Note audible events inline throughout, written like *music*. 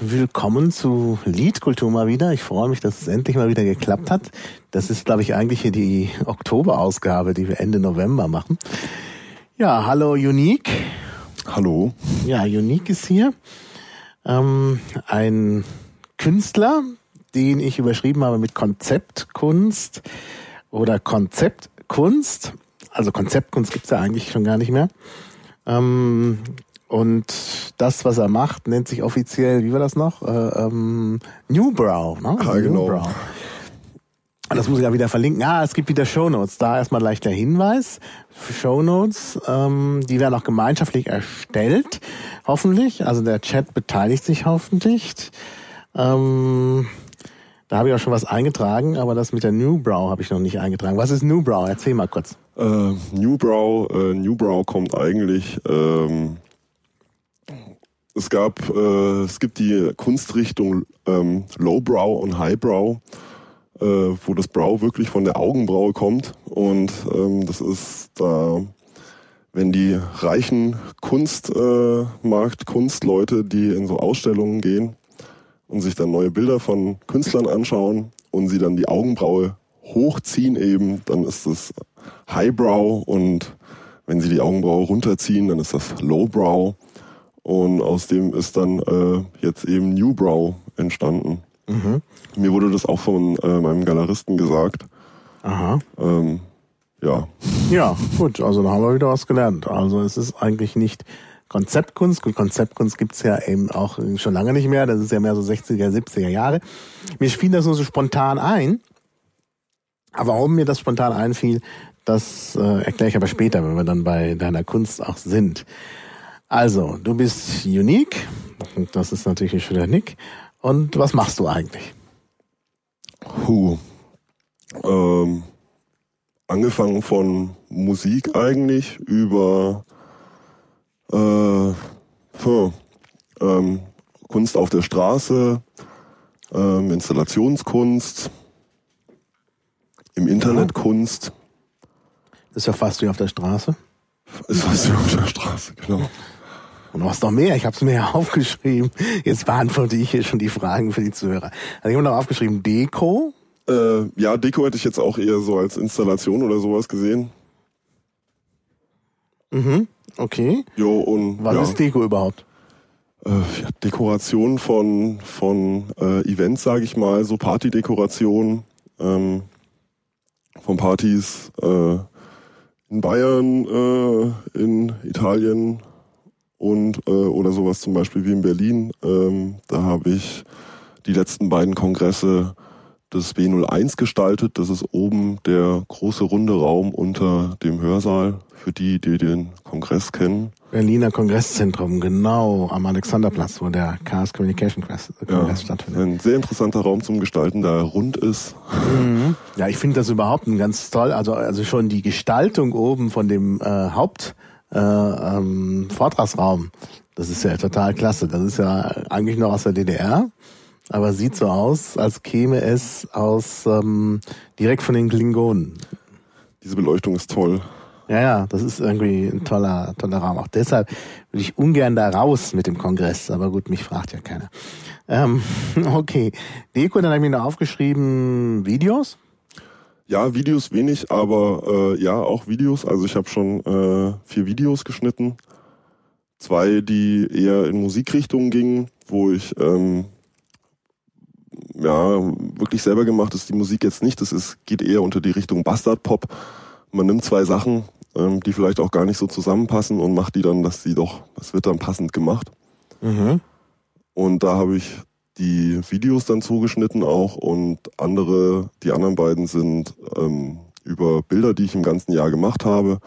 Willkommen zu Liedkultur mal wieder. Ich freue mich, dass es endlich mal wieder geklappt hat. Das ist, glaube ich, eigentlich hier die Oktoberausgabe, die wir Ende November machen. Ja, hallo Unique. Hallo. Ja, Unique ist hier. Ähm, ein Künstler, den ich überschrieben habe mit Konzeptkunst oder Konzeptkunst. Also Konzeptkunst gibt's ja eigentlich schon gar nicht mehr. Ähm, und das, was er macht, nennt sich offiziell, wie war das noch? Äh, ähm, Newbrow. Ne? Ah, genau. Newbrow. Das muss ich ja wieder verlinken. Ah, es gibt wieder Shownotes. Da erstmal gleich der Hinweis. Shownotes, ähm, die werden auch gemeinschaftlich erstellt, hoffentlich. Also der Chat beteiligt sich hoffentlich. Ähm, da habe ich auch schon was eingetragen, aber das mit der Newbrow habe ich noch nicht eingetragen. Was ist Newbrow? Erzähl mal kurz. Äh, Newbrow, äh, Newbrow kommt eigentlich ähm, es gab, äh, es gibt die Kunstrichtung ähm, Lowbrow und Highbrow, äh, wo das Brow wirklich von der Augenbraue kommt. Und ähm, das ist da, wenn die reichen Kunstmarkt, äh, Kunstleute, die in so Ausstellungen gehen und sich dann neue Bilder von Künstlern anschauen und sie dann die Augenbraue hochziehen eben, dann ist das Highbrow und wenn sie die Augenbraue runterziehen, dann ist das Lowbrow. Und aus dem ist dann äh, jetzt eben Newbrow entstanden. Mhm. Mir wurde das auch von äh, meinem Galeristen gesagt. Aha. Ähm, ja. Ja, gut, also da haben wir wieder was gelernt. Also es ist eigentlich nicht Konzeptkunst. Gut, Konzeptkunst gibt's ja eben auch schon lange nicht mehr. Das ist ja mehr so 60er, 70er Jahre. Mir fiel das nur so spontan ein. Aber warum mir das spontan einfiel, das äh, erkläre ich aber später, wenn wir dann bei deiner Kunst auch sind. Also, du bist unique. Das ist natürlich ein schöner Nick. Und was machst du eigentlich? Huh. Ähm, angefangen von Musik eigentlich über äh, für, ähm, Kunst auf der Straße, ähm, Installationskunst, im Internet Kunst. Das ist ja fast wie auf der Straße. Ist fast wie auf der Straße, genau. Und was noch mehr? Ich habe es mir ja *laughs* aufgeschrieben. Jetzt beantworte ich hier schon die Fragen für die Zuhörer. Also ich habe noch aufgeschrieben Deko. Äh, ja, Deko hätte ich jetzt auch eher so als Installation oder sowas gesehen. Mhm, okay. Jo, und Was ja, ist Deko überhaupt? äh, ja, Dekoration von von äh, Events, sage ich mal, so Partydekoration ähm, von Partys äh, in Bayern, äh, in Italien, und äh, oder sowas zum Beispiel wie in Berlin. Ähm, da habe ich die letzten beiden Kongresse des B01 gestaltet. Das ist oben der große runde Raum unter dem Hörsaal für die, die den Kongress kennen. Berliner Kongresszentrum, genau, am Alexanderplatz, wo der Chaos Communication Kongress Ja, stattfindet. ein sehr interessanter Raum zum Gestalten, da er rund ist. Mhm. Ja, ich finde das überhaupt ein ganz toll. Also, also schon die Gestaltung oben von dem äh, Haupt äh, ähm, Vortragsraum. Das ist ja total klasse. Das ist ja eigentlich noch aus der DDR, aber sieht so aus, als käme es aus ähm, direkt von den Klingonen. Diese Beleuchtung ist toll. Ja, ja, das ist irgendwie ein toller, toller Raum. Auch deshalb würde ich ungern da raus mit dem Kongress, aber gut, mich fragt ja keiner. Ähm, *laughs* okay, Deko, dann habe ich mir noch aufgeschrieben Videos. Ja, Videos wenig, aber äh, ja, auch Videos. Also ich habe schon äh, vier Videos geschnitten. Zwei, die eher in Musikrichtungen gingen, wo ich ähm, ja wirklich selber gemacht ist. Die Musik jetzt nicht. Das ist geht eher unter die Richtung Bastard Pop. Man nimmt zwei Sachen, ähm, die vielleicht auch gar nicht so zusammenpassen und macht die dann, dass sie doch, es wird dann passend gemacht. Mhm. Und da habe ich die Videos dann zugeschnitten auch und andere, die anderen beiden sind ähm, über Bilder, die ich im ganzen Jahr gemacht habe.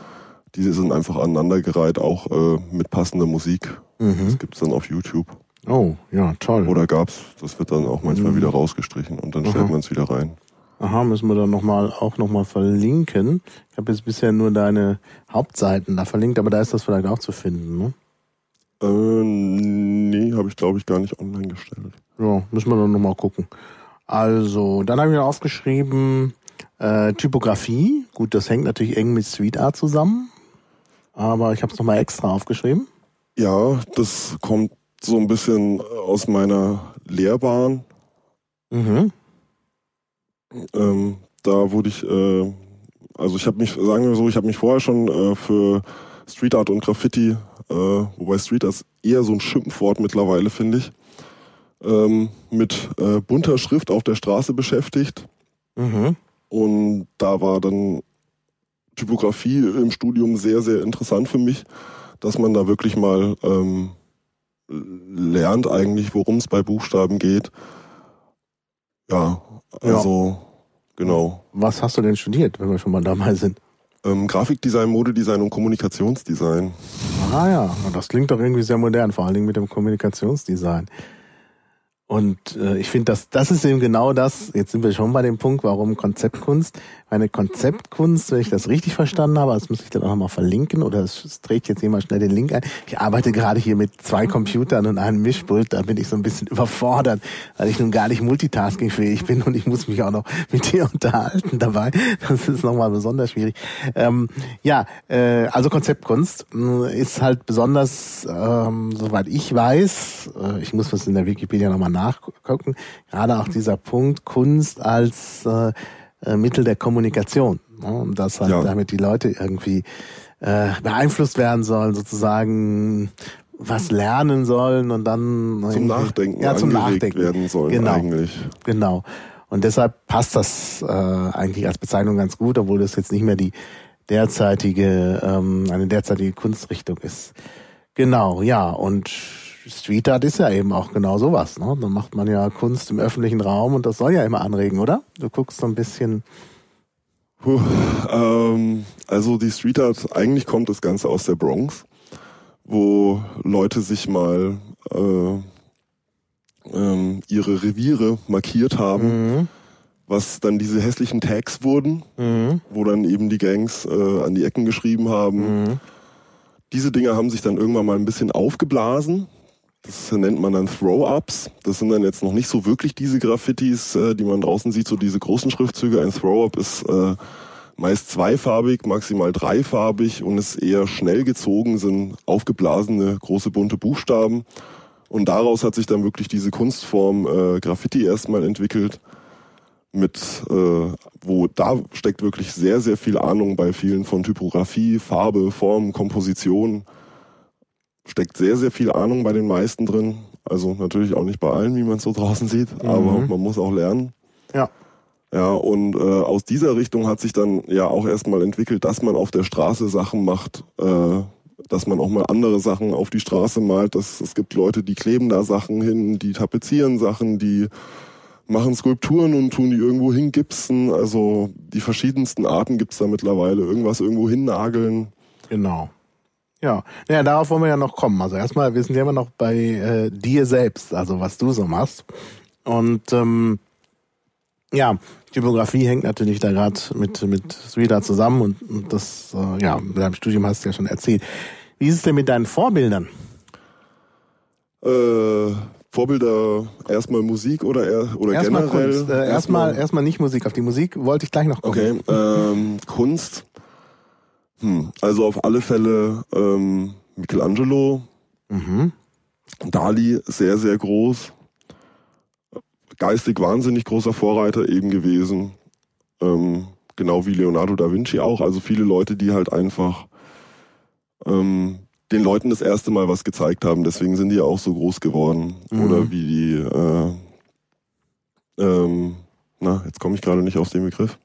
Die sind einfach aneinandergereiht, auch äh, mit passender Musik. Mhm. Das gibt's dann auf YouTube. Oh, ja, toll. Oder gab's, das wird dann auch manchmal Mhm. wieder rausgestrichen und dann Aha. stellt man es wieder rein. Aha, müssen wir dann noch mal, auch nochmal verlinken. Ich habe jetzt bisher nur deine Hauptseiten da verlinkt, aber da ist das vielleicht auch zu finden, ne? Äh, nee, habe ich glaube ich gar nicht online gestellt. Ja, müssen wir dann nochmal gucken. Also, dann habe ich mir aufgeschrieben, äh, Typografie. Gut, das hängt natürlich eng mit Street Art zusammen. Aber ich habe es nochmal extra aufgeschrieben. Ja, das kommt so ein bisschen aus meiner Lehrbahn. Mhm. Ähm, da wurde ich, äh, also ich habe mich, sagen wir so, ich habe mich vorher schon äh, für Street Art und Graffiti, äh, wobei Street ist eher so ein Schimpfwort mittlerweile, finde ich, ähm, mit äh, bunter Schrift auf der Straße beschäftigt. Mhm. Und da war dann Typografie im Studium sehr, sehr interessant für mich, dass man da wirklich mal ähm, lernt eigentlich, worum es bei Buchstaben geht. Ja, also genau. Was hast du denn studiert, wenn wir schon mal dabei sind? Ähm, Grafikdesign, Modedesign und Kommunikationsdesign. Ah ja, das klingt doch irgendwie sehr modern, vor allen Dingen mit dem Kommunikationsdesign. Und äh, ich finde, das, das ist eben genau das. Jetzt sind wir schon bei dem Punkt, warum Konzeptkunst. Eine Konzeptkunst, wenn ich das richtig verstanden habe, das muss ich dann auch nochmal verlinken oder es, trägt jetzt jemand schnell den Link ein. Ich arbeite gerade hier mit zwei Computern und einem Mischpult, da bin ich so ein bisschen *laughs* überfordert, weil ich nun gar nicht multitaskingfähig bin und ich muss mich auch noch *laughs* mit dir unterhalten dabei. Das ist nochmal besonders schwierig. Ähm, ja, äh, also Konzeptkunst äh, ist halt besonders, ähm, soweit ich weiß, äh, ich muss was in der Wikipedia nochmal nachgucken, gerade auch dieser Punkt Kunst als äh, äh, Mittel der Kommunikation. Ne? Und dass halt Ja. damit die Leute irgendwie äh, beeinflusst werden sollen, sozusagen was lernen sollen und dann Zum Nachdenken ja, zum Nachdenken werden sollen Genau. eigentlich. Genau. Und deshalb passt das äh, eigentlich als Bezeichnung ganz gut, obwohl das jetzt nicht mehr die derzeitige, ähm, eine derzeitige Kunstrichtung ist. Genau, ja. Und Street Art ist ja eben auch genau sowas. Ne? Dann macht man ja Kunst im öffentlichen Raum und das soll ja immer anregen, oder? Du guckst so ein bisschen. Puh, ähm, also die Street Art, eigentlich kommt das Ganze aus der Bronx, wo Leute sich mal äh, ähm, ihre Reviere markiert haben, Mhm. was dann diese hässlichen Tags wurden, Mhm. wo dann eben die Gangs äh, an die Ecken geschrieben haben. Mhm. Diese Dinger haben sich dann irgendwann mal ein bisschen aufgeblasen. Das nennt man dann Throw-Ups. Das sind dann jetzt noch nicht so wirklich diese Graffitis, äh, die man draußen sieht, so diese großen Schriftzüge. Ein Throw-Up ist äh, meist zweifarbig, maximal dreifarbig und ist eher schnell gezogen, sind aufgeblasene große bunte Buchstaben. Und daraus hat sich dann wirklich diese Kunstform äh, Graffiti erstmal entwickelt mit, äh, wo da steckt wirklich sehr, sehr viel Ahnung bei vielen von Typografie, Farbe, Form, Komposition. Steckt sehr, sehr viel Ahnung bei den meisten drin. Also natürlich auch nicht bei allen, wie man es so draußen sieht, aber man muss auch lernen. Ja. Ja, und äh, aus dieser Richtung hat sich dann ja auch erstmal entwickelt, dass man auf der Straße Sachen macht, äh, dass man auch mal andere Sachen auf die Straße malt. Das, es gibt Leute, die kleben da Sachen hin, die tapezieren Sachen, die machen Skulpturen und tun die irgendwo hingipsen. Also die verschiedensten Arten gibt's da mittlerweile. Irgendwas irgendwo hinnageln. Genau. Ja, naja, darauf wollen wir ja noch kommen. Also erstmal, wir sind ja immer noch bei äh, dir selbst, also was du so machst. Und ähm, ja, Typografie hängt natürlich da gerade mit mit Art zusammen und, und das, äh, ja, mit deinem Studium hast du ja schon erzählt. Wie ist es denn mit deinen Vorbildern? Äh, Vorbilder erstmal Musik oder oder Erstmal generell? Kunst, äh, erstmal erstmal nicht Musik. Auf die Musik wollte ich gleich noch kommen. Okay, ähm, Kunst. Hm, also auf alle Fälle ähm, Michelangelo, Mhm. Dali sehr, sehr groß. Geistig wahnsinnig großer Vorreiter eben gewesen. Ähm, genau wie Leonardo da Vinci auch. Also viele Leute, die halt einfach ähm, den Leuten das erste Mal was gezeigt haben. Deswegen sind die ja auch so groß geworden. Mhm. Oder wie die, äh, ähm, na, jetzt komme ich gerade nicht auf den Begriff.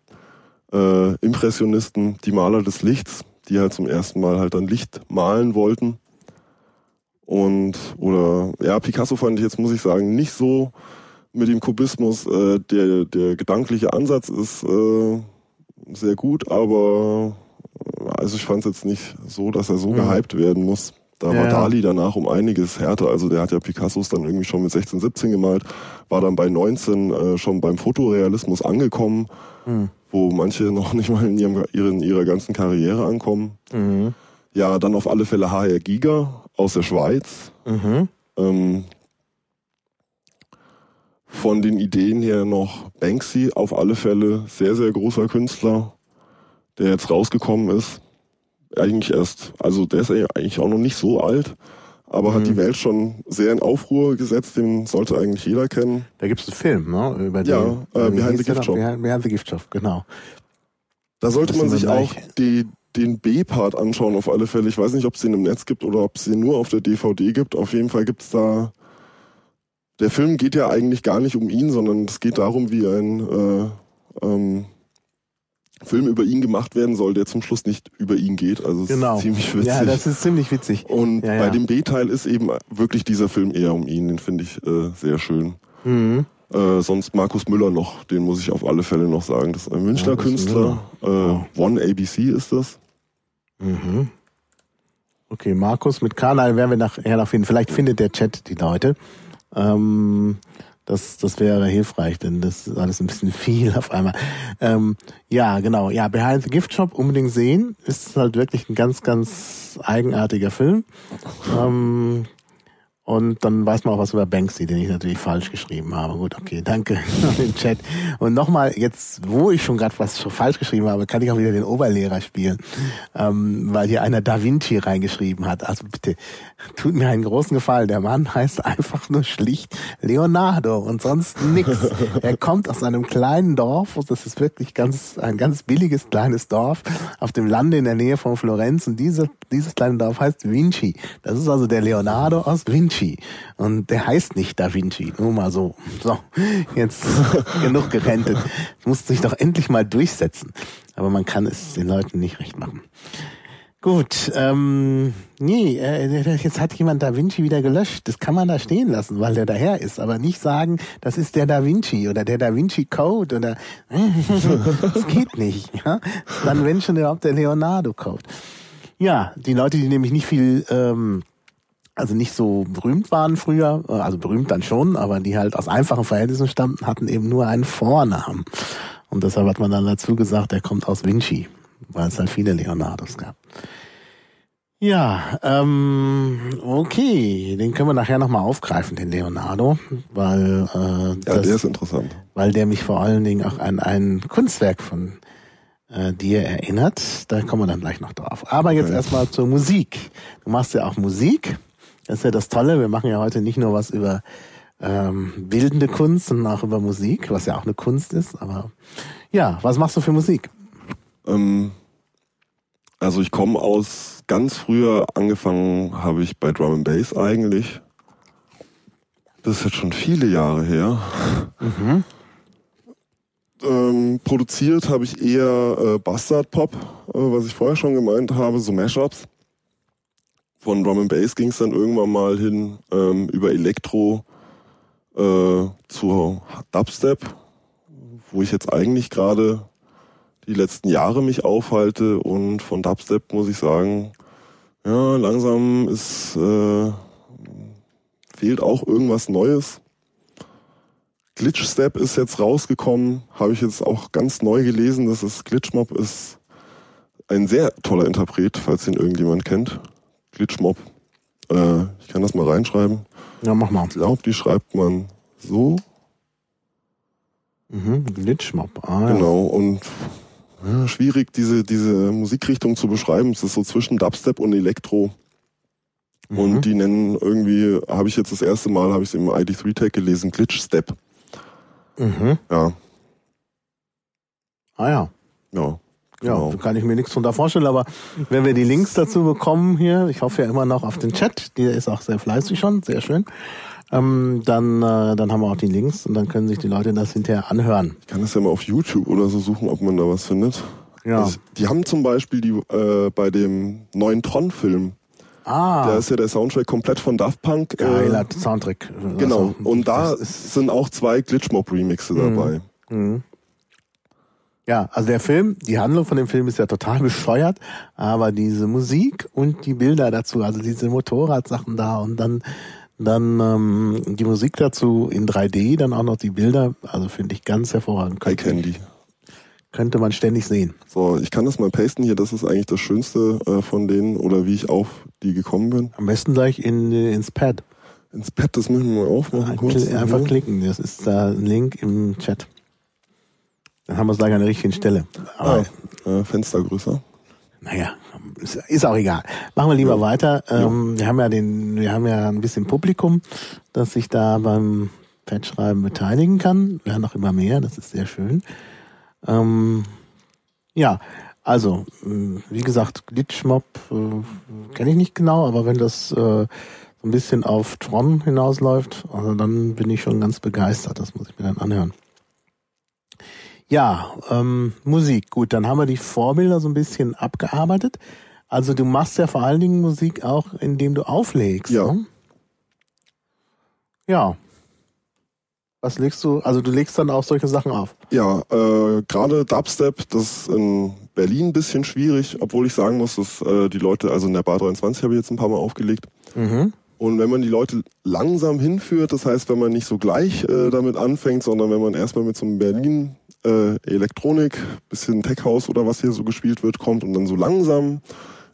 Äh, Impressionisten, die Maler des Lichts, die halt zum ersten Mal halt dann Licht malen wollten. Und, oder, ja, Picasso fand ich jetzt, muss ich sagen, nicht so mit dem Kubismus. Äh, der, der gedankliche Ansatz ist äh, sehr gut, aber äh, also ich fand es jetzt nicht so, dass er so Mhm. gehypt werden muss. Da Ja, war. Dali danach um einiges härter. Also der hat ja Picassos dann irgendwie schon mit 16, 17 gemalt, war dann bei 19 äh, schon beim Fotorealismus angekommen, Mhm. Wo manche *laughs* noch nicht mal in, ihrem, in ihrer ganzen Karriere ankommen. Mhm. Ja, dann auf alle Fälle HR Giga aus der Schweiz. Mhm. Ähm, von den Ideen her noch Banksy, auf alle Fälle sehr, sehr großer Künstler, der jetzt rausgekommen ist. Eigentlich erst, also der ist eigentlich auch noch nicht so alt, aber mhm. hat die Welt schon sehr in Aufruhr gesetzt. Den sollte eigentlich jeder kennen. Da gibt es einen Film, ne? Über die, ja, äh, Behind the Gift Shop. Behind the Gift Shop, genau. Da sollte man sich auch die, den B-Part anschauen auf alle Fälle. Ich weiß nicht, ob es den im Netz gibt oder ob es den nur auf der DVD gibt. Auf jeden Fall gibt es da. Der Film geht ja eigentlich gar nicht um ihn, sondern es geht darum, wie ein äh, ähm, Film über ihn gemacht werden soll, der zum Schluss nicht über ihn geht. Also genau. ziemlich witzig. Ja, das ist ziemlich witzig. Und ja, ja. bei dem B-Teil ist eben wirklich dieser Film eher um ihn. Den finde ich äh, sehr schön. Mhm. Äh, sonst Markus Müller noch, den muss ich auf alle Fälle noch sagen. Das ist ein Münchner Markus Künstler. Äh, oh. One ABC ist das. Mhm. Okay, Markus mit Kanal werden wir nachher noch finden. Vielleicht findet der Chat die Leute. Ähm, das, das wäre hilfreich, denn das ist alles ein bisschen *laughs* viel auf einmal. Ähm, ja, genau. Ja, Behind the Gift Shop unbedingt sehen. Ist halt wirklich ein ganz, ganz eigenartiger Film. Ähm, und dann weiß man auch was über Banksy, den ich natürlich falsch geschrieben habe. Gut, okay, danke im Chat. Und nochmal, jetzt, wo ich schon gerade was falsch geschrieben habe, kann ich auch wieder den Oberlehrer spielen, ähm, weil hier einer Da Vinci reingeschrieben hat. Also bitte, tut mir einen großen Gefallen. Der Mann heißt einfach nur schlicht Leonardo und sonst nix. Er kommt aus einem kleinen Dorf, das ist wirklich ganz ein ganz billiges kleines Dorf auf dem Lande in der Nähe von Florenz. Und diese, dieses kleine Dorf heißt Vinci. Das ist also der Leonardo aus Vinci. Vinci. Und der heißt nicht Da Vinci, nur mal so. So, jetzt *laughs* genug gerentet. Muss sich doch endlich mal durchsetzen. Aber man kann es den Leuten nicht recht machen. Gut, ähm, nee, äh, jetzt hat jemand Da Vinci wieder gelöscht. Das kann man da stehen lassen, weil der daher ist. Aber nicht sagen, das ist der Da Vinci oder der Da Vinci Code oder *laughs* das geht nicht. Ja? Dann wenn schon überhaupt der Leonardo Code. Ja, die Leute, die nämlich nicht viel ähm, also nicht so berühmt waren früher, äh, also berühmt dann schon, aber die halt aus einfachen Verhältnissen stammten, hatten eben nur einen Vornamen. Und deshalb hat man dann dazu gesagt, er kommt aus Vinci, weil es halt viele Leonardos gab. Ja, ähm, okay, den können wir nachher nochmal aufgreifen, den Leonardo, weil äh, das, ja, der ist interessant. Weil der mich vor allen Dingen auch an ein Kunstwerk von äh, dir erinnert. Da kommen wir dann gleich noch drauf. Aber jetzt okay. erstmal zur Musik. Du machst ja auch Musik. Das ist ja das Tolle. Wir machen ja heute nicht nur was über ähm, bildende Kunst, sondern auch über Musik, was ja auch eine Kunst ist. Aber ja, was machst du für Musik? Ähm, also ich komme aus ganz früher angefangen habe ich bei Drum and Bass eigentlich. Das ist jetzt schon viele Jahre her. Mhm. Ähm, produziert habe ich eher äh, Bastard Pop, äh, was ich vorher schon gemeint habe, so Mashups von Drum and Bass ging es dann irgendwann mal hin ähm, über Elektro äh, zu Dubstep, wo ich jetzt eigentlich gerade die letzten Jahre mich aufhalte und von Dubstep muss ich sagen, ja, langsam ist äh, fehlt auch irgendwas Neues. Glitchstep ist jetzt rausgekommen, habe ich jetzt auch ganz neu gelesen, das ist Glitchmob ist ein sehr toller Interpret, falls ihn irgendjemand kennt. Glitchmob. Äh, ich kann das mal reinschreiben. Ja, mach mal. Ich glaube, die schreibt man so. Mhm, Glitchmob. Ah, genau, und ja, schwierig, diese, diese Musikrichtung zu beschreiben. Es ist so zwischen Dubstep und Elektro. Mhm. Und die nennen irgendwie, habe ich jetzt das erste Mal, habe ich es im ID3-Tag gelesen, Glitch-Step. Mhm. Ja. Ah ja. Ja. Genau. Ja, kann ich mir nichts drunter vorstellen, aber wenn wir die Links dazu bekommen hier, ich hoffe ja immer noch auf den Chat, der ist auch sehr fleißig schon, sehr schön, ähm, dann, äh, dann haben wir auch die Links und dann können sich die Leute das hinterher anhören. Ich kann das ja mal auf YouTube oder so suchen, ob man da was findet. Ja. Also, die haben zum Beispiel die, äh, bei dem neuen Tron-Film, Ah. Da ist ja der Soundtrack komplett von Daft Punk. Äh, Geiler äh, Soundtrack. Genau. Also, und da sind auch zwei Glitchmob-Remixe mhm. dabei. Mhm. Ja, also der Film, die Handlung von dem Film ist ja total bescheuert, aber diese Musik und die Bilder dazu, also diese Motorradsachen da und dann dann ähm, die Musik dazu in 3D, dann auch noch die Bilder, also finde ich ganz hervorragend. Eye Candy. Könnte man ständig sehen. So, ich kann das mal pasten hier, das ist eigentlich das Schönste äh, von denen oder wie ich auf die gekommen bin. Am besten gleich in, äh, ins Pad. Ins Pad, das müssen wir mal aufmachen. kurz. Einfach klicken, das ist da ein Link im Chat. Dann haben wir es gleich an der richtigen Stelle. Ah, äh, Fenster größer. naja, ist, auch egal. Machen wir lieber ja. weiter. Ähm, ja. Wir haben ja den, wir haben ja ein bisschen Publikum, das sich da beim Patchschreiben beteiligen kann. Wir haben noch immer mehr, das ist sehr schön. Ähm, ja, also, wie gesagt, Glitchmob äh, kenne ich nicht genau, aber wenn das äh, so ein bisschen auf Tron hinausläuft, also dann bin ich schon ganz begeistert. Das muss ich mir dann anhören. Ja, ähm, Musik. Gut, dann haben wir die Vorbilder so ein bisschen abgearbeitet. Also du machst ja vor allen Dingen Musik auch, indem du auflegst. Ja. Ne? Ja. Was legst du? Also du legst dann auch solche Sachen auf? Ja, äh, gerade Dubstep, das ist in Berlin ein bisschen schwierig, obwohl ich sagen muss, dass äh, die Leute, also in der Bar 23 habe ich jetzt ein paar Mal aufgelegt. Mhm. Und wenn man die Leute langsam hinführt, das heißt, wenn man nicht so gleich äh, damit anfängt, sondern wenn man erstmal mit so einem Berlin äh, Elektronik, bisschen Tech House oder was hier so gespielt wird, kommt und dann so langsam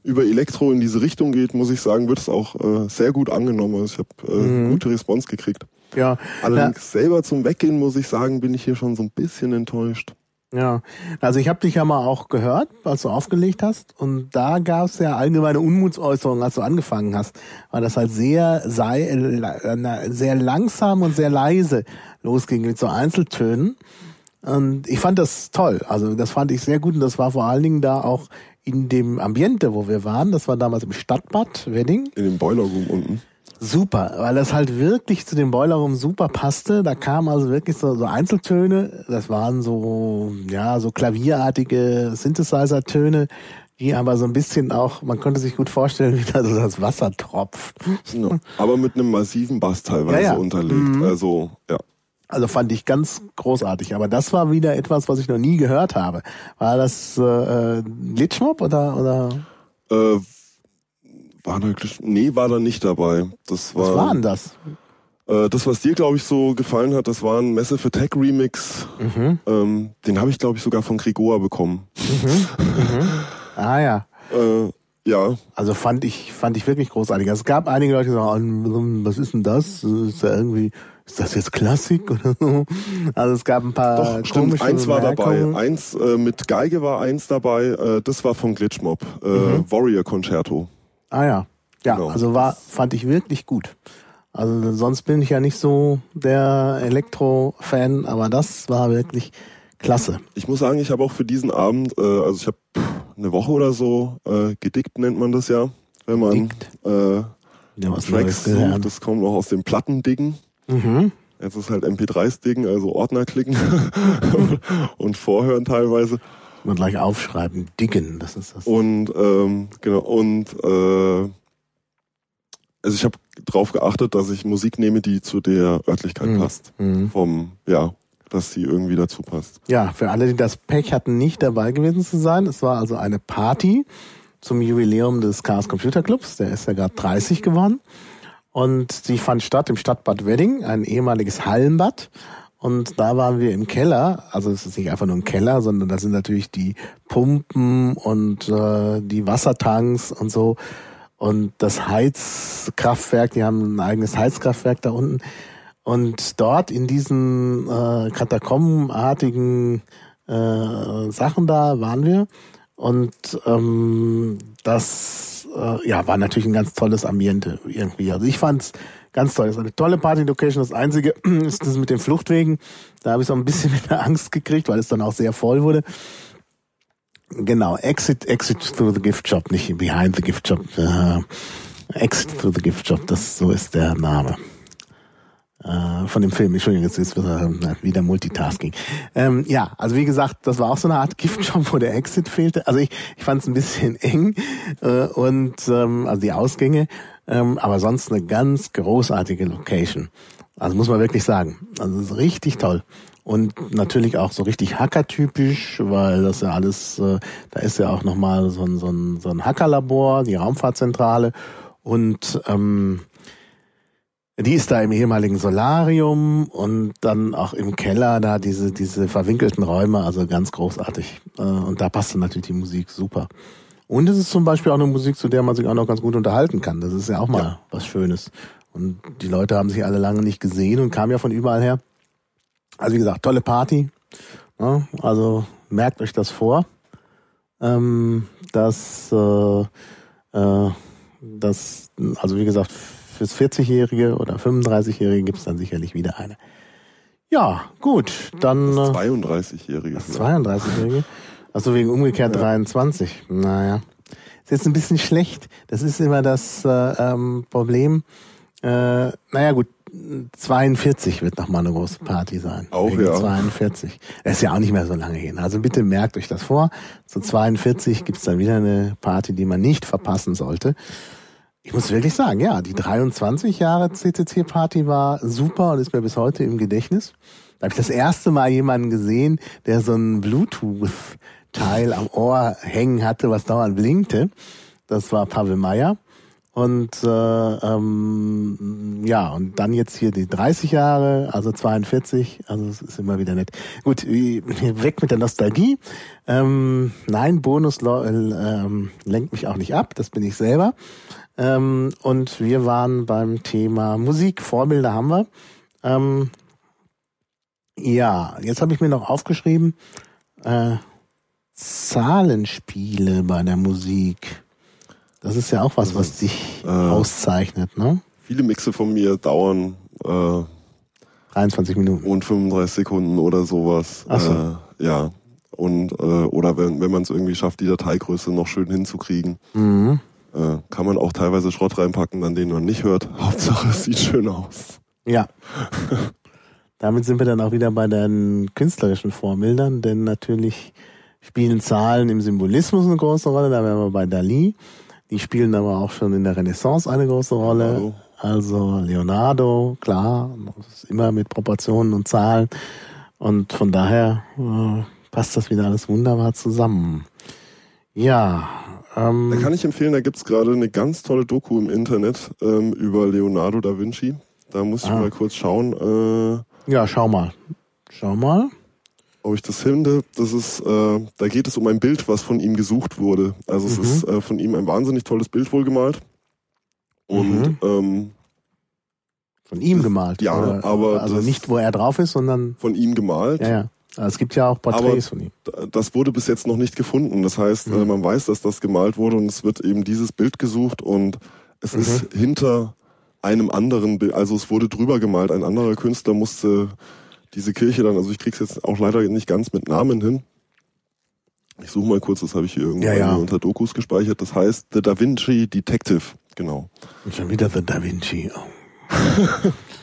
über Elektro in diese Richtung geht, muss ich sagen, wird es auch äh, sehr gut angenommen. Also ich habe äh, mhm. gute Response gekriegt. Ja. Allerdings ja. selber zum Weggehen, muss ich sagen, bin ich hier schon so ein bisschen enttäuscht. Ja, also ich habe dich ja mal auch gehört, als du aufgelegt hast, und da gab es ja allgemeine Unmutsäußerungen, als du angefangen hast, weil das halt sehr sei, äh, sehr langsam und sehr leise losging mit so Einzeltönen. Und ich fand das toll, also das fand ich sehr gut und das war vor allen Dingen da auch in dem Ambiente, wo wir waren. Das war damals im Stadtbad Wedding. In dem Boiler Room unten super, weil das halt wirklich zu dem Boiler Room super passte. Da kamen also wirklich so, so Einzeltöne. Das waren so, ja, so klavierartige Synthesizer-Töne, die aber so ein bisschen auch, man konnte sich gut vorstellen, *laughs* wie da so das Wasser tropft. Ja, aber mit einem massiven Bass teilweise ja, ja. unterlegt. Mhm. Also, ja. Also fand ich ganz großartig. Aber das war wieder etwas, was ich noch nie gehört habe. War das äh, Glitchmob oder? oder? Äh, war da, nee, war da nicht dabei. Das war, was war denn das? Äh, das, was dir, glaube ich, so gefallen hat, das war ein Massive Attack Remix. Mhm. Ähm, den habe ich, glaube ich, sogar von Gregor bekommen. Mhm. Mhm. Ah ja. *laughs* Äh, ja. Also fand ich, fand ich wirklich großartig. Also es gab einige Leute, die sagen, was ist denn das? Ist ja irgendwie, ist das jetzt Klassik oder so? Also es gab ein paar Doch, stimmt, eins war dabei. Eins äh, mit Geige war eins dabei, äh, das war von Glitchmob. Äh, mhm. Warrior Concerto. Ah ja. Ja, genau. also war, fand ich wirklich gut. Also sonst bin ich ja nicht so der Elektro-Fan, aber das war wirklich klasse. Ich muss sagen, ich habe auch für diesen Abend, äh, also ich habe eine Woche oder so äh, gedickt, nennt man das ja, wenn man äh, ja, was Tracks sucht. Das kommt auch aus dem Plattendiggen. Mhm. Jetzt ist halt MP3s Diggen, also Ordner klicken *laughs* und vorhören teilweise. Mal gleich aufschreiben, diggen, das ist das. Und ähm, genau, und äh, also ich habe darauf geachtet, dass ich Musik nehme, die zu der Örtlichkeit mhm. passt. Mhm. Vom, ja, dass sie irgendwie dazu passt. Ja, für alle, die das Pech hatten, nicht dabei gewesen zu sein, es war also eine Party zum Jubiläum des Chaos Computer Clubs, der ist ja gerade 30 geworden. Und die fand statt im Stadtbad Wedding, ein ehemaliges Hallenbad. Und da waren wir im Keller, also es ist nicht einfach nur ein Keller, sondern da sind natürlich die Pumpen und äh, die Wassertanks und so. Und das Heizkraftwerk, die haben ein eigenes Heizkraftwerk da unten. Und dort in diesen äh, katakombenartigen äh, Sachen da waren wir. Und ähm, das äh, ja, war natürlich ein ganz tolles Ambiente irgendwie. Also ich fand's Ganz toll. Das ist eine tolle Party-Location. Das Einzige *clears throat* ist das mit den Fluchtwegen. Da habe ich so ein bisschen *laughs* mit der Angst gekriegt, weil es dann auch sehr voll wurde. Genau, Exit, Exit through the Gift Shop, nicht Behind the Gift Shop. Uh, exit through the Gift Shop, das so ist der Name uh, von dem Film. Entschuldigung, jetzt ist wieder Multitasking. Ähm, ja, also wie gesagt, das war auch so eine Art Giftshop, wo der Exit fehlte. Also ich, ich fand es ein bisschen *laughs* eng äh, und ähm, also die Ausgänge ähm, aber sonst eine ganz großartige Location. Also muss man wirklich sagen. Also ist richtig toll. Und natürlich auch so richtig hackertypisch, weil das ja alles, äh, da ist ja auch nochmal so ein, so ein, so ein Hackerlabor, die Raumfahrtzentrale. Und ähm, die ist da im ehemaligen Solarium und dann auch im Keller da diese, diese verwinkelten Räume, also ganz großartig. Äh, und da passte natürlich die Musik super. Und es ist zum Beispiel auch eine Musik, zu der man sich auch noch ganz gut unterhalten kann. Das ist ja auch mal ja. was Schönes. Und die Leute haben sich alle lange nicht gesehen und kamen ja von überall her. Also wie gesagt, tolle Party. Ja, also merkt euch das vor. ähm, dass, äh, äh, dass, also wie gesagt, fürs 40-Jährige oder 35-Jährige gibt's dann sicherlich wieder eine. Ja, gut, dann. Das 32-Jährige. Das 32-Jährige? Also wegen umgekehrt ja. 23. Naja. Ist jetzt ein bisschen schlecht. Das ist immer das äh, ähm, Problem. Äh, naja, gut, 42 wird nochmal eine große Party sein. Auch ja. 42. Das ist ja auch nicht mehr so lange hin. Also bitte merkt euch das vor. Zu 42 gibt's dann wieder eine Party, die man nicht verpassen sollte. Ich muss wirklich sagen, ja, die 23 Jahre CCC-Party war super und ist mir bis heute im Gedächtnis. Da habe ich das erste Mal jemanden gesehen, der so ein Bluetooth-Teil am Ohr hängen hatte, was dauernd blinkte. Das war Pavel Meyer. Und äh, ähm, ja, und dann jetzt hier die 30 Jahre, also 42, also es ist immer wieder nett. Gut, *laughs* weg mit der Nostalgie. Ähm, nein, Bonus ähm, lenkt mich auch nicht ab, das bin ich selber. Ähm, und wir waren beim Thema Musik, Vorbilder haben wir. Ähm, ja, jetzt habe ich mir noch aufgeschrieben, äh, Zahlenspiele bei der Musik. Das ist ja auch was, was dich äh, auszeichnet, ne? Viele Mixe von mir dauern äh, 23 Minuten. Und 35 Sekunden oder sowas. Ach so. Äh, ja. Und äh, oder wenn, wenn man es irgendwie schafft, die Dateigröße noch schön hinzukriegen. Mhm. Äh, kann man auch teilweise Schrott reinpacken, an den man nicht hört. *laughs* Hauptsache es sieht schön aus. Ja. *laughs* Damit sind wir dann auch wieder bei den künstlerischen Vorbildern, denn natürlich spielen Zahlen im Symbolismus eine große Rolle. Da wären wir bei Dali. Die spielen aber auch schon in der Renaissance eine große Rolle. Leonardo. Also Leonardo, klar, immer mit Proportionen und Zahlen. Und von daher äh, passt das wieder alles wunderbar zusammen. Ja. Ähm, da kann ich empfehlen, da gibt's gerade eine ganz tolle Doku im Internet ähm, über Leonardo da Vinci. Da muss ich ah. mal kurz schauen. Äh, ja, schau mal. Schau mal ob ich das finde, das ist, äh, da geht es um ein Bild, was von ihm gesucht wurde. Also es mhm. ist äh, von ihm ein wahnsinnig tolles Bild wohlgemalt. Und mhm. ähm, von ihm gemalt. Ja, oder, aber also nicht, wo er drauf ist, sondern von ihm gemalt. Ja, ja. Also es gibt ja auch Porträts von ihm. Das wurde bis jetzt noch nicht gefunden. Das heißt, äh, mhm. man weiß, dass das gemalt wurde und es wird eben dieses Bild gesucht und es mhm. ist hinter einem anderen Bild, also es wurde drüber gemalt. Ein anderer Künstler musste diese Kirche dann, also ich krieg's jetzt auch leider nicht ganz mit Namen hin. Ich suche mal kurz, das habe ich hier irgendwo ja, ja. unter Dokus gespeichert. Das heißt The Da Vinci Detective, genau. Und schon wieder The Da Vinci. Oh. *laughs*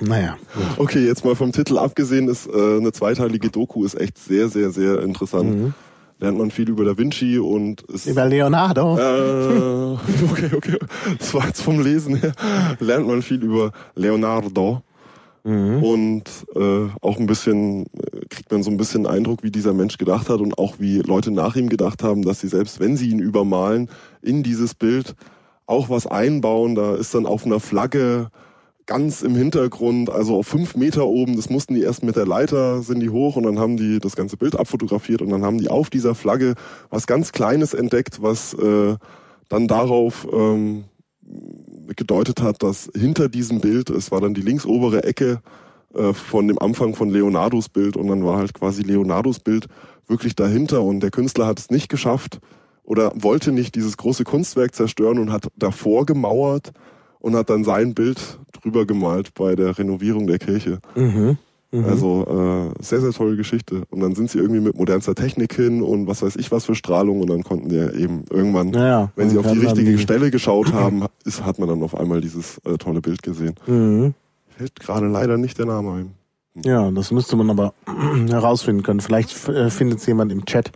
naja. Gut. Okay, jetzt mal vom Titel abgesehen, ist äh, eine zweiteilige Doku ist echt sehr, sehr, sehr interessant. Mhm. Lernt man viel über Da Vinci und ist, über Leonardo. Äh, *laughs* okay, okay. Das war jetzt vom Lesen her. Lernt man viel über Leonardo. Mhm. Und äh, auch ein bisschen, kriegt man so ein bisschen Eindruck, wie dieser Mensch gedacht hat und auch wie Leute nach ihm gedacht haben, dass sie selbst, wenn sie ihn übermalen, in dieses Bild auch was einbauen. Da ist dann auf einer Flagge ganz im Hintergrund, also auf fünf Meter oben, das mussten die erst mit der Leiter, sind die hoch und dann haben die das ganze Bild abfotografiert und dann haben die auf dieser Flagge was ganz Kleines entdeckt, was äh, dann darauf ähm, gedeutet hat, dass hinter diesem Bild, es war dann die linksobere Ecke äh, von dem Anfang von Leonardos Bild und dann war halt quasi Leonardos Bild wirklich dahinter und der Künstler hat es nicht geschafft oder wollte nicht dieses große Kunstwerk zerstören und hat davor gemauert und hat dann sein Bild drüber gemalt bei der Renovierung der Kirche. Mhm. Mhm. Also äh, sehr, sehr tolle Geschichte. Und dann sind sie irgendwie mit modernster Technik hin und was weiß ich was für Strahlung und dann konnten die eben irgendwann, ja, wenn sie auf die richtige die... Stelle geschaut haben, ist, hat man dann auf einmal dieses äh, tolle Bild gesehen. Mhm. Fällt gerade leider nicht der Name ein. Ja, das müsste man aber *clears throat* herausfinden können. Vielleicht äh, findet es jemand im Chat.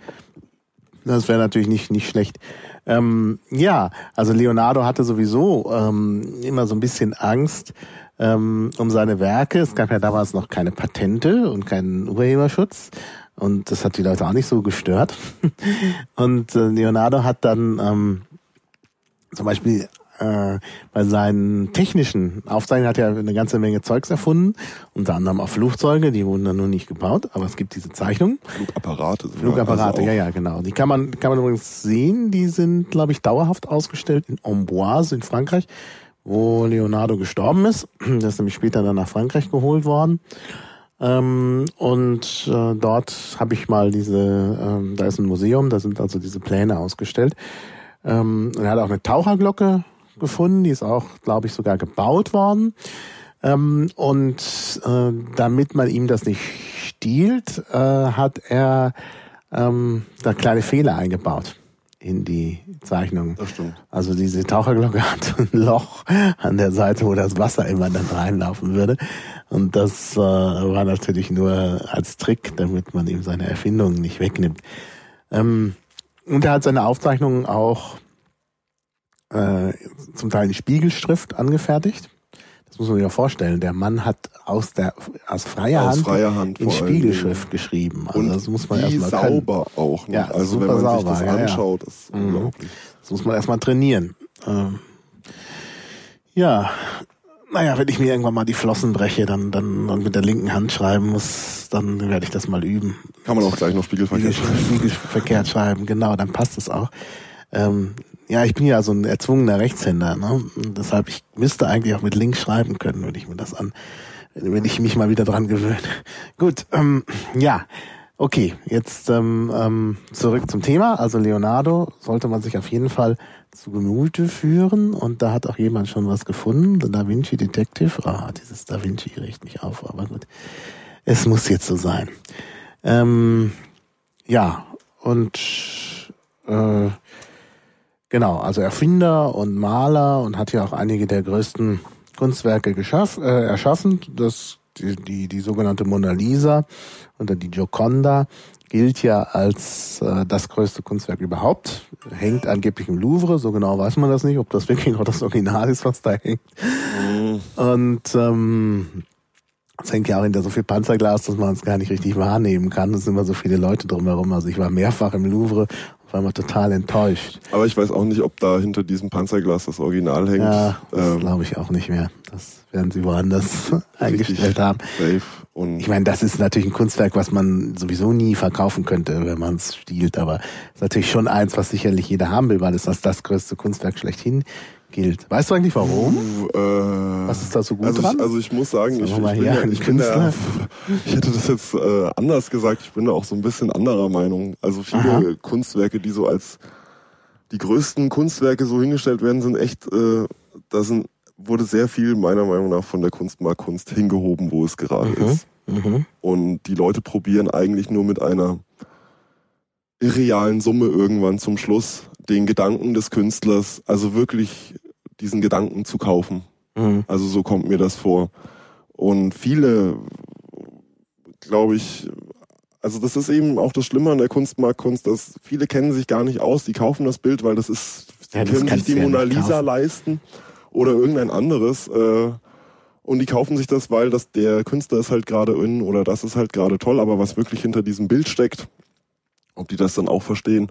Das wäre natürlich nicht, nicht schlecht. Ähm, ja, also Leonardo hatte sowieso ähm, immer so ein bisschen Angst, ähm, um seine Werke. Es gab ja damals noch keine Patente und keinen Urheberschutz. Und das hat die Leute auch nicht so gestört. *laughs* und äh, Leonardo hat dann ähm, zum Beispiel äh, bei seinen technischen Aufzeichnungen hat er eine ganze Menge Zeugs erfunden, unter anderem auch Flugzeuge, die wurden dann nur nicht gebaut, aber es gibt diese Zeichnungen. Flugapparate. Flugapparate, also ja, ja, genau. Die kann man, kann man übrigens sehen, die sind, glaube ich, dauerhaft ausgestellt in Amboise in Frankreich wo Leonardo gestorben ist. *clears throat* Der ist nämlich später dann nach Frankreich geholt worden. Ähm, und äh, dort habe ich mal diese, ähm, da ist ein Museum, da sind also diese Pläne ausgestellt. Ähm, er hat auch eine Taucherglocke gefunden, die ist auch, glaube ich, sogar gebaut worden. Ähm, und äh, damit man ihm das nicht stiehlt, äh, hat er ähm, da kleine Fehler eingebaut in die Zeichnung. Das stimmt. Also diese Taucherglocke *laughs* hat ein Loch an der Seite, wo das Wasser immer dann reinlaufen würde. Und das äh, war natürlich nur als Trick, damit man ihm seine Erfindungen nicht wegnimmt. Ähm, und er hat seine Aufzeichnungen auch äh, zum Teil in Spiegelschrift angefertigt. Das muss man sich ja vorstellen. Der Mann hat aus der aus freier Aus Hand freier Hand in Spiegelschrift geschrieben. Also Und das muss man erstmal können. sauber auch. Ne? Ja, also wenn man sich sauber, das ja, ja. anschaut, ist Mhm. unglaublich. Das muss man erstmal trainieren. Ähm, ja, naja, wenn ich mir irgendwann mal die Flossen breche, dann, dann, dann mit der linken Hand schreiben muss, dann werde ich das mal üben. Kann man auch gleich noch Spiegelverkehr schreiben. Spiegelverkehrt schreiben, genau, dann passt es auch. Ähm, ja, ich bin ja so ein erzwungener Rechtshänder, ne? Deshalb, ich müsste eigentlich auch mit links schreiben können, wenn ich mir das an, wenn ich mich mal wieder dran gewöhne. *laughs* Gut, ähm, ja. Okay, jetzt ähm, ähm, zurück zum Thema. Also Leonardo sollte man sich auf jeden Fall zu Gemüte führen und da hat auch jemand schon was gefunden. Der Da Vinci Detective. Ah, dieses Da Vinci riecht mich auf, aber gut. Es muss jetzt so sein. Ähm, ja, und äh, genau, also Erfinder und Maler und hat ja auch einige der größten Kunstwerke geschaff, äh, erschaffen. Das, die, die, die sogenannte Mona Lisa oder die Gioconda gilt ja als äh, das größte Kunstwerk überhaupt. Hängt angeblich im Louvre, so genau weiß man das nicht, ob das wirklich noch das Original ist, was da hängt. Mhm. Und ähm, es hängt ja auch hinter so viel Panzerglas, dass man es gar nicht richtig wahrnehmen kann. Es sind immer so viele Leute drumherum. Also ich war mehrfach im Louvre war immer total enttäuscht. Aber ich weiß auch nicht, ob da hinter diesem Panzerglas das Original hängt. Ja, das Ähm, glaube ich auch nicht mehr. Das werden sie woanders *laughs* eingestellt haben. Safe. Und Ich meine, das ist natürlich ein Kunstwerk, was man sowieso nie verkaufen könnte, wenn man es stiehlt. Aber es ist natürlich schon eins, was sicherlich jeder haben will, weil es als das größte Kunstwerk schlechthin gilt. Weißt du eigentlich warum? äh, Was ist da so gut also dran? Ich, also ich muss sagen, Sag ich, ich, bin her, ja, ich bin da, *laughs* ich hätte das jetzt äh, anders gesagt, ich bin da auch so ein bisschen anderer Meinung. Also viele Aha. Kunstwerke, die so als die größten Kunstwerke so hingestellt werden, sind echt, äh, da sind, wurde sehr viel meiner Meinung nach von der Kunstmarktkunst hingehoben, wo es gerade Mhm. ist. Mhm. Und die Leute probieren eigentlich nur mit einer irrealen Summe irgendwann zum Schluss den Gedanken des Künstlers, also wirklich diesen Gedanken zu kaufen. Mhm. Also so kommt mir das vor. Und viele, glaube ich, also das ist eben auch das Schlimme an der Kunstmarktkunst, dass viele kennen sich gar nicht aus, die kaufen das Bild, weil das ist, die Ja, das können sich die ja Mona Lisa leisten oder irgendein anderes. Äh, und die kaufen sich das, weil das der Künstler ist halt gerade in oder das ist halt gerade toll, aber was wirklich hinter diesem Bild steckt, ob die das dann auch verstehen,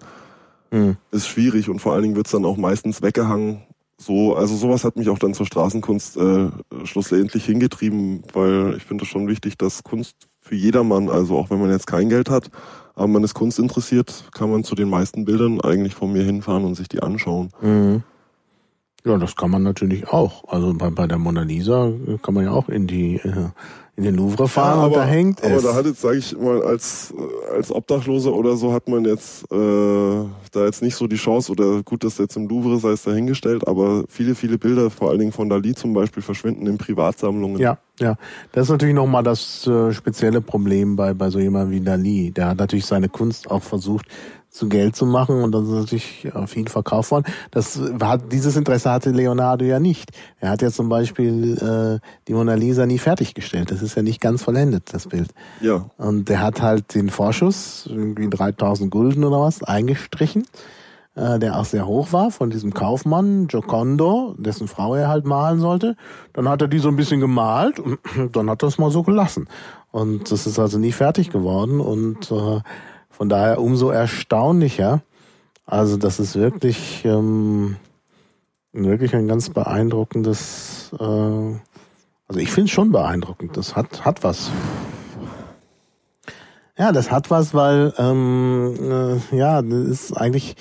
Mhm. ist schwierig und vor allen Dingen wird's dann auch meistens weggehangen. So, also sowas hat mich auch dann zur Straßenkunst äh, schlussendlich hingetrieben, weil ich finde es schon wichtig, dass Kunst für jedermann, also auch wenn man jetzt kein Geld hat, aber man ist Kunst interessiert, kann man zu den meisten Bildern eigentlich von mir hinfahren und sich die anschauen. Mhm. Ja, das kann man natürlich auch. Also bei, bei der Mona Lisa äh, kann man ja auch in die äh, in den Louvre fahren und da hängt aber es. da hat jetzt, sage ich mal, als äh, als Obdachloser oder so hat man jetzt äh, da jetzt nicht so die Chance oder gut, dass jetzt im Louvre sei es dahingestellt, aber viele viele Bilder, vor allen Dingen von Dali zum Beispiel, verschwinden in Privatsammlungen. Ja, ja. Das ist natürlich nochmal das äh, spezielle Problem bei, bei so jemandem wie Dali. Der hat natürlich seine Kunst auch versucht zu Geld zu machen und das ist natürlich viel verkauft worden. Das war, dieses Interesse hatte Leonardo ja nicht. Er hat ja zum Beispiel äh, die Mona Lisa nie fertiggestellt. Das ist ja nicht ganz vollendet, das Bild. ja. Und der hat halt den Vorschuss, irgendwie 3000 Gulden oder was, eingestrichen, äh, der auch sehr hoch war von diesem Kaufmann, Giocondo, dessen Frau er halt malen sollte. Dann hat er die so ein bisschen gemalt und *clears throat* dann hat er es mal so gelassen. Und das ist also nie fertig geworden und äh, von daher umso erstaunlicher. Also das ist wirklich, ähm, wirklich ein ganz beeindruckendes, äh, also ich finde es schon beeindruckend. Das hat, hat was. Ja, das hat was, weil ähm, äh, ja, das ist eigentlich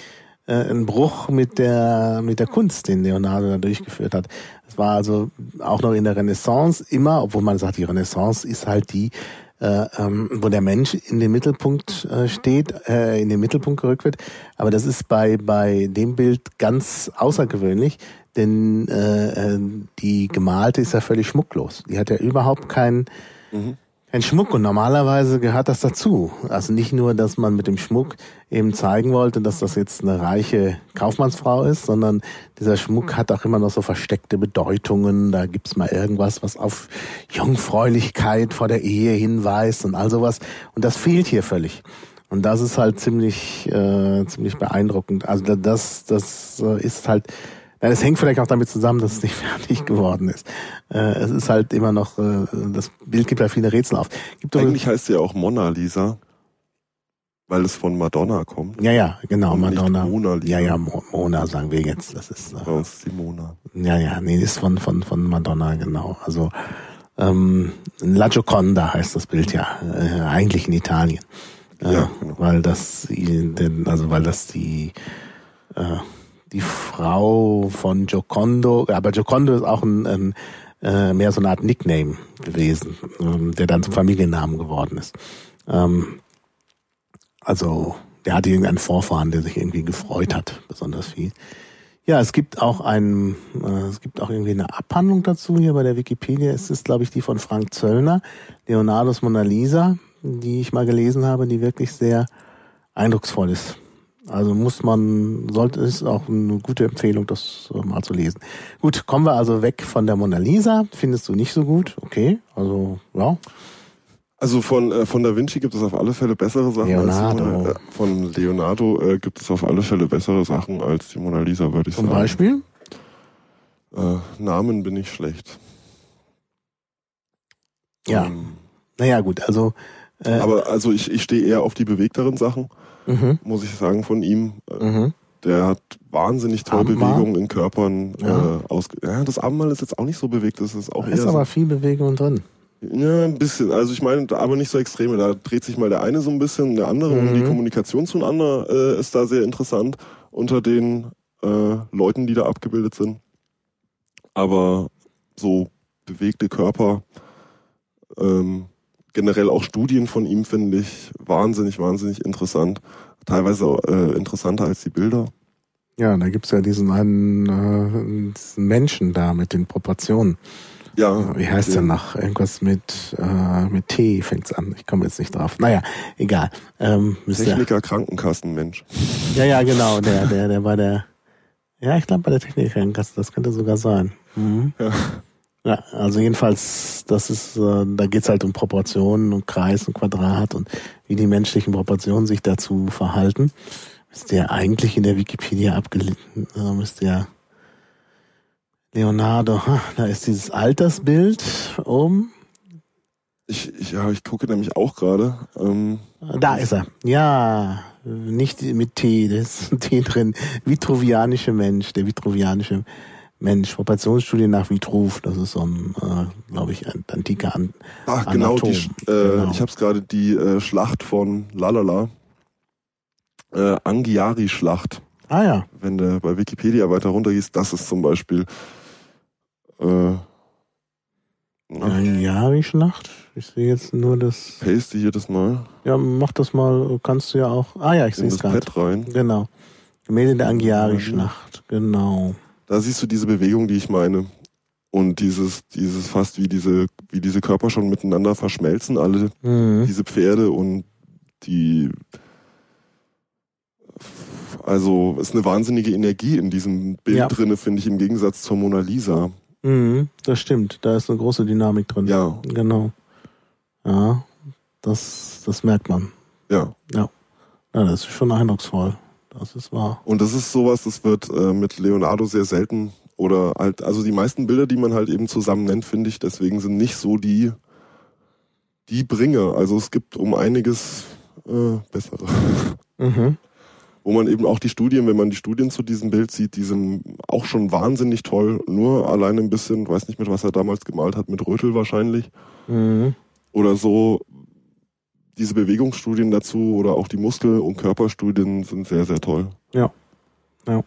äh, ein Bruch mit der mit der Kunst, den Leonardo da durchgeführt hat. Es war also auch noch in der Renaissance immer, obwohl man sagt, die Renaissance ist halt die äh, ähm, wo der Mensch in den Mittelpunkt äh, steht, äh, in den Mittelpunkt gerückt wird. Aber das ist bei bei dem Bild ganz außergewöhnlich, denn äh, äh, die gemalte ist ja völlig schmucklos. Die hat ja überhaupt keinen mhm ein Schmuck und normalerweise gehört das dazu. Also nicht nur, dass man mit dem Schmuck eben zeigen wollte, dass das jetzt eine reiche Kaufmannsfrau ist, sondern dieser Schmuck hat auch immer noch so versteckte Bedeutungen. Da gibt's mal irgendwas, was auf Jungfräulichkeit vor der Ehe hinweist und all sowas. Und das fehlt hier völlig. Und das ist halt ziemlich, äh, ziemlich beeindruckend. Also das, das äh, ist halt es hängt vielleicht auch damit zusammen, dass es nicht *laughs* fertig geworden ist. Äh, es ist halt immer noch, äh, das Bild gibt ja viele Rätsel auf. Gibt Eigentlich heißt sie ja auch Mona Lisa, weil es von Madonna kommt. Ja, ja, genau, Madonna. Mona Lisa. Ja, ja, Mona sagen wir jetzt. Das ist, äh, Bei uns ist die Mona. Ja, ja, nee, ist von, von, von Madonna, genau. Also, ähm, La Gioconda heißt das Bild ja, äh, eigentlich in Italien. Äh, ja, genau. Weil das, also weil das die, äh, die Frau von Jocondo, aber Jocondo ist auch ein, ein äh, mehr so eine Art Nickname gewesen, ähm, der dann zum Familiennamen geworden ist. Ähm, also der hatte irgendeinen Vorfahren, der sich irgendwie gefreut hat, besonders viel. Ja, es gibt auch ein, äh, es gibt auch irgendwie eine Abhandlung dazu hier bei der Wikipedia. Es ist, glaube ich, die von Frank Zöllner, Leonardos Mona Lisa, die ich mal gelesen habe, die wirklich sehr eindrucksvoll ist. Also muss man, sollte ist auch eine gute Empfehlung, das äh, mal zu lesen. Gut, kommen wir also weg von der Mona Lisa. Findest du nicht so gut? Okay, also ja. Also von äh, von Da Vinci gibt es auf alle Fälle bessere Sachen. Leonardo. Als Mona, äh, von Leonardo äh, gibt es auf alle Fälle bessere Sachen als die Mona Lisa, würde ich Zum sagen. Zum Beispiel? Äh, Namen bin ich schlecht. Ja. Ähm, naja, gut, also. Äh, aber also ich, ich stehe eher auf die bewegteren Sachen mhm. muss ich sagen, von ihm. Mhm. Der hat wahnsinnig tolle Abendmahl? Bewegungen in Körpern ja. äh, aus. Ja, das Abendmahl ist jetzt auch nicht so bewegt, das ist auch da ist aber so, viel Bewegung drin. Ja, ein bisschen. Also ich meine, aber nicht so extreme. Da dreht sich mal der eine so ein bisschen, der andere mhm. und die Kommunikation zueinander äh, ist da sehr interessant unter den äh, Leuten, die da abgebildet sind. Aber so bewegte Körper, ähm, generell auch Studien von ihm finde ich wahnsinnig, wahnsinnig interessant. Teilweise äh, interessanter als die Bilder. Ja, da gibt's ja diesen einen äh, diesen Menschen da mit den Proportionen. Ja. Wie heißt der noch? Irgendwas mit, äh, mit T fängt's an. Ich komme jetzt nicht drauf. Naja, egal. Ähm, Techniker, Krankenkassenmensch. Ja, ja, genau. Der, der, der bei der, ja, ich glaube bei der Techniker Krankenkasse, das könnte sogar sein. Mhm. Ja. Ja, also jedenfalls, das ist, äh, da geht's halt um Proportionen und Kreis und Quadrat und wie die menschlichen Proportionen sich dazu verhalten. Müsste ja eigentlich in der Wikipedia abgelitten, äh, müsste ja Leonardo, da ist dieses Altersbild um. Ich, ich, ja, ich gucke nämlich auch gerade. Ähm, da ist er. Ja, nicht mit T, da ist ein T drin. Vitruvianische Mensch, der vitruvianische Mensch, Proportionsstudie nach Vitruv, das ist so ein, äh, glaube ich, ein antiker An Ach, genau, die, äh, genau. ich habe es gerade, die äh, Schlacht von Lalala, äh, Angiari-Schlacht. Ah ja. Wenn du bei Wikipedia weiter runtergehst, das ist zum Beispiel äh, Angiari-Schlacht? Ich sehe jetzt nur das... Paste hier das mal. Ja, mach das mal, kannst du ja auch... Ah ja, ich sehe es gerade. Rein. Genau. Gemälde der Angiari-Schlacht, genau. Da siehst du diese Bewegung, die ich meine. Und dieses, dieses fast wie diese, wie diese Körper schon miteinander verschmelzen, alle mhm. diese Pferde und die, also ist eine wahnsinnige Energie in diesem Bild ja. drinne, finde ich, im Gegensatz zur Mona Lisa. Mhm, das stimmt, da ist eine große Dynamik drin. Ja. Genau. Ja, das, das merkt man. Ja. Ja. Ja, das ist schon eindrucksvoll. Das ist wahr. Und das ist sowas, das wird äh, mit Leonardo sehr selten oder halt, also die meisten Bilder, die man halt eben zusammen nennt, finde ich, deswegen sind nicht so die, die Bringer. Also es gibt um einiges äh, bessere. Mhm. Wo man eben auch die Studien, wenn man die Studien zu diesem Bild sieht, die sind auch schon wahnsinnig toll. Nur alleine ein bisschen, weiß nicht mit was er damals gemalt hat, mit Rötel wahrscheinlich. Mhm. Oder so, diese Bewegungsstudien dazu oder auch die Muskel- und Körperstudien sind sehr, sehr toll. Ja. Ja.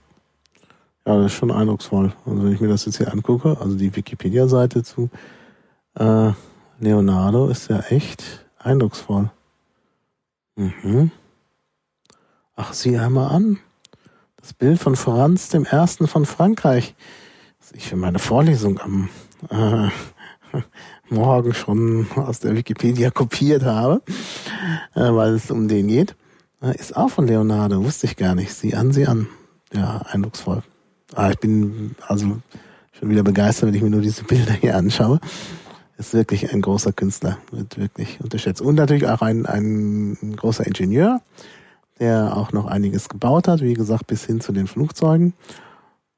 Ja, das ist schon eindrucksvoll. Also wenn ich mir das jetzt hier angucke, also die Wikipedia-Seite zu äh, Leonardo ist ja echt Eindrucksvoll. Mhm. Ach, sieh einmal an. Das Bild von Franz dem Ersten von Frankreich, ich für meine Vorlesung am äh, Morgen schon aus der Wikipedia kopiert habe, äh, weil es um den geht, äh, ist auch von Leonardo, wusste ich gar nicht. Sieh an, sieh an. Ja, eindrucksvoll. Ah, ich bin also schon wieder begeistert, wenn ich mir nur diese Bilder hier anschaue. Ist wirklich ein großer Künstler, wird wirklich unterschätzt. Und natürlich auch ein, ein großer Ingenieur, der auch noch einiges gebaut hat, wie gesagt, bis hin zu den Flugzeugen.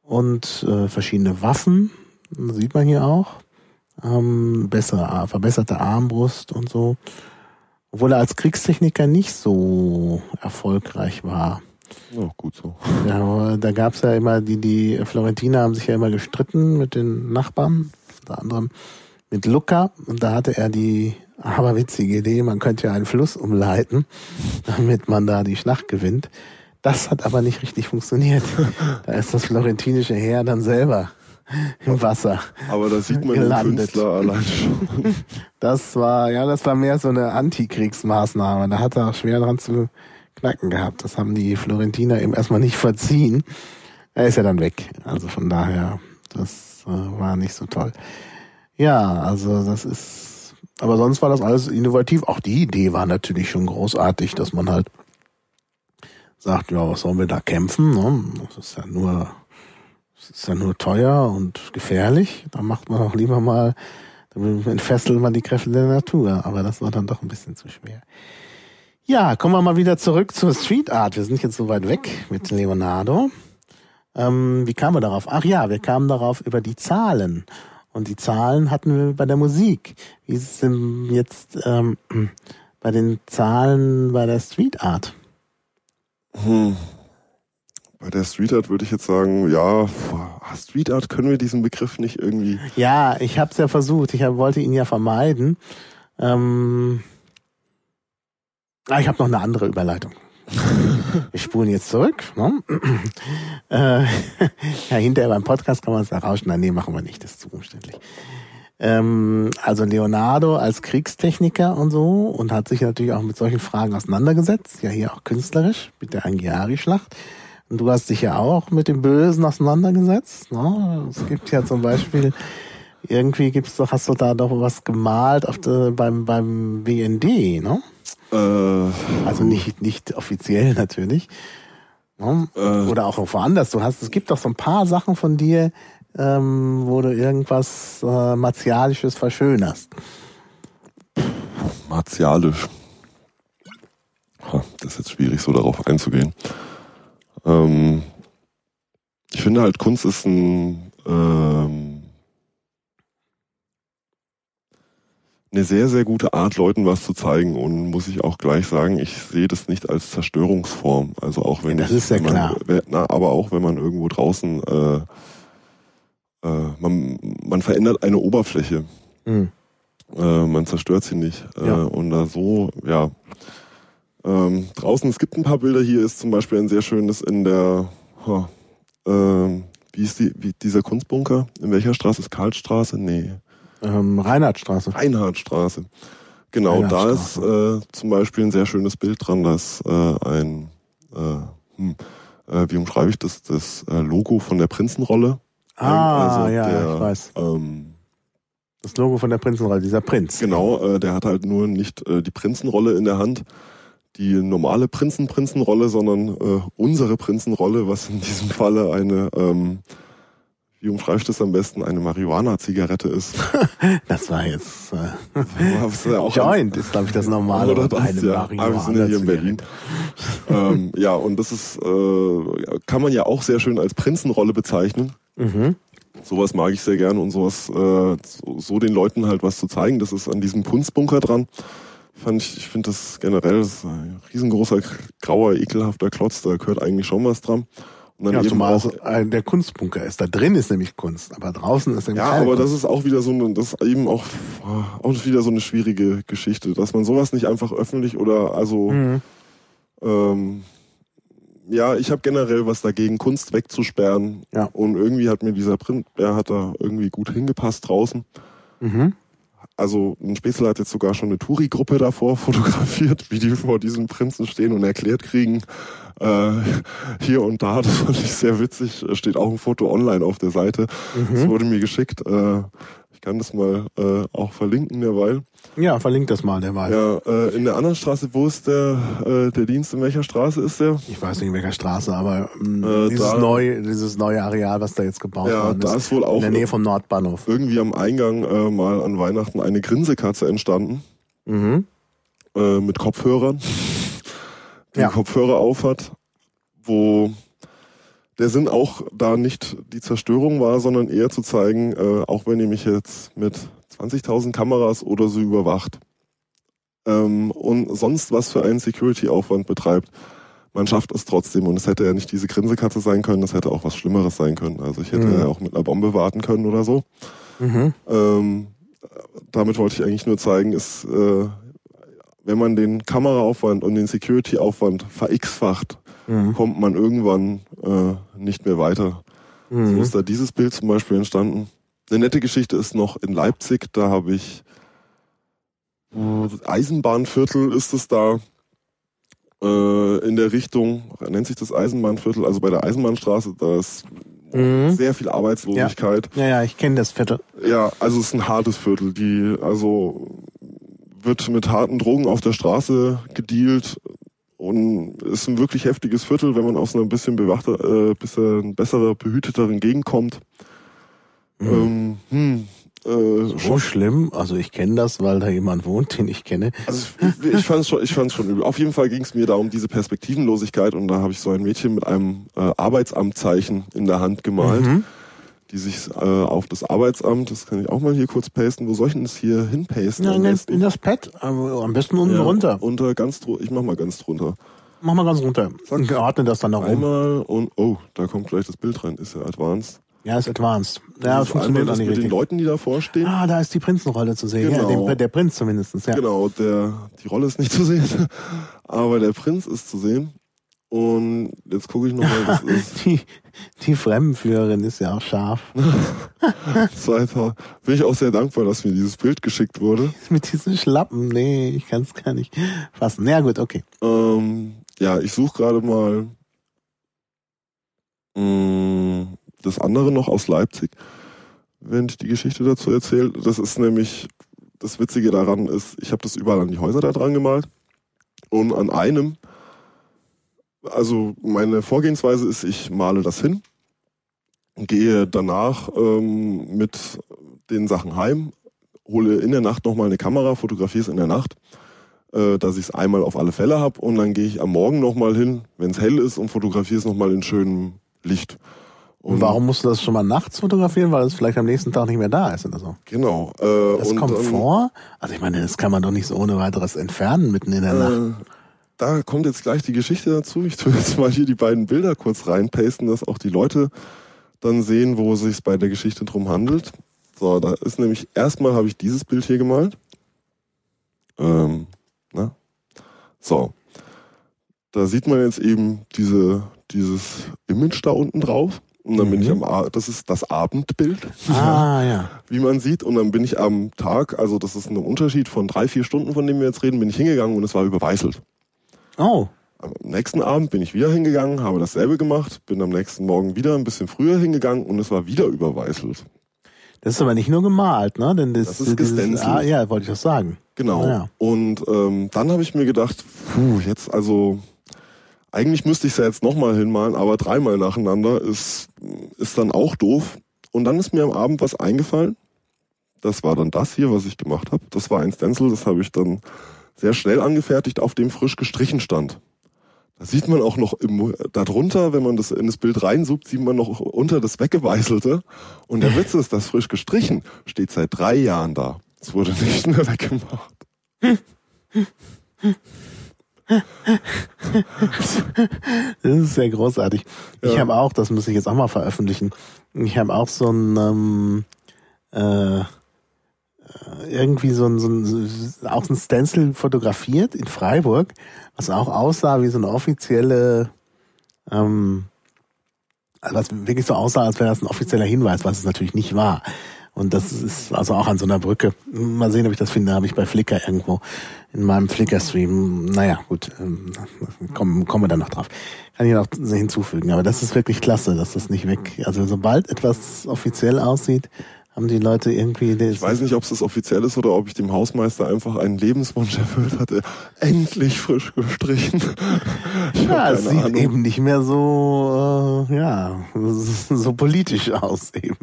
Und äh, verschiedene Waffen, sieht man hier auch. Ähm, bessere, verbesserte Armbrust und so. Obwohl er als Kriegstechniker nicht so erfolgreich war. Ja, gut so. Ja, da gab's ja immer, die, die Florentiner haben sich ja immer gestritten mit den Nachbarn, unter anderem mit Lucca. Und da hatte er die aberwitzige Idee, man könnte ja einen Fluss umleiten, damit man da die Schlacht gewinnt. Das hat aber nicht richtig funktioniert. *laughs* Da ist das florentinische Heer dann selber im Wasser. Aber da sieht man gelandet. den Künstler allein schon. Das war, ja, das war mehr so eine Antikriegsmaßnahme. Da hat er auch schwer dran zu knacken gehabt. Das haben die Florentiner eben erstmal nicht verziehen. Er ist ja dann weg. Also von daher, das äh, war nicht so toll. Ja, also das ist, aber sonst war das alles innovativ. Auch die Idee war natürlich schon großartig, dass man halt sagt, ja, was sollen wir da kämpfen? Ne? Das ist ja nur, das ist ja nur teuer und gefährlich. Da macht man auch lieber mal, dann entfesselt man die Kräfte der Natur. Aber das war dann doch ein bisschen zu schwer. Ja, kommen wir mal wieder zurück zur Street Art. Wir sind jetzt so weit weg mit Leonardo. Ähm, wie kamen wir darauf? Ach ja, wir kamen darauf über die Zahlen. Und die Zahlen hatten wir bei der Musik. Wie ist es denn jetzt ähm, bei den Zahlen bei der Street Art? Hm. Bei der Street Art würde ich jetzt sagen, ja, Street Art können wir diesen Begriff nicht irgendwie. Ja, ich habe es ja versucht. Ich hab, wollte ihn ja vermeiden. Ähm, Ah, ich habe noch eine andere Überleitung. *laughs* Wir spulen jetzt zurück. Ne? *clears throat* Äh, *laughs* ja, hinterher beim Podcast kann man es da rausschneiden. Nee, machen wir nicht, das ist zu umständlich. Ähm, also Leonardo als Kriegstechniker und so und hat sich natürlich auch mit solchen Fragen auseinandergesetzt. Ja, hier auch künstlerisch mit der Anghiari-Schlacht. Und du hast dich ja auch mit dem Bösen auseinandergesetzt. Ne? Es gibt ja zum Beispiel irgendwie gibt's doch, hast du da doch was gemalt auf de, beim beim BND, ne? Äh, also nicht, nicht offiziell natürlich. Ne? Äh, Oder auch woanders. Du hast, es gibt doch so ein paar Sachen von dir, ähm, wo du irgendwas äh, Martialisches verschönerst. Martialisch. Das ist jetzt schwierig, so darauf einzugehen. Ähm, ich finde halt, Kunst ist ein ähm, eine sehr, sehr gute Art, Leuten was zu zeigen. Und muss ich auch gleich sagen, ich sehe das nicht als Zerstörungsform. Also auch wenn ja, das ich, ist ja man, klar. Na, aber auch wenn man irgendwo draußen äh, äh, man, man verändert eine Oberfläche. Mhm. Äh, man zerstört sie nicht. Äh, ja. Und da so, ja. Ähm, draußen, es gibt ein paar Bilder. Hier ist zum Beispiel ein sehr schönes in der, huh, äh, wie ist die, wie, dieser Kunstbunker? In welcher Straße ist Karlstraße? Nee. Ähm, Reinhardtstraße. Reinhardtstraße. Genau, da ist äh, zum Beispiel ein sehr schönes Bild dran, dass äh, ein, äh, hm, äh, wie umschreibe ich das, das äh, Logo von der Prinzenrolle. Ah, also ja, der, ich weiß. Ähm, das Logo von der Prinzenrolle, dieser Prinz. Genau, äh, der hat halt nur nicht äh, die Prinzenrolle in der Hand, die normale Prinzen-Prinzenrolle, sondern äh, unsere Prinzenrolle, was in diesem Falle eine ähm, wie umschreibe ich das am besten, eine Marihuana-Zigarette ist. *laughs* das war jetzt äh, ja Joint ist, glaube ich, das normale. Oder das, eine ja. Marihuana wir sind ja hier in Berlin. *laughs* ähm, ja, und das ist, äh, kann man ja auch sehr schön als Prinzenrolle bezeichnen. Mhm. Sowas mag ich sehr gerne und sowas, äh, so, so den Leuten halt was zu zeigen. Das ist an diesem Kunstbunker dran. Fand ich, ich finde das generell das ein riesengroßer, grauer, ekelhafter Klotz, da gehört eigentlich schon was dran. Und dann ja, eben zumal auch, ein, der Kunstbunker ist. Da drin ist nämlich Kunst, aber draußen ist nämlich Ja, aber Kunst. das ist auch wieder so eine, das ist eben auch, auch wieder so eine schwierige Geschichte, dass man sowas nicht einfach öffentlich oder also mhm. ähm, ja, ich habe generell was dagegen, Kunst wegzusperren. Ja. Und irgendwie hat mir dieser Printbär hat da irgendwie gut hingepasst draußen. Mhm. Also ein Spätzle hat jetzt sogar schon eine Touri-Gruppe davor fotografiert, wie die vor diesem Prinzen stehen und erklärt kriegen, äh, hier und da, das fand ich sehr witzig, steht auch ein Foto online auf der Seite. Mhm. Das wurde mir geschickt. Äh, ich kann das mal äh, auch verlinken derweil. Ja, verlinkt das mal derweil. Ja, äh, in der anderen Straße, wo ist der, äh, der Dienst, in welcher Straße ist der? Ich weiß nicht in welcher Straße, aber mh, äh, dieses, da, neue, dieses neue Areal, was da jetzt gebaut ja, worden ist, da ist wohl auch in der Nähe vom Nordbahnhof. Irgendwie am Eingang äh, mal an Weihnachten eine Grinsekatze entstanden. Mhm. Äh, mit Kopfhörern. Die ja. Kopfhörer auf hat, wo der Sinn auch da nicht die Zerstörung war, sondern eher zu zeigen, äh, auch wenn ihr mich jetzt mit 20.000 Kameras oder so überwacht ähm, und sonst was für einen Security-Aufwand betreibt, man schafft es trotzdem. Und es hätte ja nicht diese Grinsekatze sein können, das hätte auch was Schlimmeres sein können. Also ich hätte mhm. ja auch mit einer Bombe warten können oder so. Mhm. Ähm, damit wollte ich eigentlich nur zeigen, ist, äh, wenn man den Kameraaufwand und den Security-Aufwand verx-facht, mhm. kommt man irgendwann äh, nicht mehr weiter. Mhm. So ist da dieses Bild zum Beispiel entstanden. Eine nette Geschichte ist noch in Leipzig, da habe ich äh, Eisenbahnviertel ist es da äh, in der Richtung, nennt sich das Eisenbahnviertel, also bei der Eisenbahnstraße, da ist mhm. sehr viel Arbeitslosigkeit. Ja, ja, ja ich kenne das Viertel. Ja, also es ist ein hartes Viertel, die also wird mit harten Drogen auf der Straße gedealt, und ist ein wirklich heftiges Viertel, wenn man aus einer bisschen bewachter, äh, bisschen besserer, behüteteren Gegend kommt. Mhm. Ähm, hm, äh, so schlimm? Also ich kenne das, weil da jemand wohnt, *laughs* den ich kenne. Also ich, ich fand es schon, ich fand's schon übel. Auf jeden Fall ging es mir da um diese Perspektivenlosigkeit und da habe ich so ein Mädchen mit einem äh, Arbeitsamtzeichen in der Hand gemalt. Mhm die sich äh, auf das Arbeitsamt, das kann ich auch mal hier kurz pasten. Wo soll ich denn das hier hinpasten? Ja, in, das, in das Pad, aber am besten unten ja, runter. Unter ganz ich mach mal ganz drunter. Mach mal ganz runter. Zack. Und ordne das dann nach oben. Einmal und oh, da kommt gleich das Bild rein. Ist ja advanced. Ja, ist advanced. Ja, das funktioniert einmal das mit richtig. den Leuten, die davor stehen. Ah, da ist die Prinzenrolle zu sehen. Genau. Ja, den, der Prinz zumindest. Ja. Genau, der, die Rolle ist nicht *laughs* zu sehen, aber der Prinz ist zu sehen. Und jetzt gucke ich nochmal, was *laughs* ist. Die, die Fremdenführerin ist ja auch scharf. *laughs* Zweiter. Bin ich auch sehr dankbar, dass mir dieses Bild geschickt wurde. *laughs* Mit diesen Schlappen, nee, ich kann es gar nicht fassen. Na ja, gut, okay. Ähm, ja, ich suche gerade mal mh, mm, das andere noch aus Leipzig, wenn ich die Geschichte dazu erzähle. Das ist nämlich, das Witzige daran ist, ich habe das überall an die Häuser da dran gemalt. Und an einem also meine Vorgehensweise ist, ich male das hin, gehe danach ähm, mit den Sachen heim, hole in der Nacht nochmal eine Kamera, fotografiere es in der Nacht, äh, dass ich es einmal auf alle Fälle habe und dann gehe ich am Morgen nochmal hin, wenn es hell ist und fotografiere es nochmal in schönem Licht. Und warum musst du das schon mal nachts fotografieren, weil es vielleicht am nächsten Tag nicht mehr da ist oder so? Genau. Äh, das kommt vor? Also ich meine, das kann man doch nicht so ohne weiteres entfernen mitten in der äh, Nacht da kommt jetzt gleich die Geschichte dazu. Ich tue jetzt mal hier die beiden Bilder kurz reinpasten, dass auch die Leute dann sehen, wo es sich bei der Geschichte drum handelt. So, da ist nämlich erstmal habe ich dieses Bild hier gemalt. Ähm, na? So. Da sieht man jetzt eben diese, dieses Image da unten drauf. Und dann mhm. bin ich mhm. am, das ist das Abendbild. Ah, *laughs* ja. Wie man sieht. Und dann bin ich am Tag, also das ist ein Unterschied von drei, vier Stunden, von dem wir jetzt reden, bin ich hingegangen und es war überweißelt. Oh. Am nächsten Abend bin ich wieder hingegangen, habe dasselbe gemacht, bin am nächsten Morgen wieder ein bisschen früher hingegangen und es war wieder überweißelt. Das ist aber nicht nur gemalt, ne? Denn das, das ist gestänzelt. Ah, ja, wollte ich das sagen. Genau. Ja. Und ähm, dann habe ich mir gedacht, puh, jetzt also eigentlich müsste ich es ja jetzt nochmal hinmalen, aber dreimal nacheinander ist, ist dann auch doof. Und dann ist mir am Abend was eingefallen. Das war dann das hier, was ich gemacht habe. Das war ein Stencil, das habe ich dann sehr schnell angefertigt, auf dem frisch gestrichen stand. Da sieht man auch noch im, darunter, wenn man das in das Bild reinsucht, sieht man noch unter das Weggeweißelte. Und der Witz ist, das frisch gestrichen steht seit drei Jahren da. Es wurde nicht mehr weggemacht. Das ist sehr großartig. Ja. Ich habe auch, das muss ich jetzt auch mal veröffentlichen, ich habe auch so ein ähm, äh, irgendwie so ein, so ein, auch ein Stencil fotografiert in Freiburg, was auch aussah wie so eine offizielle, ähm, was wirklich so aussah, als wäre das ein offizieller Hinweis, was es natürlich nicht war. Und das ist also auch an so einer Brücke. Mal sehen, ob ich das finde. Habe ich bei Flickr irgendwo in meinem Flickr-Stream. Naja, gut, ähm, kommen, wir dann noch drauf. Kann ich noch hinzufügen. Aber das ist wirklich klasse, dass das nicht weg. Also sobald etwas offiziell aussieht, haben die Leute irgendwie... Ich weiß nicht, ob es das offiziell ist oder ob ich dem Hausmeister einfach einen Lebenswunsch erfüllt hatte. Endlich frisch gestrichen. *laughs* ja, es sieht Ahnung. eben nicht mehr so, äh, ja, *laughs* so politisch aus eben.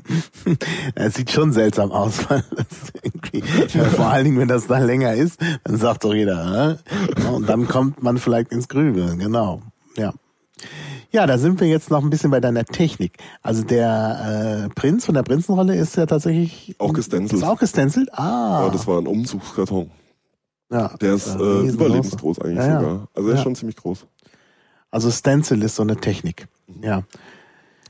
*laughs* es sieht schon seltsam aus, weil das irgendwie, ja, vor allen Dingen, wenn das da länger ist, dann sagt doch jeder, äh? und dann kommt man vielleicht ins Grübeln, genau, ja. Ja, da sind wir jetzt noch ein bisschen bei deiner Technik. Also der äh, Prinz von der Prinzenrolle ist ja tatsächlich auch gestencelt. Ist auch gestencelt? Ah. Ja, das war ein Umzugskarton. Ja. Der ist äh, überlebensgroß eigentlich ja, ja. sogar. Also er ist schon ziemlich groß. Also Stencil ist so eine Technik. Ja.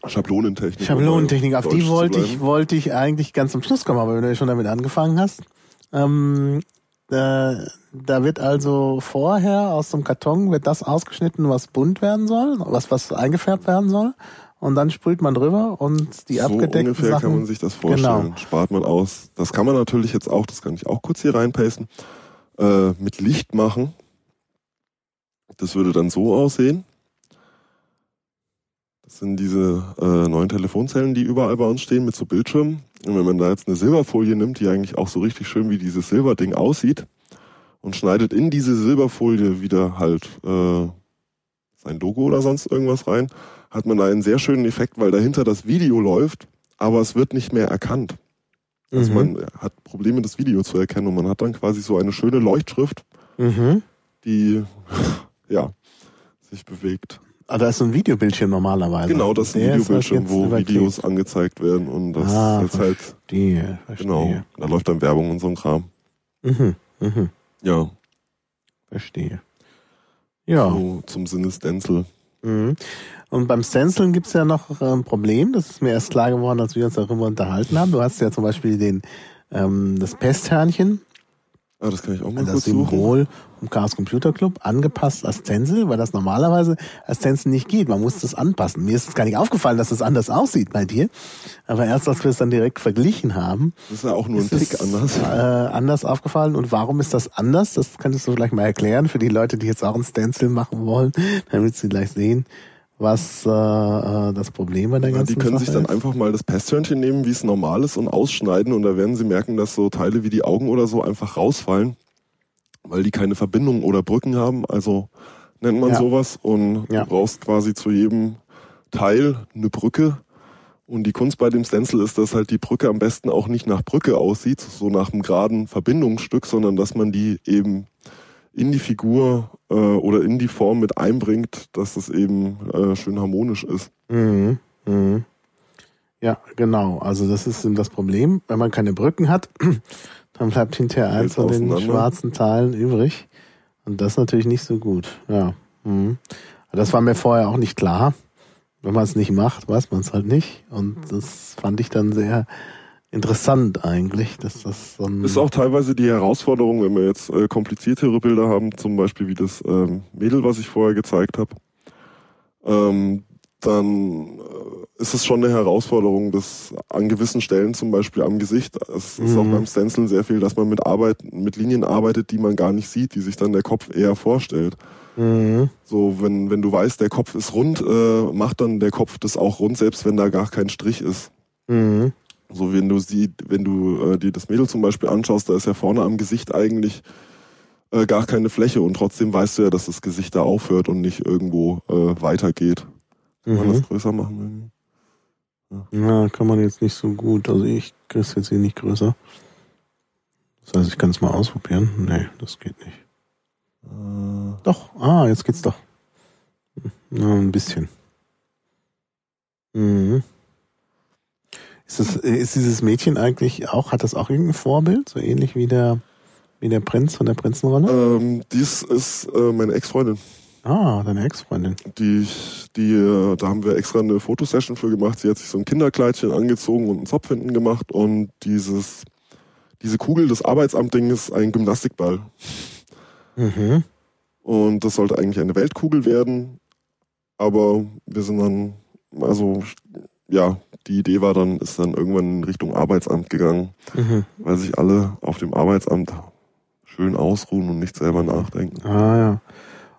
Schablonentechnik. Schablonentechnik, auf die wollte ich, wollte ich eigentlich ganz zum Schluss kommen, aber wenn du schon damit angefangen hast. Ähm, äh, da wird also vorher aus dem Karton wird das ausgeschnitten, was bunt werden soll, was was eingefärbt werden soll. Und dann sprüht man drüber und die so abgedeckten ungefähr Sachen, kann man sich das vorstellen. Genau. Spart man aus. Das kann man natürlich jetzt auch, das kann ich auch kurz hier reinpasten, äh, mit Licht machen. Das würde dann so aussehen. Das sind diese äh, neuen Telefonzellen, die überall bei uns stehen mit so Bildschirmen. Und wenn man da jetzt eine Silberfolie nimmt, die eigentlich auch so richtig schön wie dieses Silberding aussieht, und schneidet in diese Silberfolie wieder halt äh, sein Logo oder sonst irgendwas rein, hat man da einen sehr schönen Effekt, weil dahinter das Video läuft, aber es wird nicht mehr erkannt. Also mhm. man hat Probleme, das Video zu erkennen und man hat dann quasi so eine schöne Leuchtschrift, mhm. die *laughs* ja sich bewegt. Ah, da ist so ein Videobildschirm normalerweise. Genau, das ist ein Der Videobildschirm, wo. Videos angezeigt werden und das ah, ist halt verstehe. genau. Da läuft dann Werbung und so ein Kram. Mhm, mhm. Ja. Verstehe. Ja. So zum Sinne Stencil. Mhm. Und beim Stenciln gibt's ja noch ein Problem, das ist mir erst klar geworden, als wir uns darüber unterhalten haben. Du hast ja zum Beispiel den ähm, das Pesthörnchen, Ah, das kann ich auch mal das kurz Symbol suchen. Chaos Computer Club angepasst als Stencil, weil das normalerweise als Stencil nicht geht. Man muss das anpassen. Mir ist es gar nicht aufgefallen, dass es das anders aussieht bei dir. Aber erst als wir es dann direkt verglichen haben. Das ist ja auch nur ein Tick anders. Äh, anders aufgefallen. Und warum ist das anders? Das könntest du vielleicht mal erklären für die Leute, die jetzt auch ein Stencil machen wollen, *laughs* damit sie gleich sehen was äh, äh, das Problem bei der ja, ganzen Die können Sache sich dann ist. einfach mal das Pesthörnchen nehmen, wie es normal ist, und ausschneiden und da werden sie merken, dass so Teile wie die Augen oder so einfach rausfallen weil die keine Verbindungen oder Brücken haben, also nennt man ja. sowas. Und ja. du brauchst quasi zu jedem Teil eine Brücke. Und die Kunst bei dem Stencil ist, dass halt die Brücke am besten auch nicht nach Brücke aussieht, so nach einem geraden Verbindungsstück, sondern dass man die eben in die Figur äh, oder in die Form mit einbringt, dass das eben äh, schön harmonisch ist. Mhm. Mhm. Ja, genau. Also das ist das Problem, wenn man keine Brücken hat, *clears throat* dann bleibt hinterher eins von den schwarzen Teilen übrig. Und das ist natürlich nicht so gut. Ja. Mhm. Das war mir vorher auch nicht klar. Wenn man es nicht macht, weiß man es halt nicht. Und das fand ich dann sehr interessant eigentlich, dass das so ein ist auch teilweise die Herausforderung, wenn wir jetzt äh, kompliziertere Bilder haben, zum Beispiel wie das ähm, Mädel, was ich vorher gezeigt habe. Ähm, dann äh, ist es schon eine Herausforderung, dass an gewissen Stellen, zum Beispiel am Gesicht, es ist mhm. auch beim Stenciln sehr viel, dass man mit Arbeit, mit Linien arbeitet, die man gar nicht sieht, die sich dann der Kopf eher vorstellt. Mhm. So, wenn, wenn du weißt, der Kopf ist rund, äh, macht dann der Kopf das auch rund, selbst wenn da gar kein Strich ist. Mhm. So, wenn du sie, wenn du äh, dir das Mädel zum Beispiel anschaust, da ist ja vorne am Gesicht eigentlich äh, gar keine Fläche und trotzdem weißt du ja, dass das Gesicht da aufhört und nicht irgendwo äh, weitergeht. Kann man das mhm. größer machen? Ja. ja, kann man jetzt nicht so gut. Also ich kriege es jetzt hier nicht größer. Das heißt, ich kann es mal ausprobieren. Nee, das geht nicht. Äh. Doch, ah, jetzt geht's doch. Na, ein bisschen. Mhm. Ist, das, ist dieses Mädchen eigentlich auch, hat das auch irgendein Vorbild? So ähnlich wie der, wie der Prinz von der Prinzenrolle? Ähm, dies ist äh, meine Ex-Freundin. Ah, deine Ex-Freundin. Die, die, äh, da haben wir extra eine Fotosession für gemacht. Sie hat sich so ein Kinderkleidchen angezogen und einen Zopf hinten gemacht und dieses, diese Kugel des Arbeitsamtding ist ein Gymnastikball. Mhm. Und das sollte eigentlich eine Weltkugel werden. Aber wir sind dann, also ja, die Idee war dann, ist dann irgendwann in Richtung Arbeitsamt gegangen, Mhm. weil sich alle auf dem Arbeitsamt schön ausruhen und nicht selber nachdenken. Ah ja.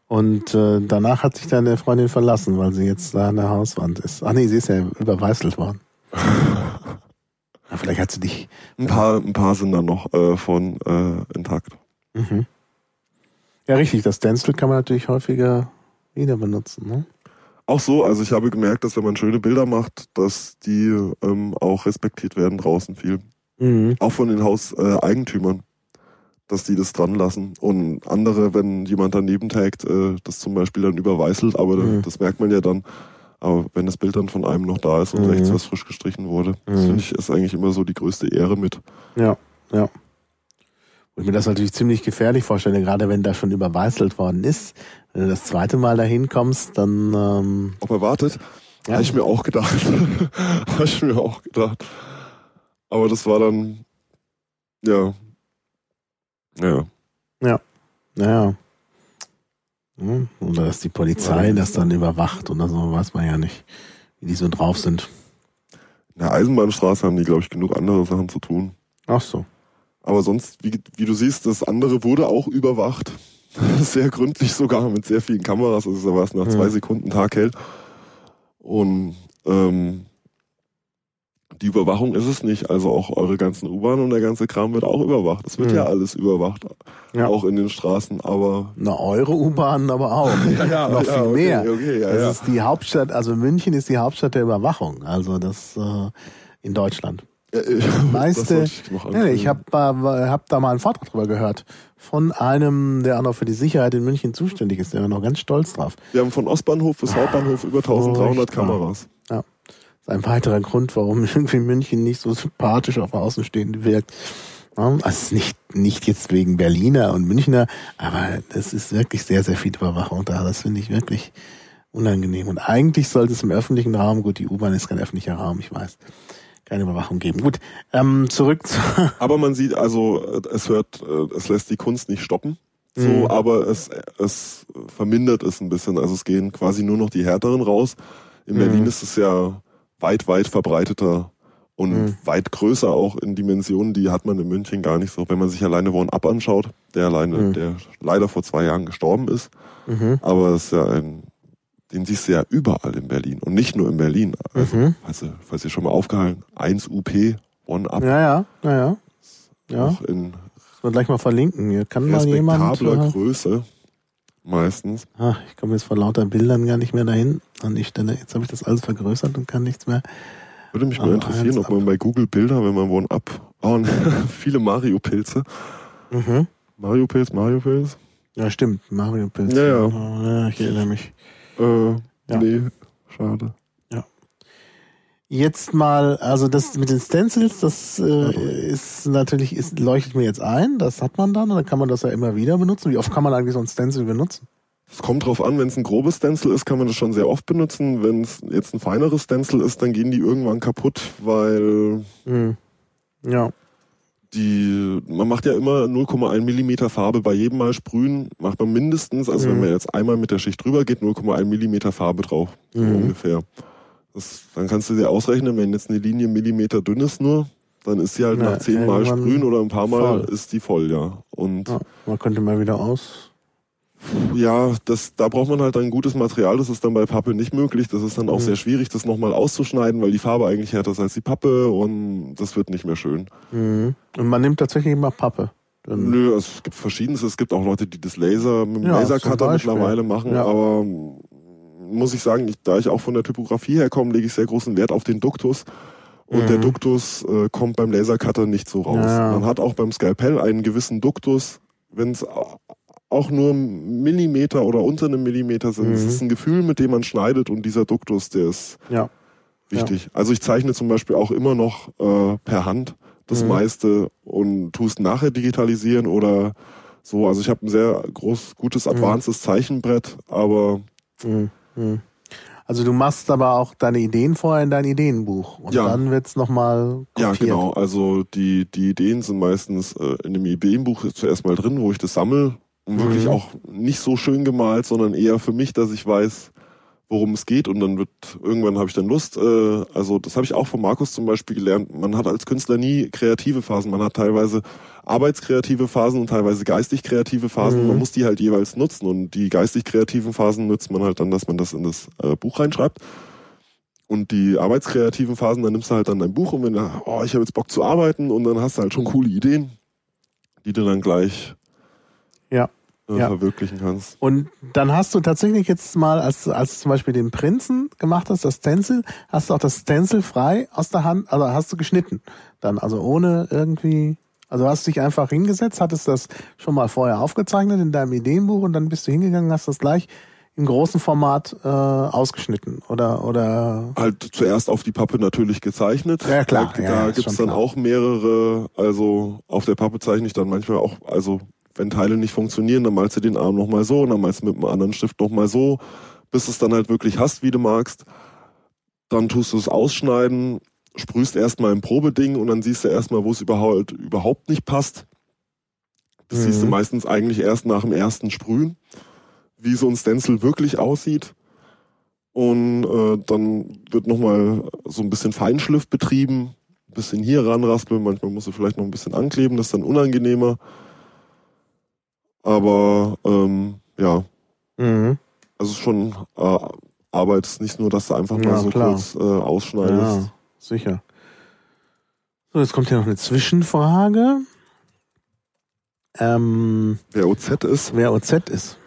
Und äh, danach hat sich deine Freundin verlassen, weil sie jetzt da an der Hauswand ist. Ach nee, sie ist ja überweißelt worden. *laughs* ja, vielleicht hat sie dich. Ein paar, ein paar sind dann noch äh, von äh, intakt. Mhm. Ja, richtig. Das Stencil kann man natürlich häufiger wieder benutzen. Ne? Auch so, also ich habe gemerkt, dass wenn man schöne Bilder macht, dass die ähm, auch respektiert werden draußen viel. Mhm. Auch von den Hauseigentümern, Eigentümern, dass die das dran lassen. Und andere, wenn jemand daneben tagt, äh, das zum Beispiel dann überweißelt, aber Mhm. das merkt man ja dann. Aber wenn das Bild dann von einem noch da ist und Mhm. rechts was frisch gestrichen wurde, das Mhm. finde ich ist eigentlich immer so die größte Ehre mit. Ja, ja. Und ich mir das natürlich ziemlich gefährlich vorstelle, gerade wenn da schon überweißelt worden ist. Wenn du das zweite Mal dahin kommst, dann ähm, Ob erwartet, Ja. habe ich mir auch gedacht. *laughs* habe ich mir auch gedacht. Aber das war dann, ja, ja. Naja. Hm, Oder dass die Polizei das dann überwacht oder so, weiß man ja nicht, wie die so drauf sind. In der Eisenbahnstraße haben die, glaube ich, genug andere Sachen zu tun. Ach so. Aber sonst, wie, wie du siehst, das andere wurde auch überwacht. *laughs* Sehr gründlich sogar, mit sehr vielen Kameras. Also da war es nach Mhm. zwei Sekunden taghell. Und ähm, die Überwachung ist es nicht. Also auch eure ganzen U-Bahn und der ganze Kram wird auch überwacht. Es wird Mhm. ja alles überwacht. Ja. Auch in den Straßen, aber Na, eure U-Bahn aber auch. *laughs* noch viel okay, mehr. Okay, ja, das ja. ist die Hauptstadt, also München ist die Hauptstadt der Überwachung, also das äh, in Deutschland. Ja, äh, *laughs* meiste- ich Ja, nee, ich habe äh, hab da mal einen Vortrag drüber gehört von einem, der auch noch für die Sicherheit in München zuständig ist, der war noch ganz stolz drauf. Wir haben von Ostbahnhof bis Hauptbahnhof über 1300 furchtbar. Kameras. Ist ein weiterer Grund, warum *laughs* irgendwie München nicht so sympathisch auf Außenstehende wirkt. Also es nicht, nicht jetzt wegen Berliner und Münchner, aber das ist wirklich sehr, sehr viel Überwachung da. Das finde ich wirklich unangenehm. Und eigentlich sollte es im öffentlichen Raum, gut, die U-Bahn ist kein öffentlicher Raum, ich weiß, keine Überwachung geben. Gut, ähm, zurück zu, *laughs* Aber man sieht also, es hört, äh, es lässt die Kunst nicht stoppen. So, Mhm. aber es, es vermindert es ein bisschen. Also es gehen quasi nur noch die härteren raus. In Mhm. Berlin ist es ja weit, weit verbreiteter und Mhm. weit größer auch in Dimensionen, die hat man in München gar nicht so. Wenn man sich alleine One Up anschaut, der alleine, Mhm. der leider vor zwei Jahren gestorben ist, mhm, aber es ist ja ein, den siehst du ja überall in Berlin und nicht nur in Berlin. Also, mhm. falls, ihr, falls ihr schon mal aufgehalten, 1 UP, One Up, ja, ja, ja, ja, ja, auch in das wir gleich mal verlinken. Hier kann mal jemand, äh, Größe meistens. Ah, ich komme jetzt vor lauter Bildern gar nicht mehr dahin an die Stelle. Jetzt habe ich das alles vergrößert und kann nichts mehr. Würde mich mal interessieren, eins ob man bei Google Bilder, wenn man One Up, oh, viele Mario-Pilze. Mhm. Mario-Pilz, Mario-Pilz? Ja, stimmt. Mario Pilz. Ja, ja. Oh, ja. Ich erinnere mich. Äh, Ja. nee, schade. Jetzt mal, also das mit den Stencils, das äh, ist natürlich, ist, leuchtet mir jetzt ein. Das hat man dann und dann kann man das ja immer wieder benutzen. Wie oft kann man eigentlich so ein Stencil benutzen? Es kommt drauf an, wenn es ein grobes Stencil ist, kann man das schon sehr oft benutzen. Wenn es jetzt ein feineres Stencil ist, dann gehen die irgendwann kaputt, weil Mhm. Ja. die, man macht ja immer 0,1 Millimeter Farbe bei jedem Mal sprühen, macht man mindestens, also wenn Mhm. man jetzt einmal mit der Schicht drüber geht, 0,1 Millimeter Farbe drauf, Mhm. ungefähr. Das, dann kannst du dir ausrechnen, wenn jetzt eine Linie Millimeter dünn ist nur, dann ist sie halt Na, nach zehn Mal irgendwann sprühen oder ein paar Mal voll. ist die voll, ja. Und ja. Man könnte mal wieder aus. ja, das, da braucht man halt ein gutes Material. Das ist dann bei Pappe nicht möglich. Das ist dann auch Mhm. sehr schwierig, das nochmal auszuschneiden, weil die Farbe eigentlich härter ist als die Pappe und das wird nicht mehr schön. Mhm. Und man nimmt tatsächlich immer Pappe. Dann, Nö, es gibt verschiedenes. Es gibt auch Leute, die das Laser mit dem Ja, Lasercutter mittlerweile machen. Ja. Aber muss ich sagen, ich, da ich auch von der Typografie herkomme, lege ich sehr großen Wert auf den Duktus. Und Mhm. der Duktus äh, kommt beim Lasercutter nicht so raus. Ja. Man hat auch beim Skalpell einen gewissen Duktus, wenn es auch nur Millimeter oder unter einem Millimeter sind. Es Mhm. ist ein Gefühl, mit dem man schneidet und dieser Duktus, der ist ja. wichtig. Also ich zeichne zum Beispiel auch immer noch äh, per Hand das Mhm. meiste und tue es nachher digitalisieren oder so. Also ich habe ein sehr groß, gutes, advancedes Zeichenbrett, aber Mhm. Mhm. Also du machst aber auch deine Ideen vorher in dein Ideenbuch und Ja. dann wird's nochmal ja kopiert. genau. Also die, die Ideen sind meistens äh, in dem Ideenbuch zuerst mal drin, wo ich das sammle und wirklich Mhm. auch nicht so schön gemalt, sondern eher für mich, dass ich weiß, worum es geht und dann wird irgendwann habe ich dann Lust. Äh, also das habe ich auch von Markus zum Beispiel gelernt. Man hat als Künstler nie kreative Phasen. Man hat teilweise arbeitskreative Phasen und teilweise geistig kreative Phasen. Mhm. Man muss die halt jeweils nutzen und die geistig kreativen Phasen nutzt man halt dann, dass man das in das äh, Buch reinschreibt. Und die arbeitskreativen Phasen, dann nimmst du halt dann dein Buch und wenn du, oh, ich habe jetzt Bock zu arbeiten und dann hast du halt schon coole Ideen, die du dann gleich ja ja. verwirklichen kannst. Und dann hast du tatsächlich jetzt mal, als, als du zum Beispiel den Prinzen gemacht hast, das Stencil, hast du auch das Stencil frei aus der Hand, also hast du geschnitten. Dann, also ohne irgendwie, also hast du dich einfach hingesetzt, hattest das schon mal vorher aufgezeichnet in deinem Ideenbuch und dann bist du hingegangen, hast das gleich im großen Format äh, ausgeschnitten oder oder halt zuerst auf die Pappe natürlich gezeichnet. Ja klar. Da, ja, da gibt's dann klar. auch mehrere. Also auf der Pappe zeichne ich dann manchmal auch also wenn Teile nicht funktionieren, dann malst du den Arm nochmal so und dann malst du mit einem anderen Stift nochmal so, bis es dann halt wirklich hast, wie du magst. Dann tust du es ausschneiden, sprühst erstmal ein Probeding und dann siehst du erstmal, wo es überhaupt, überhaupt nicht passt. Das mhm. siehst du mhm. meistens eigentlich erst nach dem ersten Sprühen, wie so ein Stencil wirklich aussieht. Und äh, dann wird nochmal so ein bisschen Feinschliff betrieben, ein bisschen hier ranraspeln, manchmal musst du vielleicht noch ein bisschen ankleben, das ist dann unangenehmer. Aber ähm, ja, mhm. also schon äh, Arbeit ist nicht nur, dass du einfach mal so klar. kurz äh, ausschneidest. Ja, sicher. So, jetzt kommt hier noch eine Zwischenfrage. Ähm, wer OZ ist? Wer OZ ist.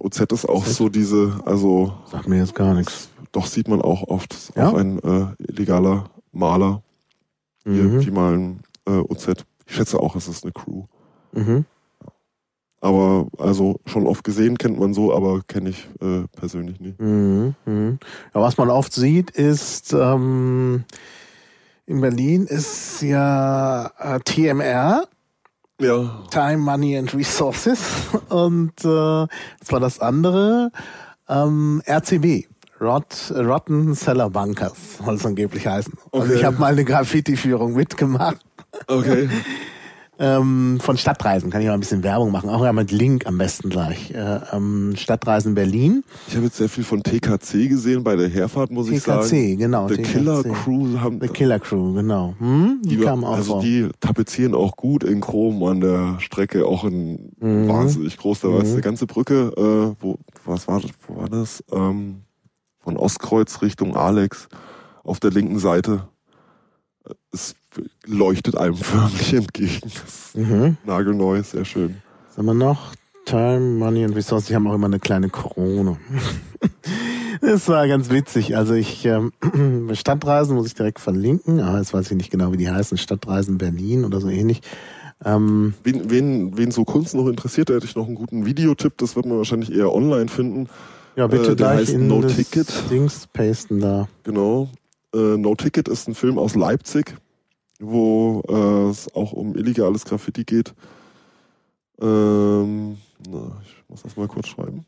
OZ ist auch OZ? so diese, also. Sagt mir jetzt gar nichts. Doch sieht man auch oft. Ist ja? Auch ein äh, illegaler Maler. Mhm. Die malen äh, OZ. Ich schätze auch, es ist eine Crew. Mhm. Aber also schon oft gesehen kennt man so, aber kenne ich äh, persönlich nicht. Mhm, mh. Ja, was man oft sieht, ist ähm, in Berlin ist ja äh, TMR. Ja. Time, Money and Resources. Und äh, das war das andere. Ähm, RCB. Rot, Rotten Seller Bunkers soll es angeblich heißen. Okay. Also ich habe mal eine Graffiti-Führung mitgemacht. Okay. *laughs* Ähm, von Stadtreisen kann ich mal ein bisschen Werbung machen, auch ja mit Link am besten gleich. Äh, ähm, Stadtreisen Berlin. Ich habe jetzt sehr viel von TKC gesehen bei der Herfahrt, muss TKC, ich sagen. TKC, genau. The TKC. Killer Crew haben. The Killer Crew, genau. Hm? Die, die kamen auch Also vor. die tapezieren auch gut in Chrom an der Strecke, auch in mhm. wahnsinnig groß. Da war jetzt mhm. eine ganze Brücke, äh, wo, was war das, wo war das? Ähm, von Ostkreuz Richtung Alex auf der linken Seite. Es leuchtet einem *laughs* förmlich entgegen. Mhm. Nagelneu, sehr schön. Was haben wir noch? Time, Money and Resources. Die haben auch immer eine kleine Krone. *laughs* das war ganz witzig. Also ich ähm, *clears throat* Stadtreisen muss ich direkt verlinken. Ah, jetzt weiß ich nicht genau, wie die heißen. Stadtreisen Berlin oder so ähnlich. Ähm, wen, wen, wen so Kunst noch interessiert, da hätte ich noch einen guten Videotipp. Das wird man wahrscheinlich eher online finden. Ja, bitte äh, der gleich heißt in No Ticket. Dings pasten da. Genau. Äh, no Ticket ist ein Film aus Leipzig wo äh, es auch um illegales Graffiti geht. Ähm, na, ich muss das mal kurz schreiben.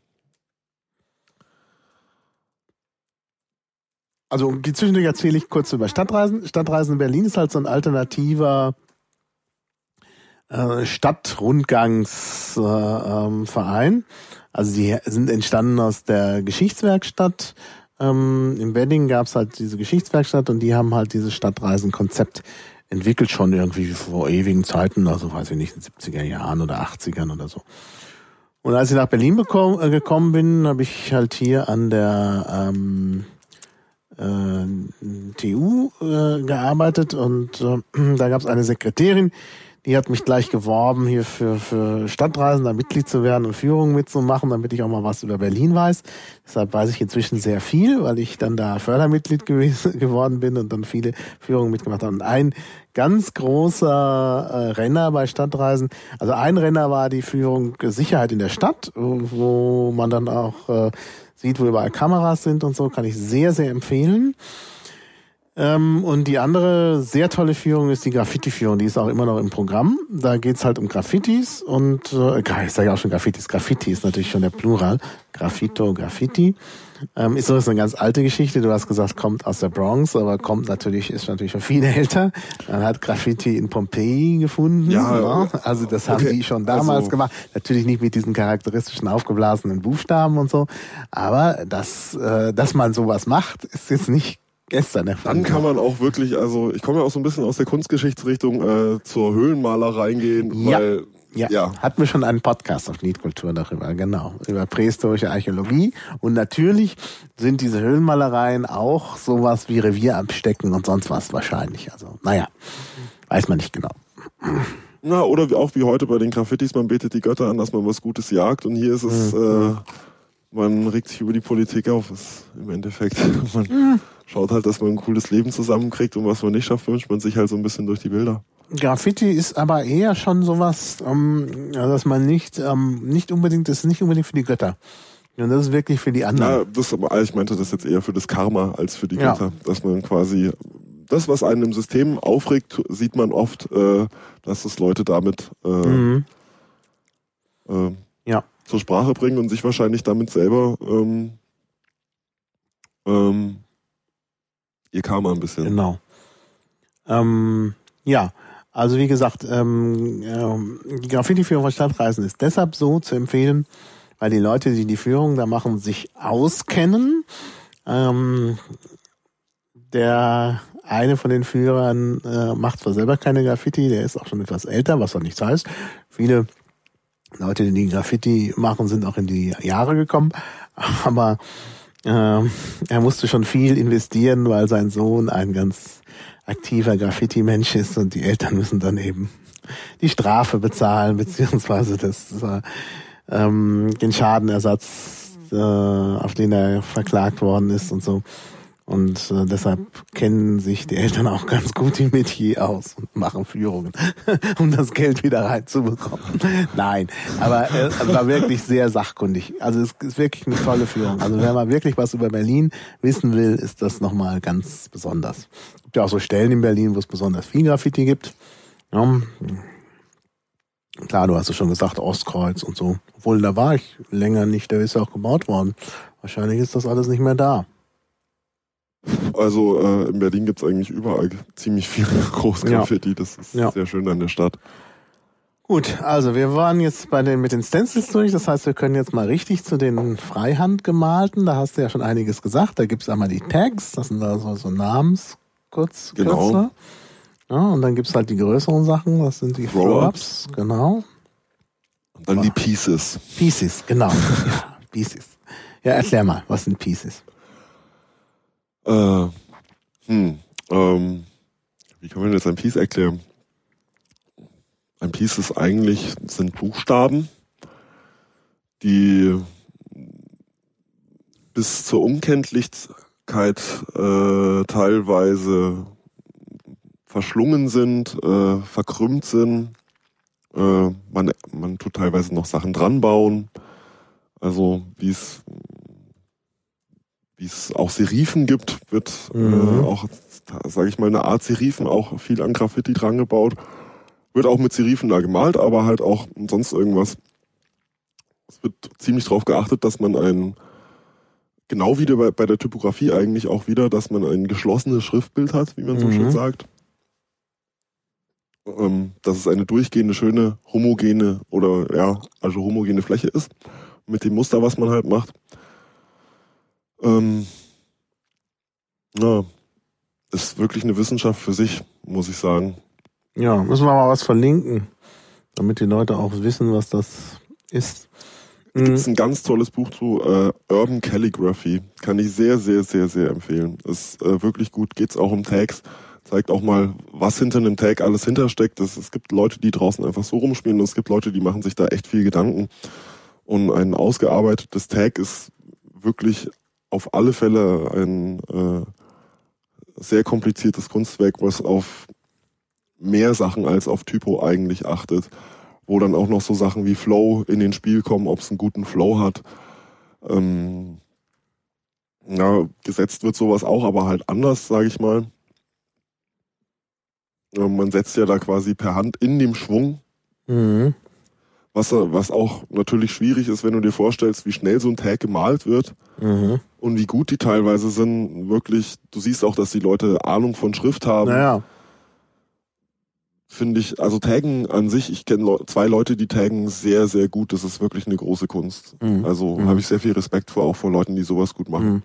Also zwischendurch erzähle ich kurz über Stadtreisen. Stadtreisen in Berlin ist halt so ein alternativer äh, Stadtrundgangsverein. Äh, ähm, also die sind entstanden aus der Geschichtswerkstatt. Ähm, Im Wedding gab es halt diese Geschichtswerkstatt und die haben halt dieses Stadtreisenkonzept entwickelt schon irgendwie vor ewigen Zeiten, also weiß ich nicht, in den 70er Jahren oder 80ern oder so. Und als ich nach Berlin bekomm, äh, gekommen bin, habe ich halt hier an der ähm, äh, TU äh, gearbeitet und äh, *clears throat* da gab es eine Sekretärin, die hat mich gleich geworben, hier für, für Stadtreisen da Mitglied zu werden und Führungen mitzumachen, damit ich auch mal was über Berlin weiß. Deshalb weiß ich inzwischen sehr viel, weil ich dann da Fördermitglied gewesen, *laughs* geworden bin und dann viele Führungen mitgemacht habe. Und ein ganz großer äh, Renner bei Stadtreisen, also ein Renner war die Führung Sicherheit in der Stadt, wo man dann auch äh, sieht, wo überall Kameras sind und so, kann ich sehr, sehr empfehlen. Ähm, und die andere sehr tolle Führung ist die Graffiti-Führung, die ist auch immer noch im Programm. Da geht's halt um Graffitis und äh, ich sage ja auch schon Graffitis. Graffiti ist natürlich schon der Plural. Graffito, Graffiti. Ähm, ist so eine ganz alte Geschichte. Du hast gesagt, kommt aus der Bronx, aber kommt natürlich, ist natürlich schon viel *laughs* älter. Man hat Graffiti in Pompeji gefunden. Ja, ne? Also das haben okay. die schon damals Also- gemacht. Natürlich nicht mit diesen charakteristischen aufgeblasenen Buchstaben und so. Aber dass, äh, dass man sowas macht, ist jetzt nicht gestern Dann erfunden. kann man auch wirklich, also ich komme ja auch so ein bisschen aus der Kunstgeschichtsrichtung äh, zur Höhlenmalerei gehen, Ja. weil Ja, Ja. hatten wir schon einen Podcast auf Liedkultur darüber, genau, über prähistorische Archäologie. Und natürlich sind diese Höhlenmalereien auch sowas wie Revierabstecken und sonst was wahrscheinlich. Also, naja, weiß man nicht genau. Na, oder auch wie heute bei den Graffitis, man betet die Götter an, dass man was Gutes jagt. Und hier ist es, äh, man regt sich über die Politik auf. Ist Im Endeffekt, *laughs* man schaut halt, dass man ein cooles Leben zusammenkriegt und was man nicht schafft, wünscht man sich halt so ein bisschen durch die Bilder. Graffiti ist aber eher schon sowas, ähm, dass man nicht, ähm, nicht unbedingt, das ist nicht unbedingt für die Götter. Und das ist wirklich für die anderen. Ja, das ich meinte das jetzt eher für das Karma als für die Ja. Götter. Dass man quasi, das, was einen im System aufregt, sieht man oft, äh, dass es Leute damit äh, Mhm. äh, Ja. zur Sprache bringen und sich wahrscheinlich damit selber ähm, ähm, ihr Karma ein bisschen. Genau. Ähm, ja, also wie gesagt, ähm, ähm, die Graffiti-Führung von Stadtreisen ist deshalb so zu empfehlen, weil die Leute, die die Führung da machen, sich auskennen. Ähm, der eine von den Führern äh, macht zwar selber keine Graffiti, der ist auch schon etwas älter, was auch nichts heißt. Viele Leute, die Graffiti machen, sind auch in die Jahre gekommen, *laughs* aber ähm, er musste schon viel investieren, weil sein Sohn ein ganz aktiver Graffiti-Mensch ist und die Eltern müssen dann eben die Strafe bezahlen, *laughs* beziehungsweise das, äh, ähm, den Schadenersatz, äh, auf den er verklagt worden ist und so. Und äh, deshalb kennen sich die Eltern auch ganz gut im Metier aus und machen Führungen, *laughs* um das Geld wieder reinzubekommen. Nein, aber äh, es war wirklich sehr sachkundig. Also es ist wirklich eine tolle Führung. Also wenn man wirklich was über Berlin wissen will, ist das nochmal ganz besonders. Es gibt ja auch so Stellen in Berlin, wo es besonders viel Graffiti gibt. Ja. Klar, du hast es schon gesagt, Ostkreuz und so. Obwohl, da war ich länger nicht, der ist ja auch gebaut worden. Wahrscheinlich ist das alles nicht mehr da. Also äh, in Berlin gibt's eigentlich überall ziemlich viel *laughs* Großgraffiti. Das ist Ja. sehr schön an der Stadt. Gut, also wir waren jetzt bei den mit den Stencils durch. Das heißt, wir können jetzt mal richtig zu den Freihand gemalten. Da hast du ja schon einiges gesagt. Da gibt's einmal die Tags, das sind also so Namens kurz, Genau. Ja, und dann gibt's halt die größeren Sachen. Das sind die Throw-ups. Throw-ups. Genau. Und dann die Pieces. Pieces, genau. *laughs* ja, Pieces. Ja, erklär mal, was sind Pieces? Äh, hm, ähm, wie kann man jetzt ein Piece erklären? Ein Piece ist eigentlich, sind Buchstaben, die bis zur Unkenntlichkeit äh, teilweise verschlungen sind, äh, verkrümmt sind. Äh, man, man tut teilweise noch Sachen dran bauen. Also wie es wie es auch Serifen gibt, wird Mhm. äh, auch, sage ich mal, eine Art Serifen auch viel an Graffiti dran gebaut. Wird auch mit Serifen da gemalt, aber halt auch sonst irgendwas. Es wird ziemlich darauf geachtet, dass man ein, genau wie bei, bei der Typografie eigentlich auch wieder, dass man ein geschlossenes Schriftbild hat, wie man so Mhm. schön sagt. Ähm, dass es eine durchgehende, schöne, homogene oder ja, also homogene Fläche ist, mit dem Muster, was man halt macht. Ähm, ja, ist wirklich eine Wissenschaft für sich, muss ich sagen. Ja, müssen wir mal was verlinken, damit die Leute auch wissen, was das ist. Da gibt es ein ganz tolles Buch zu äh, Urban Calligraphy. Kann ich sehr, sehr, sehr, sehr empfehlen. Ist äh, wirklich gut. Geht's auch um Tags. Zeigt auch mal, was hinter einem Tag alles hintersteckt. Es, es gibt Leute, die draußen einfach so rumspielen und es gibt Leute, die machen sich da echt viel Gedanken. Und ein ausgearbeitetes Tag ist wirklich auf alle Fälle ein äh, sehr kompliziertes Kunstwerk, was auf mehr Sachen als auf Typo eigentlich achtet wo dann auch noch so Sachen wie Flow in den Spiel kommen, ob es einen guten Flow hat. Ähm, ja, gesetzt wird sowas auch, aber halt anders, sage ich mal. Ähm, man setzt ja da quasi per Hand in dem Schwung, Mhm. Was, was auch natürlich schwierig ist, wenn du dir vorstellst, wie schnell so ein Tag gemalt wird Mhm. und wie gut die teilweise sind. Wirklich, du siehst auch, dass die Leute Ahnung von Schrift haben. Naja. Finde ich, also Taggen an sich, ich kenne Leu- zwei Leute, die taggen sehr, sehr gut. Das ist wirklich eine große Kunst. Mhm. Also Mhm. habe ich sehr viel Respekt vor, auch vor Leuten, die sowas gut machen. Mhm.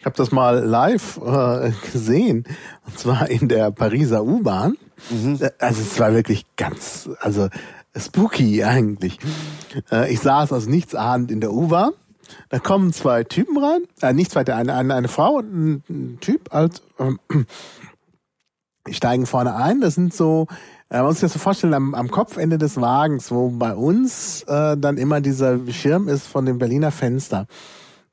Ich habe das mal live äh, gesehen, und zwar in der Pariser U-Bahn. Mhm. Äh, Also es war wirklich ganz, also spooky eigentlich. Äh, ich saß also nichts ahnend in der U-Bahn. Da kommen zwei Typen rein, äh, nicht zwei, eine, eine, eine Frau und ein, ein Typ, halt, ähm, *clears throat* steigen vorne ein. Das sind so, äh, man muss sich das so vorstellen, am, am Kopfende des Wagens, wo bei uns äh, dann immer dieser Schirm ist von dem Berliner Fenster.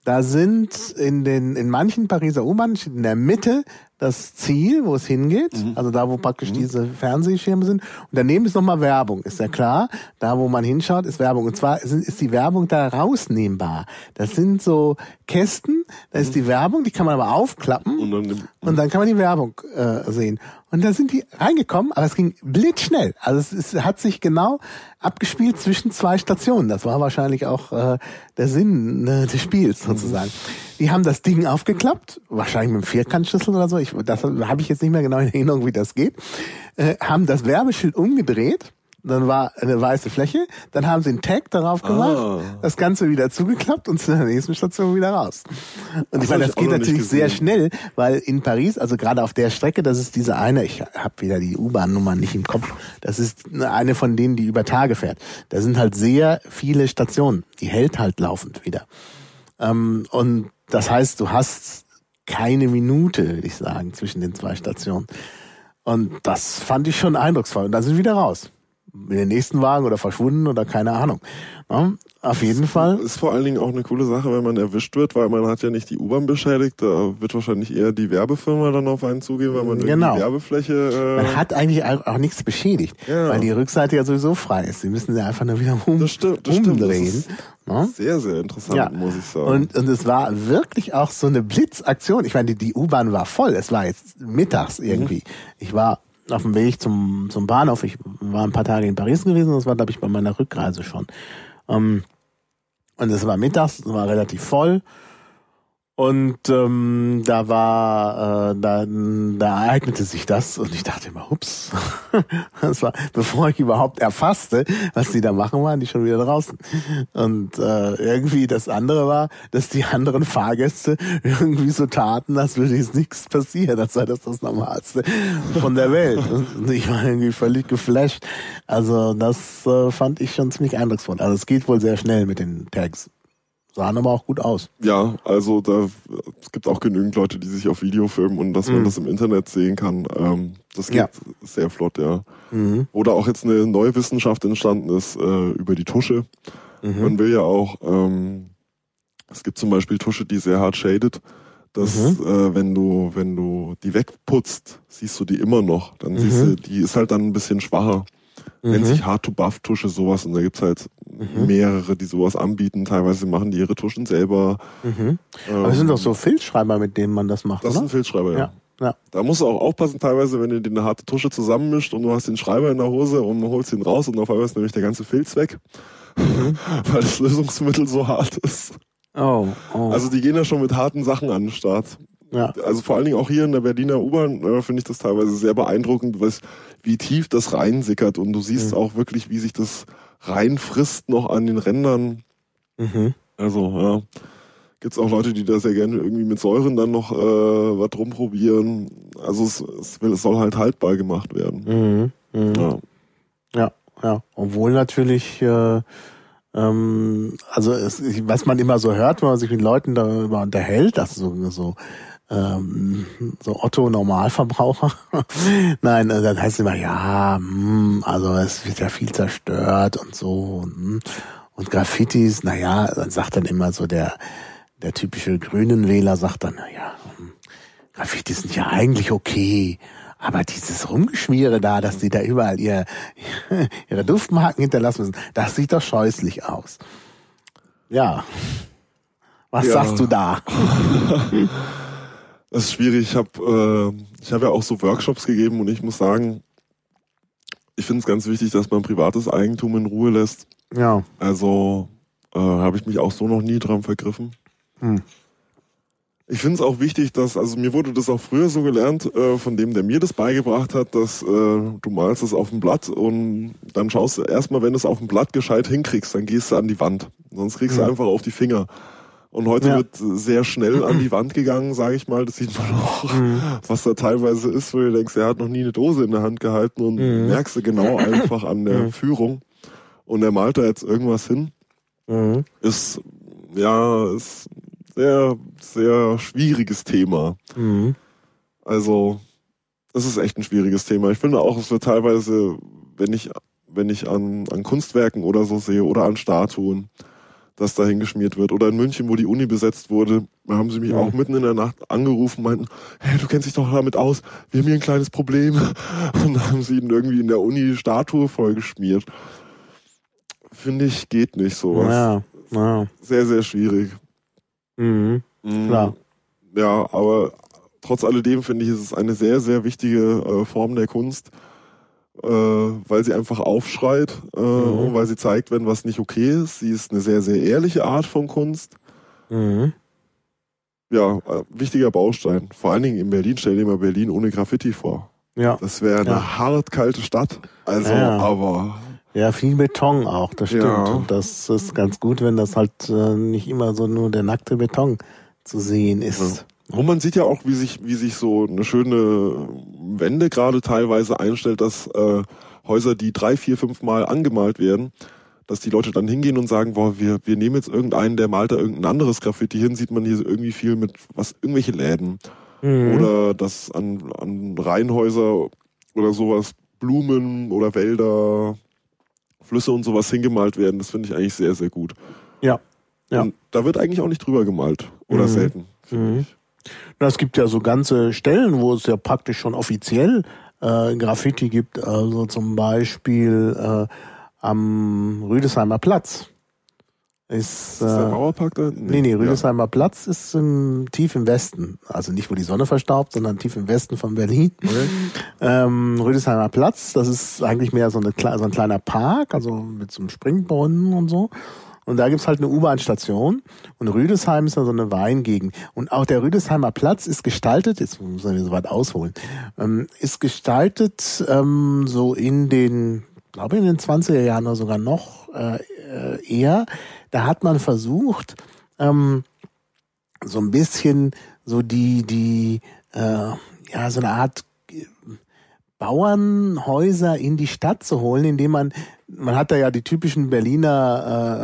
Da sind in den in manchen Pariser U-Bahnen in der Mitte das Ziel, wo es hingeht, also da, wo praktisch diese Fernsehschirme sind. Und daneben ist nochmal Werbung, ist ja klar. Da, wo man hinschaut, ist Werbung. Und zwar ist die Werbung da rausnehmbar. Das sind so Kästen, da ist die Werbung, die kann man aber aufklappen. Und dann Und dann kann man die Werbung äh, sehen. Und da sind die reingekommen, aber es ging blitzschnell. Also es, es hat sich genau abgespielt zwischen zwei Stationen. Das war wahrscheinlich auch äh, der Sinn äh, des Spiels sozusagen. Die haben das Ding aufgeklappt, wahrscheinlich mit einem Vierkantschlüssel oder so. Ich, das habe ich jetzt nicht mehr genau in Erinnerung, wie das geht. Äh, haben das Werbeschild umgedreht. Dann war eine weiße Fläche. Dann haben sie einen Tag darauf gemacht, Ah. das Ganze wieder zugeklappt und zu der nächsten Station wieder raus. Und ich hab meine, ich das geht natürlich sehr schnell, weil in Paris, also gerade auf der Strecke, das ist diese eine, ich habe wieder die U-Bahn-Nummer nicht im Kopf, das ist eine von denen, die über Tage fährt. Da sind halt sehr viele Stationen, die hält halt laufend wieder. Ähm, und das heißt, du hast keine Minute, würde ich sagen, zwischen den zwei Stationen. Und das fand ich schon eindrucksvoll. Und da sind wir wieder raus. In den nächsten Wagen oder verschwunden oder keine Ahnung. Ja, auf jeden Fall. Ist vor allen Dingen auch eine coole Sache, wenn man erwischt wird, weil man hat ja nicht die U-Bahn beschädigt. Da wird wahrscheinlich eher die Werbefirma dann auf einen zugehen, weil man Genau. die Werbefläche. Man Äh, hat eigentlich auch nichts beschädigt, Ja. weil die Rückseite ja sowieso frei ist. Sie müssen sie einfach nur wieder um, Das stimmt, das stimmt. Das umdrehen. ist ne? sehr, sehr interessant, Ja. muss ich sagen. Und, und es war wirklich auch so eine Blitzaktion. Ich meine, die, die U-Bahn war voll. Es war jetzt mittags irgendwie. Ich war auf dem Weg zum, zum Bahnhof. Ich war ein paar Tage in Paris gewesen. Das war, glaube ich, bei meiner Rückreise schon. Ähm, und es war mittags, es war relativ voll. Und ähm, da war, äh, da, da ereignete sich das und ich dachte immer, hups, *laughs* das war, bevor ich überhaupt erfasste, was die da machen, waren die schon wieder draußen. Und äh, irgendwie das andere war, dass die anderen Fahrgäste irgendwie so taten, als würde jetzt nichts passieren, als sei das das Normalste von der Welt. Und ich war irgendwie völlig geflasht. Also das äh, fand ich schon ziemlich eindrucksvoll. Also es geht wohl sehr schnell mit den Tags. Sahen aber auch gut aus. ja, also da es gibt auch genügend Leute, die sich auf Video filmen und dass man Mhm. das im Internet sehen kann. Ähm, das geht Ja. sehr flott, ja. Mhm. Oder auch jetzt eine neue Wissenschaft entstanden ist äh, über die Tusche. Mhm. Man will ja auch, ähm, es gibt zum Beispiel Tusche, die sehr hart shadet. Dass Mhm. äh, wenn du wenn du die wegputzt, siehst du die immer noch. Dann siehst Mhm. du, die ist halt dann ein bisschen schwacher. Nennt sich Hard to Buff Tusche sowas und da gibt's halt Mhm. mehrere, die sowas anbieten. Teilweise machen die ihre Tuschen selber. Mhm. Ähm, Aber es sind doch so Filzschreiber, mit denen man das macht, das ist oder? ein Filzschreiber, ja. ja. ja. Da musst du auch aufpassen, teilweise, wenn du dir eine harte Tusche zusammenmischt und du hast den Schreiber in der Hose und holst ihn raus und auf einmal ist nämlich der ganze Filz weg, Mhm. *laughs* weil das Lösungsmittel so hart ist. Oh, oh. Also die gehen ja schon mit harten Sachen an den Start. Ja. Also vor allen Dingen auch hier in der Berliner U-Bahn äh, finde ich das teilweise sehr beeindruckend, was, wie tief das reinsickert und du siehst Mhm. auch wirklich, wie sich das reinfrisst noch an den Rändern. Mhm. Also ja, gibt's auch Leute, die da sehr gerne irgendwie mit Säuren dann noch äh, was rumprobieren. Also es, es, will, es soll halt haltbar gemacht werden. Mhm. Mhm. Ja. Ja, ja. Obwohl natürlich, äh, ähm, also es, was man immer so hört, wenn man sich mit Leuten darüber unterhält, das so, so, ähm, so Otto Normalverbraucher. *laughs* Nein, äh, dann heißt es immer, ja, hm, also es wird ja viel zerstört und so. hm. Und Graffitis, naja, dann sagt dann immer so der, der typische grünen Wähler sagt dann, naja, hm, Graffitis sind ja eigentlich okay. Aber dieses Rumgeschmiere da, dass die da überall ihr, *laughs* ihre Duftmarken hinterlassen müssen, das sieht doch scheußlich aus. Ja. Was Ja. sagst du da? *laughs* Das ist schwierig. Ich habe äh, ich hab ja auch so Workshops gegeben und ich muss sagen, ich finde es ganz wichtig, dass man privates Eigentum in Ruhe lässt. Ja. Also äh, habe ich mich auch so noch nie dran vergriffen. Hm. Ich finde es auch wichtig, dass, also mir wurde das auch früher so gelernt, äh, von dem, der mir das beigebracht hat, dass äh, du malst es auf dem Blatt und dann schaust du erstmal, wenn du es auf dem Blatt gescheit hinkriegst, dann gehst du an die Wand. Sonst kriegst Ja. du einfach auf die Finger. Und heute Ja. wird sehr schnell an die Wand gegangen, sage ich mal. Das sieht man auch, Mhm. was da teilweise ist, wo du denkst, er hat noch nie eine Dose in der Hand gehalten und Mhm. merkst du genau einfach an der Mhm. Führung. Und er malt da jetzt irgendwas hin Mhm. ist ja ist sehr sehr schwieriges Thema. Mhm. Also das ist echt ein schwieriges Thema. Ich finde auch, es wird teilweise, wenn ich wenn ich an an Kunstwerken oder so sehe oder an Statuen, dass da hingeschmiert wird oder in München, wo die Uni besetzt wurde, haben sie mich Ja. auch mitten in der Nacht angerufen, meinten, hey, du kennst dich doch damit aus, wir haben hier ein kleines Problem *laughs* und dann haben sie ihn irgendwie in der Uni Statue vollgeschmiert. Finde ich geht nicht sowas. Ja. Ja. Sehr sehr schwierig. Mhm. Mhm. Klar. Ja, aber trotz alledem finde ich, ist es eine sehr, sehr wichtige äh, Form der Kunst, äh, weil sie einfach aufschreit äh, Mhm. und weil sie zeigt, wenn was nicht okay ist. Sie ist eine sehr, sehr ehrliche Art von Kunst. Mhm. Ja, äh, wichtiger Baustein. Vor allen Dingen in Berlin. Stell dir mal Berlin ohne Graffiti vor. Ja. Das wäre eine Ja. hart kalte Stadt. Also, Ja. aber Ja, viel Beton auch, das stimmt. Ja. Und das ist ganz gut, wenn das halt äh, nicht immer so nur der nackte Beton zu sehen ist. Und man sieht ja auch, wie sich, wie sich so eine schöne Wende gerade teilweise einstellt, dass äh, Häuser, die drei, vier, fünf Mal angemalt werden, dass die Leute dann hingehen und sagen, boah, wir, wir nehmen jetzt irgendeinen, der malt da irgendein anderes Graffiti hin, sieht man hier irgendwie viel mit was, irgendwelche Läden. Mhm. Oder dass an, an Reihenhäuser oder sowas Blumen oder Wälder, Flüsse und sowas hingemalt werden. Das finde ich eigentlich sehr, sehr gut. Ja. Ja. Und da wird eigentlich auch nicht drüber gemalt. Oder Mhm. selten, finde Mhm. ich. Na, Es gibt ja so ganze Stellen, wo es ja praktisch schon offiziell äh, Graffiti gibt. Also zum Beispiel äh, am Rüdesheimer Platz. Ist, Ist das der äh, Mauerpark da? Nee, nee, Ja. Rüdesheimer Platz ist im, tief im Westen. Also nicht, wo die Sonne verstaubt, sondern tief im Westen von Berlin. *laughs* Ähm, Rüdesheimer Platz, das ist eigentlich mehr so, eine, so ein kleiner Park, also mit so einem Springbrunnen und so. Und da gibt's halt eine U-Bahn-Station. Und Rüdesheim ist ja so eine Weingegend. Und auch der Rüdesheimer Platz ist gestaltet, jetzt muss man so weit ausholen, ähm, ist gestaltet ähm, so in den, glaube in den 20er Jahren oder sogar noch äh, äh, eher. Da hat man versucht, ähm, so ein bisschen so die, die, äh, ja, so eine Art äh, Bauernhäuser in die Stadt zu holen, indem man, man hat da ja die typischen Berliner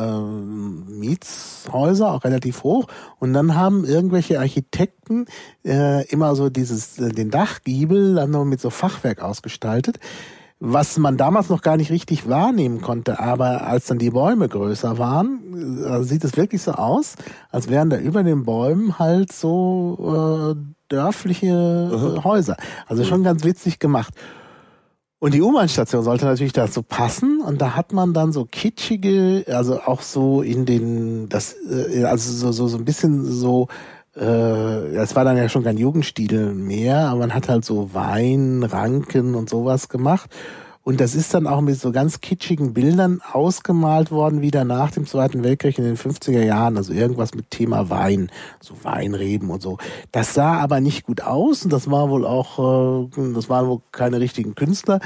äh, äh, Mietshäuser, auch relativ hoch, und dann haben irgendwelche Architekten äh, immer so dieses, äh, den Dachgiebel dann noch mit so Fachwerk ausgestaltet was man damals noch gar nicht richtig wahrnehmen konnte, aber als dann die Bäume größer waren, äh, sieht es wirklich so aus, als wären da über den Bäumen halt so äh, dörfliche äh, Häuser. Also schon ganz witzig gemacht. Und die U-Bahn-Station sollte natürlich dazu passen und da hat man dann so kitschige, also auch so in den, das, äh, also so, so, so ein bisschen so, äh, das war dann ja schon kein Jugendstil mehr, aber man hat halt so Wein, Ranken und sowas gemacht. Und das ist dann auch mit so ganz kitschigen Bildern ausgemalt worden, wieder nach dem Zweiten Weltkrieg in den 50er Jahren. Also irgendwas mit Thema Wein, so Weinreben und so. Das sah aber nicht gut aus und das war wohl auch, äh, das waren wohl keine richtigen Künstler,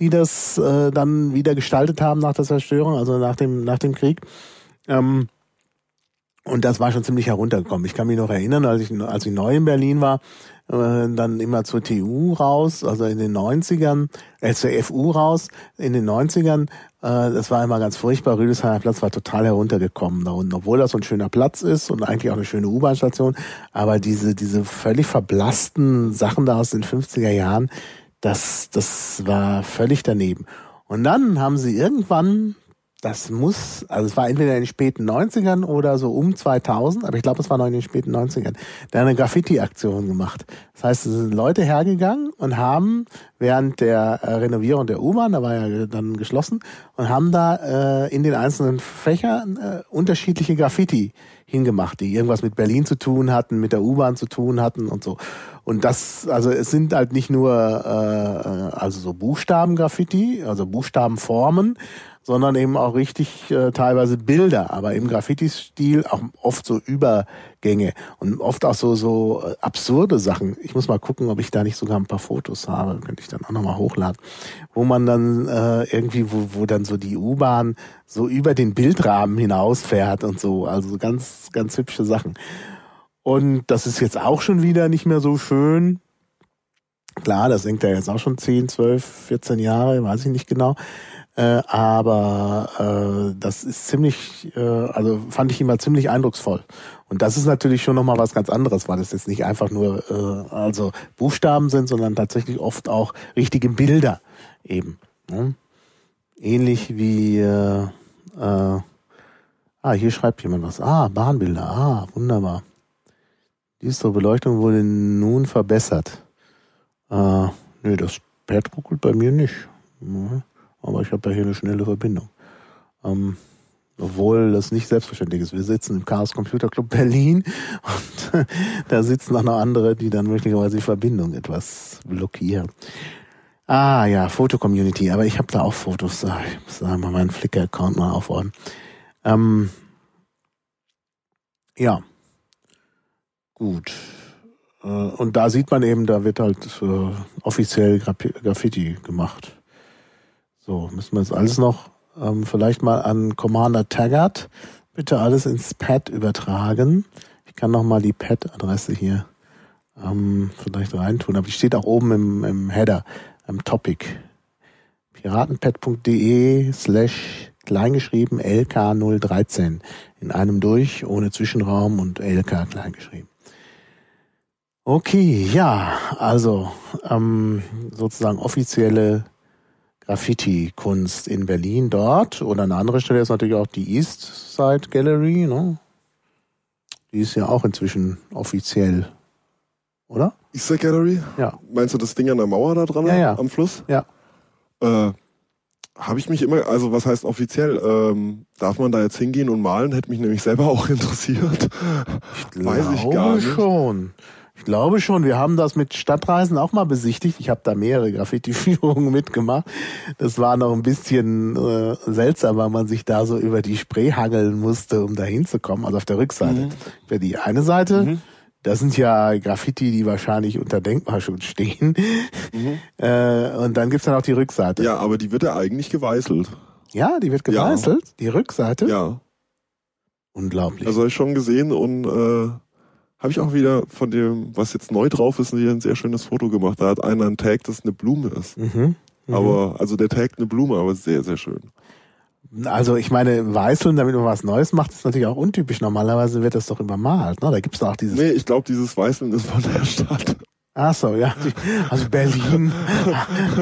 die das äh, dann wieder gestaltet haben nach der Zerstörung, also nach dem, nach dem Krieg. Ähm, und das war schon ziemlich heruntergekommen. Ich kann mich noch erinnern, als ich, als ich neu in Berlin war, dann immer zur TU raus, also in den 90ern, äh, zur FU raus, in den 90ern, äh, das war immer ganz furchtbar. Rüdesheimer Platz war total heruntergekommen da unten, obwohl das so ein schöner Platz ist und eigentlich auch eine schöne U-Bahn-Station. Aber diese, diese völlig verblassten Sachen da aus den 50er Jahren, das, das war völlig daneben. Und dann haben sie irgendwann, das muss, also es war entweder in den späten 90ern oder so um 2000, aber ich glaube, es war noch in den späten 90ern, da eine Graffiti-Aktion gemacht. Das heißt, es sind Leute hergegangen und haben während der äh, Renovierung der U-Bahn, da war ja dann geschlossen, und haben da äh, in den einzelnen Fächern äh, unterschiedliche Graffiti hingemacht, die irgendwas mit Berlin zu tun hatten, mit der U-Bahn zu tun hatten und so. Und das, also es sind halt nicht nur äh, also so Buchstaben-Graffiti, also Buchstabenformen, sondern eben auch richtig äh, teilweise Bilder, aber im Graffiti-Stil auch oft so Übergänge und oft auch so so äh, absurde Sachen. Ich muss mal gucken, ob ich da nicht sogar ein paar Fotos habe, könnte ich dann auch nochmal hochladen, wo man dann äh, irgendwie, wo, wo dann so die U-Bahn so über den Bildrahmen hinausfährt und so, also ganz, ganz hübsche Sachen. Und das ist jetzt auch schon wieder nicht mehr so schön. Klar, das denkt ja jetzt auch schon 10, 12, 14 Jahre, weiß ich nicht genau. Äh, aber äh, das ist ziemlich, äh, also fand ich immer ziemlich eindrucksvoll. Und das ist natürlich schon nochmal was ganz anderes, weil es jetzt nicht einfach nur äh, also Buchstaben sind, sondern tatsächlich oft auch richtige Bilder eben. Ne? Ähnlich wie äh, äh, Ah, hier schreibt jemand was. Ah, Bahnbilder. Ah, wunderbar. Die Beleuchtung wurde nun verbessert. Äh, nee, das Pad ruckelt bei mir nicht. Ja. Aber ich habe ja hier eine schnelle Verbindung. Ähm, obwohl das nicht selbstverständlich ist. Wir sitzen im Chaos Computer Club Berlin *laughs* und da sitzen auch noch andere, die dann möglicherweise die Verbindung etwas blockieren. Ah ja, Foto-Community, aber ich habe da auch Fotos. Ah, ich muss da mal meinen Flickr-Account mal aufordnen. Ähm, ja, gut. Äh, und da sieht man eben, da wird halt äh, offiziell Graffiti gemacht. So, müssen wir jetzt alles noch ähm, vielleicht mal an Commander Taggart bitte alles ins Pad übertragen. Ich kann noch mal die Pad-Adresse hier ähm, vielleicht reintun, aber die steht auch oben im, im Header, im Topic. piratenpad.de slash kleingeschrieben LK013 in einem durch, ohne Zwischenraum und LK kleingeschrieben. Okay, ja, also ähm, sozusagen offizielle Graffiti-Kunst in Berlin dort. Oder eine andere Stelle ist natürlich auch die East Side Gallery. Ne? Die ist ja auch inzwischen offiziell, oder? East Side Gallery? Ja. Meinst du das Ding an der Mauer da dran ja, ja. am Fluss? Ja. Äh, habe ich mich immer, also was heißt offiziell, ähm, darf man da jetzt hingehen und malen? Hätte mich nämlich selber auch *laughs* interessiert. Ich Weiß ich gar nicht. schon. Ich glaube schon, wir haben das mit Stadtreisen auch mal besichtigt. Ich habe da mehrere Graffiti-Führungen *laughs* mitgemacht. Das war noch ein bisschen äh, seltsam, weil man sich da so über die Spree hangeln musste, um da hinzukommen. Also auf der Rückseite. Mhm. Die eine Seite, mhm. das sind ja Graffiti, die wahrscheinlich unter Denkmalschutz stehen. Mhm. *laughs* Äh, und dann gibt's dann auch die Rückseite. Ja, aber die wird ja eigentlich geweißelt. Ja, die wird geweißelt, ja. die Rückseite. Ja. Unglaublich. Also habe ich schon gesehen und äh habe ich auch wieder von dem, was jetzt neu drauf ist, ein sehr schönes Foto gemacht. Da hat einer einen Tag, das eine Blume ist. Mhm, mh. Aber, also der Tag eine Blume, aber sehr, sehr schön. Also ich meine, Weißeln, damit man was Neues macht, ist natürlich auch untypisch. Normalerweise wird das doch übermalt. Ne? Da gibt's doch auch dieses. Nee, ich glaube, dieses Weißeln ist von der Stadt. Ach so, ja. Also Berlin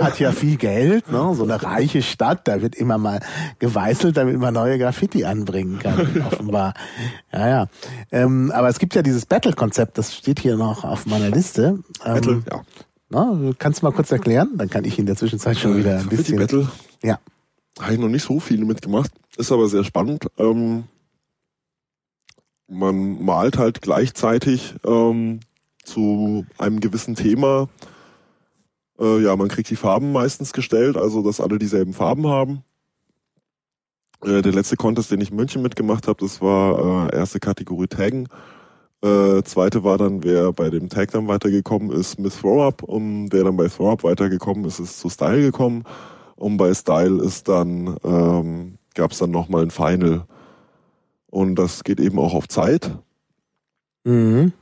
hat ja viel Geld, ne? so eine reiche Stadt. Da wird immer mal geweißelt, damit man neue Graffiti anbringen kann, *laughs* offenbar. Ja, ja. Ähm, aber es gibt ja dieses Battle-Konzept, das steht hier noch auf meiner Liste. Ähm, Battle, ja. Na, kannst du mal kurz erklären? Dann kann ich in der Zwischenzeit schon äh, wieder ein bisschen. Battle? Ja. Habe ich noch nicht so viel mitgemacht, ist aber sehr spannend. Ähm, man malt halt gleichzeitig ähm, zu einem gewissen Thema. Äh, ja, man kriegt die Farben meistens gestellt, also dass alle dieselben Farben haben. Äh, der letzte Contest, den ich in München mitgemacht habe, das war äh, erste Kategorie Taggen. Äh, zweite war dann, wer bei dem Tag dann weitergekommen ist, mit Throw-Up. Und wer dann bei Throw-Up weitergekommen ist, ist zu Style gekommen. Und bei Style ist dann, ähm, gab es dann nochmal ein Final. Und das geht eben auch auf Zeit. Mhm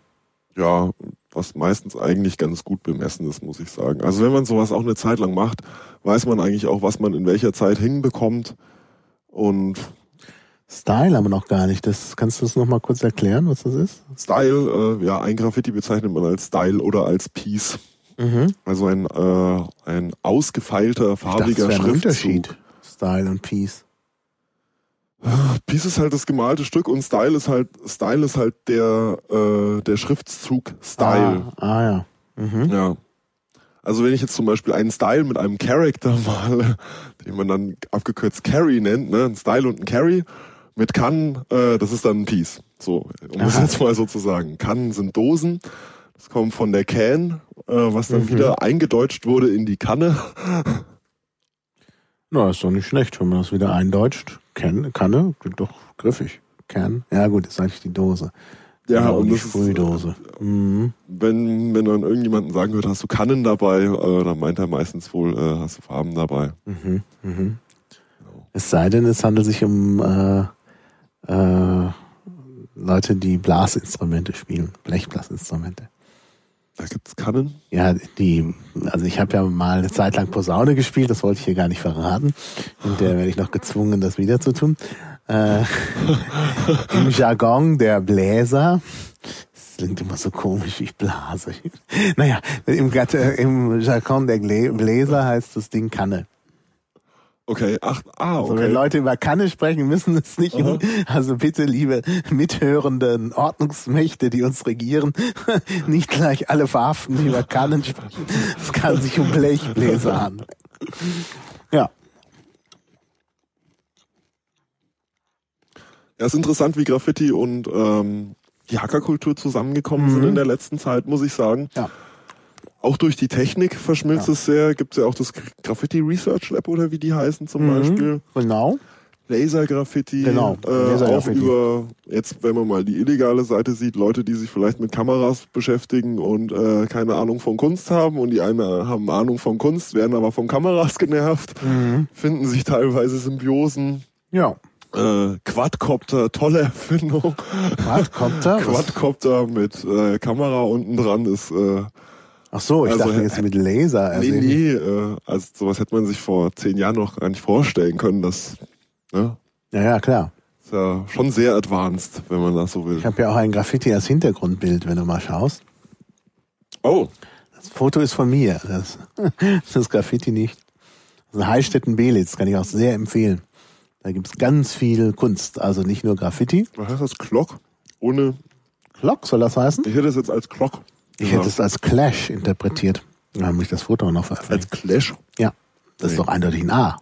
ja, was meistens eigentlich ganz gut bemessen ist, muss ich sagen. Also wenn man sowas auch eine Zeit lang macht, weiß man eigentlich auch, was man in welcher Zeit hinbekommt. Und Style aber noch gar nicht. Das kannst du das noch mal kurz erklären, was das ist? Style, äh, ja, ein Graffiti bezeichnet man als Style oder als Piece. Mhm. Also ein äh, ein ausgefeilter farbiger ich dachte, Schriftzug. Unterschied. Style und Piece. Peace ist halt das gemalte Stück und Style ist halt Style ist halt der äh, der Schriftzug Style. Ah, ah ja. Mhm. Ja. Also wenn ich jetzt zum Beispiel einen Style mit einem Character *laughs* male, den man dann abgekürzt Carry nennt, ne, ein Style und ein Carry mit kann, äh, das ist dann ein Piece. So, um das jetzt mal so zu sagen. Kannen sind Dosen. Das kommt von der Can, äh, was dann mhm. wieder eingedeutscht wurde in die Kanne. *laughs* Na, ist doch nicht schlecht, wenn man das wieder eindeutscht. Can, Kanne, klingt doch griffig. Can, ja gut, ist eigentlich die Dose. Ja, und die Sprühdose. Ist, mhm. Wenn, wenn dann irgendjemanden sagen würde, hast du Kannen dabei, äh, dann meint er meistens wohl, äh, hast du Farben dabei. Mhm, mhm. Es sei denn, es handelt sich um äh, äh, Leute, die Blasinstrumente spielen, Blechblasinstrumente. Da gibt's Kannen? Ja, die, also ich habe ja mal eine Zeit lang Posaune gespielt, das wollte ich hier gar nicht verraten. Und der werde ich noch gezwungen, das wieder zu tun. Äh, *laughs* Im Jargon der Bläser, das klingt immer so komisch, ich blase. Naja, im, im Jargon der Bläser heißt das Ding Kanne. Okay, ach, ah, okay. Also wenn Leute über Kanne sprechen, müssen es nicht. Aha. *laughs* Also bitte, liebe mithörenden Ordnungsmächte, die uns regieren, *laughs* nicht gleich alle verhaften, die über Kannen sprechen. Es kann sich um Blechbläser handeln. Ja. Ja, ist interessant, wie Graffiti und ähm, die Hackerkultur zusammengekommen mhm. sind in der letzten Zeit, muss ich sagen. Ja. Auch durch die Technik verschmilzt ja. es sehr. Gibt es ja auch das Graffiti Research Lab oder wie die heißen zum mhm. Beispiel. Genau. Laser-Graffiti. Genau. Äh, Laser auch über, jetzt wenn man mal die illegale Seite sieht, Leute, die sich vielleicht mit Kameras beschäftigen und äh, keine Ahnung von Kunst haben und die eine haben Ahnung von Kunst, werden aber von Kameras *laughs* genervt, mhm. finden sich teilweise Symbiosen. Ja. Äh, Quadcopter, tolle Erfindung. Quadcopter? *laughs* Quadcopter mit äh, Kamera unten dran ist äh, Ach so, ich also, dachte jetzt mit Laser. Also nee, nee, äh, also sowas hätte man sich vor zehn Jahren noch gar nicht vorstellen können, dass, ne? Ja, ja, klar. Ist ja schon sehr advanced, wenn man das so will. Ich habe ja auch ein Graffiti als Hintergrundbild, wenn du mal schaust. Oh. Das Foto ist von mir, das, *laughs* das Graffiti nicht. Das ist Heilstätten-Belitz, kann ich auch sehr empfehlen. Da gibt's ganz viel Kunst, also nicht nur Graffiti. Was heißt das? Clock? Ohne... Clock soll das heißen? Ich hätte es jetzt als Clock ich hätte es als Clash interpretiert. Da habe ich das Foto noch veröffentlicht. Als Clash? Ja. Das nee. ist doch eindeutig ein A.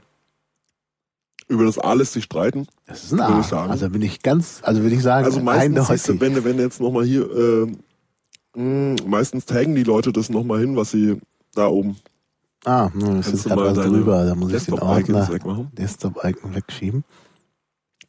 Über das A lässt sich streiten. Das ist ein A. Also bin ich ganz, also würde ich sagen, also meistens. Du, wenn, wenn jetzt nochmal hier, äh, mh, hm, meistens taggen die Leute das nochmal hin, was sie da oben. Ah, das ist gerade was drüber. Da muss ich den Ordner Desktop-Icon wegschieben.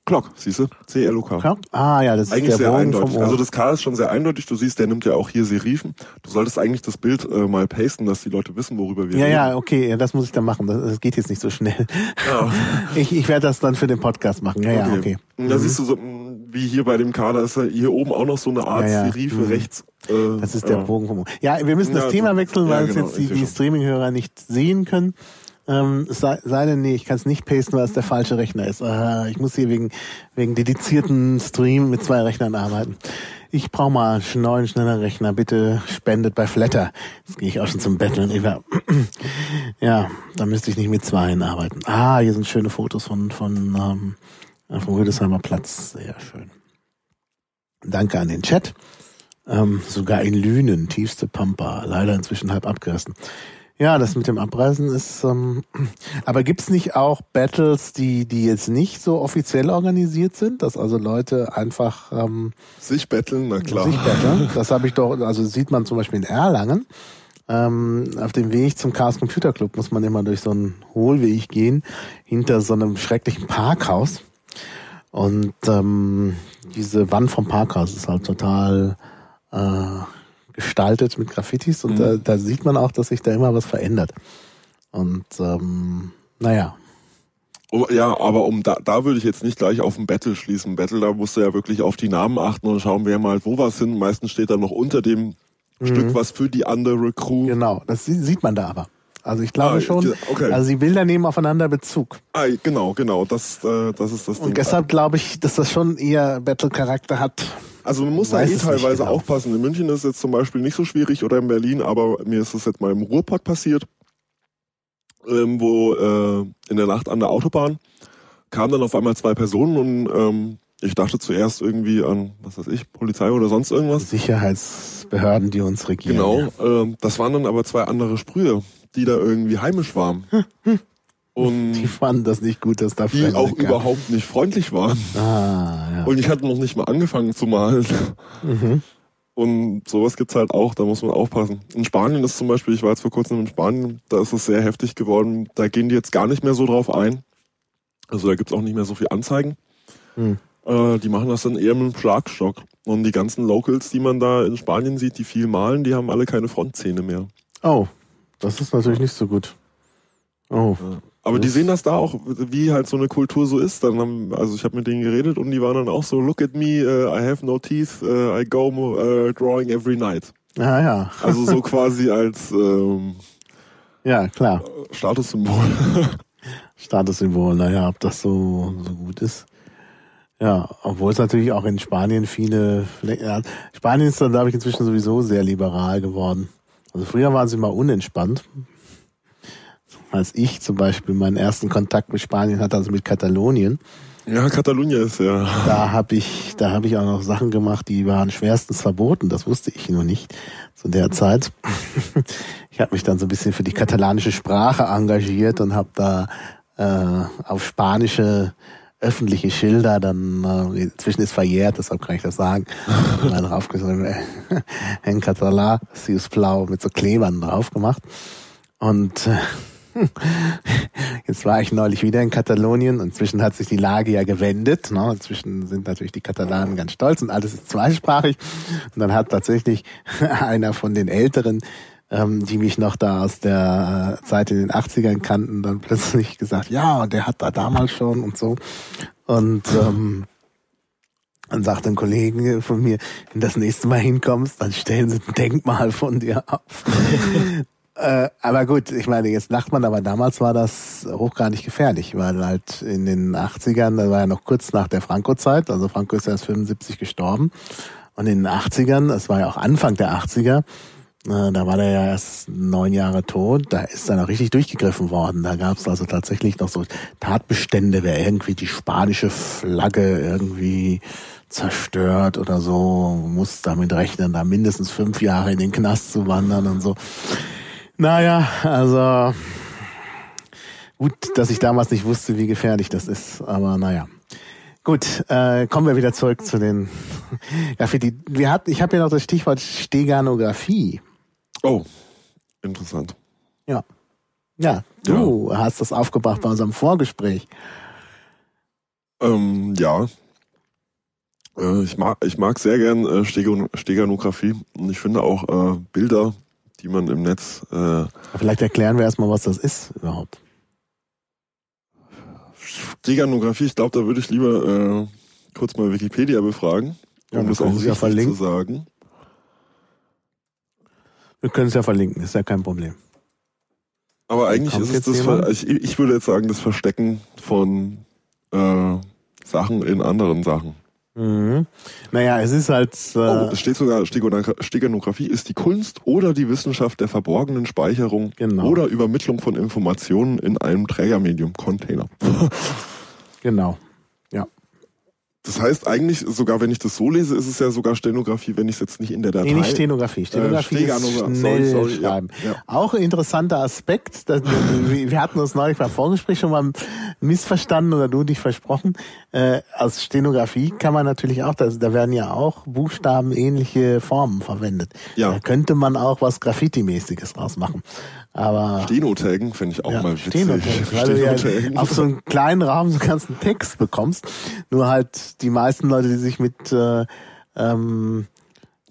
Clock, siehst du? C-L-O-K. Clock? Ah ja, das eigentlich ist der sehr Bogen eindeutig. Also das K ist schon sehr eindeutig. Du siehst, der nimmt ja auch hier Serifen. Du solltest eigentlich das Bild äh, mal pasten, dass die Leute wissen, worüber wir ja, reden. Ja, ja, okay, das muss ich dann machen. Das, das geht jetzt nicht so schnell. Ja. *laughs* Ich, ich werde das dann für den Podcast machen. Ja, okay. ja, okay. Da mhm. siehst du so, wie hier bei dem K, da ist ja hier oben auch noch so eine Art ja, ja. Serife mhm. rechts. Äh, das ist der Bogen vom Ja, wir müssen das Thema wechseln, weil es genau, jetzt die, die Streaming-Hörer nicht sehen können. Ähm, sei, sei denn, nee, ich kann es nicht pasten, weil es der falsche Rechner ist. Äh, ich muss hier wegen, wegen dedizierten Stream mit zwei Rechnern arbeiten. Ich brauche mal einen neuen, schneller Rechner. Bitte spendet bei Flatter. Jetzt gehe ich auch schon zum Betteln. *clears throat* ja, da müsste ich nicht mit zweien arbeiten. Ah, hier sind schöne Fotos von, von ähm, vom Rüdesheimer Platz. Sehr schön. Danke an den Chat. Ähm, sogar in Lünen, tiefste Pampa. Leider inzwischen halb abgerissen. Ja, das mit dem Abreisen ist. Ähm, aber gibt's nicht auch Battles, die die jetzt nicht so offiziell organisiert sind, dass also Leute einfach ähm, sich betteln, na klar. Sich betteln. Das habe ich doch. Also sieht man zum Beispiel in Erlangen. Ähm, auf dem Weg zum Chaos Computer Club muss man immer durch so einen Hohlweg gehen hinter so einem schrecklichen Parkhaus. Und ähm, diese Wand vom Parkhaus ist halt total äh, gestaltet mit Graffitis und mhm. da, da sieht man auch, dass sich da immer was verändert. Und ähm, naja. Oh, ja, aber um da, da würde ich jetzt nicht gleich auf ein Battle schließen. Battle, da musst du ja wirklich auf die Namen achten und schauen, wer mal wo was sind. Meistens steht da noch unter dem mhm. Stück was für die andere Crew. Genau, das sieht man da aber. Also ich glaube ah, schon, okay. also die Bilder nehmen aufeinander Bezug. Ah, genau, genau, das, äh, das ist das Ding. Und deshalb glaube ich, dass das schon eher Battle-Charakter hat. Also man muss da eh teilweise genau. aufpassen. In München ist es jetzt zum Beispiel nicht so schwierig oder in Berlin, aber mir ist es jetzt mal im Ruhrpott passiert, ähm, wo äh, in der Nacht an der Autobahn kamen dann auf einmal zwei Personen und ähm, ich dachte zuerst irgendwie an, was weiß ich, Polizei oder sonst irgendwas. Sicherheitsbehörden, die uns regieren. Genau, äh, das waren dann aber zwei andere Sprühe, die da irgendwie heimisch waren. Und *laughs* Die fanden das nicht gut, dass da die auch kamen. überhaupt nicht freundlich waren. Ah, ja. Und ich hatte noch nicht mal angefangen zu malen. Mhm. Und sowas gibt's halt auch, da muss man aufpassen. In Spanien ist zum Beispiel, ich war jetzt vor kurzem in Spanien, da ist es sehr heftig geworden. Da gehen die jetzt gar nicht mehr so drauf ein. Also da gibt's auch nicht mehr so viel Anzeigen. Hm. Äh, die machen das dann eher mit dem Schlagstock. Und die ganzen Locals, die man da in Spanien sieht, die viel malen, die haben alle keine Frontzähne mehr. Oh, das ist natürlich nicht so gut. Oh. Aber die sehen das da auch, wie halt so eine Kultur so ist. Dann haben, also ich habe mit denen geredet und die waren dann auch so, look at me, uh, I have no teeth, uh, I go uh, drawing every night. Ah ja. Also so *laughs* quasi als ähm, Ja, klar. Statussymbol. *laughs* Statussymbol, naja, ob das so, so gut ist. Ja, obwohl es natürlich auch in Spanien viele, Fle- ja, Spanien ist dann, glaube ich, inzwischen sowieso sehr liberal geworden. Also früher waren sie mal unentspannt. Als ich zum Beispiel meinen ersten Kontakt mit Spanien hatte, also mit Katalonien, ja, Katalonien ist ja. da habe ich, da habe ich auch noch Sachen gemacht, die waren schwerstens verboten. Das wusste ich nur nicht zu der Zeit. *laughs* Ich habe mich dann so ein bisschen für die katalanische Sprache engagiert und habe da äh, auf spanische öffentliche Schilder, dann äh, inzwischen ist verjährt, deshalb kann ich das sagen, mal draufgeschrieben, äh, *laughs* en Català, si us plau, mit so Klebern drauf gemacht. Und äh, *laughs* Jetzt war ich neulich wieder in Katalonien und inzwischen hat sich die Lage ja gewendet. Ne? Inzwischen sind natürlich die Katalanen ganz stolz und alles ist zweisprachig. Und dann hat tatsächlich *laughs* einer von den Älteren, ähm, die mich noch da aus der äh, Zeit in den 80ern kannten, dann plötzlich gesagt, ja, der hat da damals schon und so. Und ähm, dann sagt ein Kollege von mir, wenn das nächste Mal hinkommst, dann stellen sie ein Denkmal von dir auf. Äh, aber gut, ich meine, jetzt lacht man, aber damals war das hochgradig gefährlich, weil halt in den 80ern, das war ja noch kurz nach der Franco-Zeit, also Franco ist erst 75 gestorben, und in den 80ern, das war ja auch Anfang der 80er, äh, da war der ja erst neun Jahre tot, da ist dann auch richtig durchgegriffen worden. Da gab es also tatsächlich noch so Tatbestände, wer irgendwie die spanische Flagge irgendwie zerstört oder so, muss damit rechnen, da mindestens fünf Jahre in den Knast zu wandern und so. Naja, also gut, dass ich damals nicht wusste, wie gefährlich das ist, aber naja. Gut, äh, kommen wir wieder zurück zu den *laughs* Graffiti. Wir hatten, ich habe ja noch das Stichwort Steganographie. Oh, interessant. Ja. Ja, du hast das aufgebracht bei unserem Vorgespräch. Ähm, ja. Äh, ich mag, ich mag sehr gern äh, Stegan Steganographie und ich finde auch äh, Bilder, die man im Netz äh, Vielleicht erklären wir erstmal, was das ist überhaupt. Steganographie, ich glaube, da würde ich lieber äh, kurz mal Wikipedia befragen, Ja, um wir das auch es ja richtig verlinken. zu sagen. Wir können es ja verlinken, ist ja kein Problem. Aber eigentlich Kommt ist es das, ich, ich würde jetzt sagen, das Verstecken von äh, Sachen in anderen Sachen. Mhm. Naja, es ist halt. Äh, Oh, es steht sogar, Steganogra- Steganographie ist die Kunst oder die Wissenschaft der verborgenen Speicherung Genau. oder Übermittlung von Informationen in einem Trägermedium, Container. genau. Das heißt eigentlich, sogar wenn ich das so lese, ist es ja sogar Stenografie, wenn ich es jetzt nicht in der Datei... Nee, nicht Stenografie. Stenografie Äh, ist schnell sorry, sorry, ja, schreiben. ja. Auch ein interessanter Aspekt. Dass, wir hatten uns neulich beim Vorgespräch schon mal missverstanden oder du dich versprochen. Äh, aus Stenografie kann man natürlich auch, da, da werden ja auch Buchstaben ähnliche Formen verwendet. Ja. Da könnte man auch was Graffiti-mäßiges draus machen. Aber Stenotaggen finde ich auch ja, mal witzig. Stenotaggen, *laughs* weil du ja auf so einen kleinen Rahmen so einen ganzen Text bekommst. Nur halt die meisten Leute, die sich mit äh, ähm,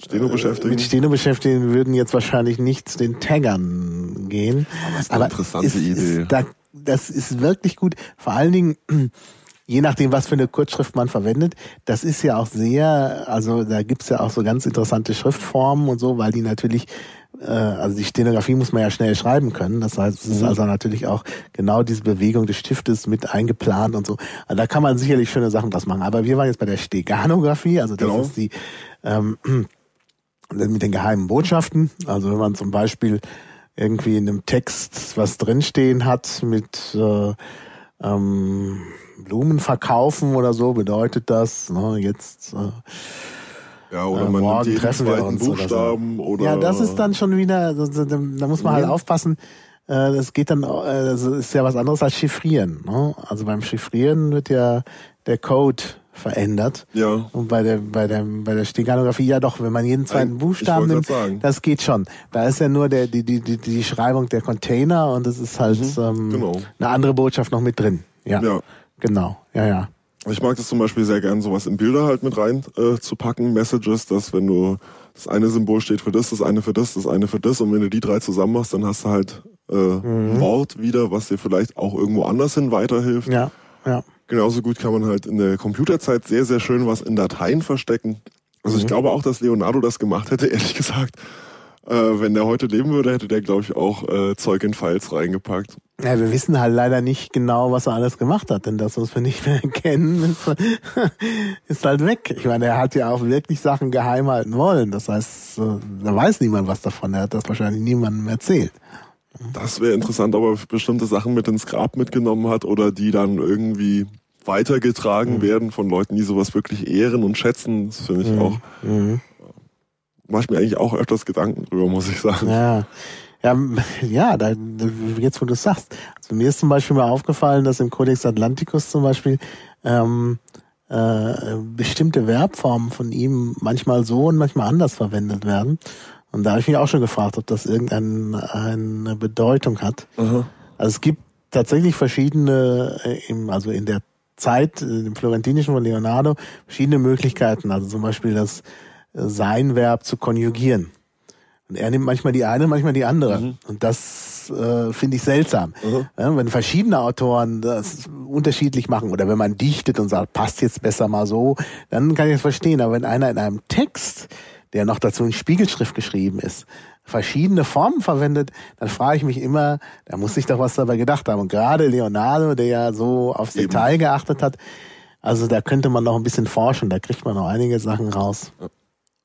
Steno beschäftigen. mit Steno beschäftigen, würden jetzt wahrscheinlich nicht zu den Taggern gehen. Aber ist eine interessante es Idee. Ist da, das ist wirklich gut. Vor allen Dingen, *clears throat* je nachdem, was für eine Kurzschrift man verwendet, das ist ja auch sehr, also da gibt's ja auch so ganz interessante Schriftformen und so, weil die natürlich, also die Stenografie muss man ja schnell schreiben können. Das heißt, es ist Mhm. also natürlich auch genau diese Bewegung des Stiftes mit eingeplant und so. Also da kann man sicherlich schöne Sachen draus machen. Aber wir waren jetzt bei der Steganographie, also das Genau. ist die ähm, mit den geheimen Botschaften. Also wenn man zum Beispiel irgendwie in einem Text was drinstehen hat mit äh, ähm, Blumen verkaufen oder so, bedeutet das, ne, jetzt äh, ja, oder äh, man nimmt jeden zweiten uns oder so. Buchstaben oder, Ja, das ist dann schon wieder, also, da da muss man halt Mhm. aufpassen. äh, das geht dann, äh, das ist ja was anderes als Chiffrieren. Ne? Also beim Chiffrieren wird ja der Code verändert. Ja. Und bei der, bei der, bei der Steganographie ja doch, wenn man jeden zweiten Buchstaben nimmt, das geht schon. Da ist ja nur der, die, die, die, die Schreibung der Container und es ist halt mhm, ähm, genau. eine andere Botschaft noch mit drin. Ja. ja. Genau. Ja, ja. Ich mag das zum Beispiel sehr gern, sowas in Bilder halt mit rein äh, zu packen, Messages, dass wenn du das eine Symbol steht für das, das eine für das, das eine für das und wenn du die drei zusammen machst, dann hast du halt äh, mhm. Wort wieder, was dir vielleicht auch irgendwo anders hin weiterhilft. Ja, ja. Genauso gut kann man halt in der Computerzeit sehr, sehr schön was in Dateien verstecken. Also mhm. ich glaube auch, dass Leonardo das gemacht hätte, *laughs* ehrlich gesagt. Äh, wenn der heute leben würde, hätte der, glaube ich, auch äh, Zeug in Files reingepackt. Ja, wir wissen halt leider nicht genau, was er alles gemacht hat, denn das, was wir nicht mehr *laughs* kennen, ist, *laughs* ist halt weg. Ich meine, er hat ja auch wirklich Sachen geheim halten wollen. Das heißt, äh, da weiß niemand was davon. Er hat das wahrscheinlich niemandem erzählt. Das wäre interessant, ob er bestimmte Sachen mit ins Grab mitgenommen hat oder die dann irgendwie weitergetragen mhm. werden von Leuten, die sowas wirklich ehren und schätzen. Das finde ich mhm. auch. Mhm. Mache ich mir eigentlich auch öfters Gedanken drüber, muss ich sagen. Ja. Ja, *laughs* ja da, jetzt wo du es sagst. Also mir ist zum Beispiel mal aufgefallen, dass im Codex Atlanticus zum Beispiel ähm, äh, bestimmte Verbformen von ihm manchmal so und manchmal anders verwendet werden. Und da habe ich mich auch schon gefragt, ob das irgendeine Bedeutung hat. Mhm. Also es gibt tatsächlich verschiedene, äh, also in der Zeit, äh, im Florentinischen von Leonardo, verschiedene Möglichkeiten. Also zum Beispiel das äh, Sein-Verb zu konjugieren. Und er nimmt manchmal die eine, manchmal die andere. Mhm. Und das äh, finde ich seltsam. Mhm. Ja, wenn verschiedene Autoren das unterschiedlich machen oder wenn man dichtet und sagt, passt jetzt besser mal so, dann kann ich es verstehen. Aber wenn einer in einem Text der noch dazu in Spiegelschrift geschrieben ist, verschiedene Formen verwendet, dann frage ich mich immer, da muss sich doch was dabei gedacht haben. Und gerade Leonardo, der ja so aufs Eben. Detail geachtet hat, also da könnte man noch ein bisschen forschen, da kriegt man noch einige Sachen raus.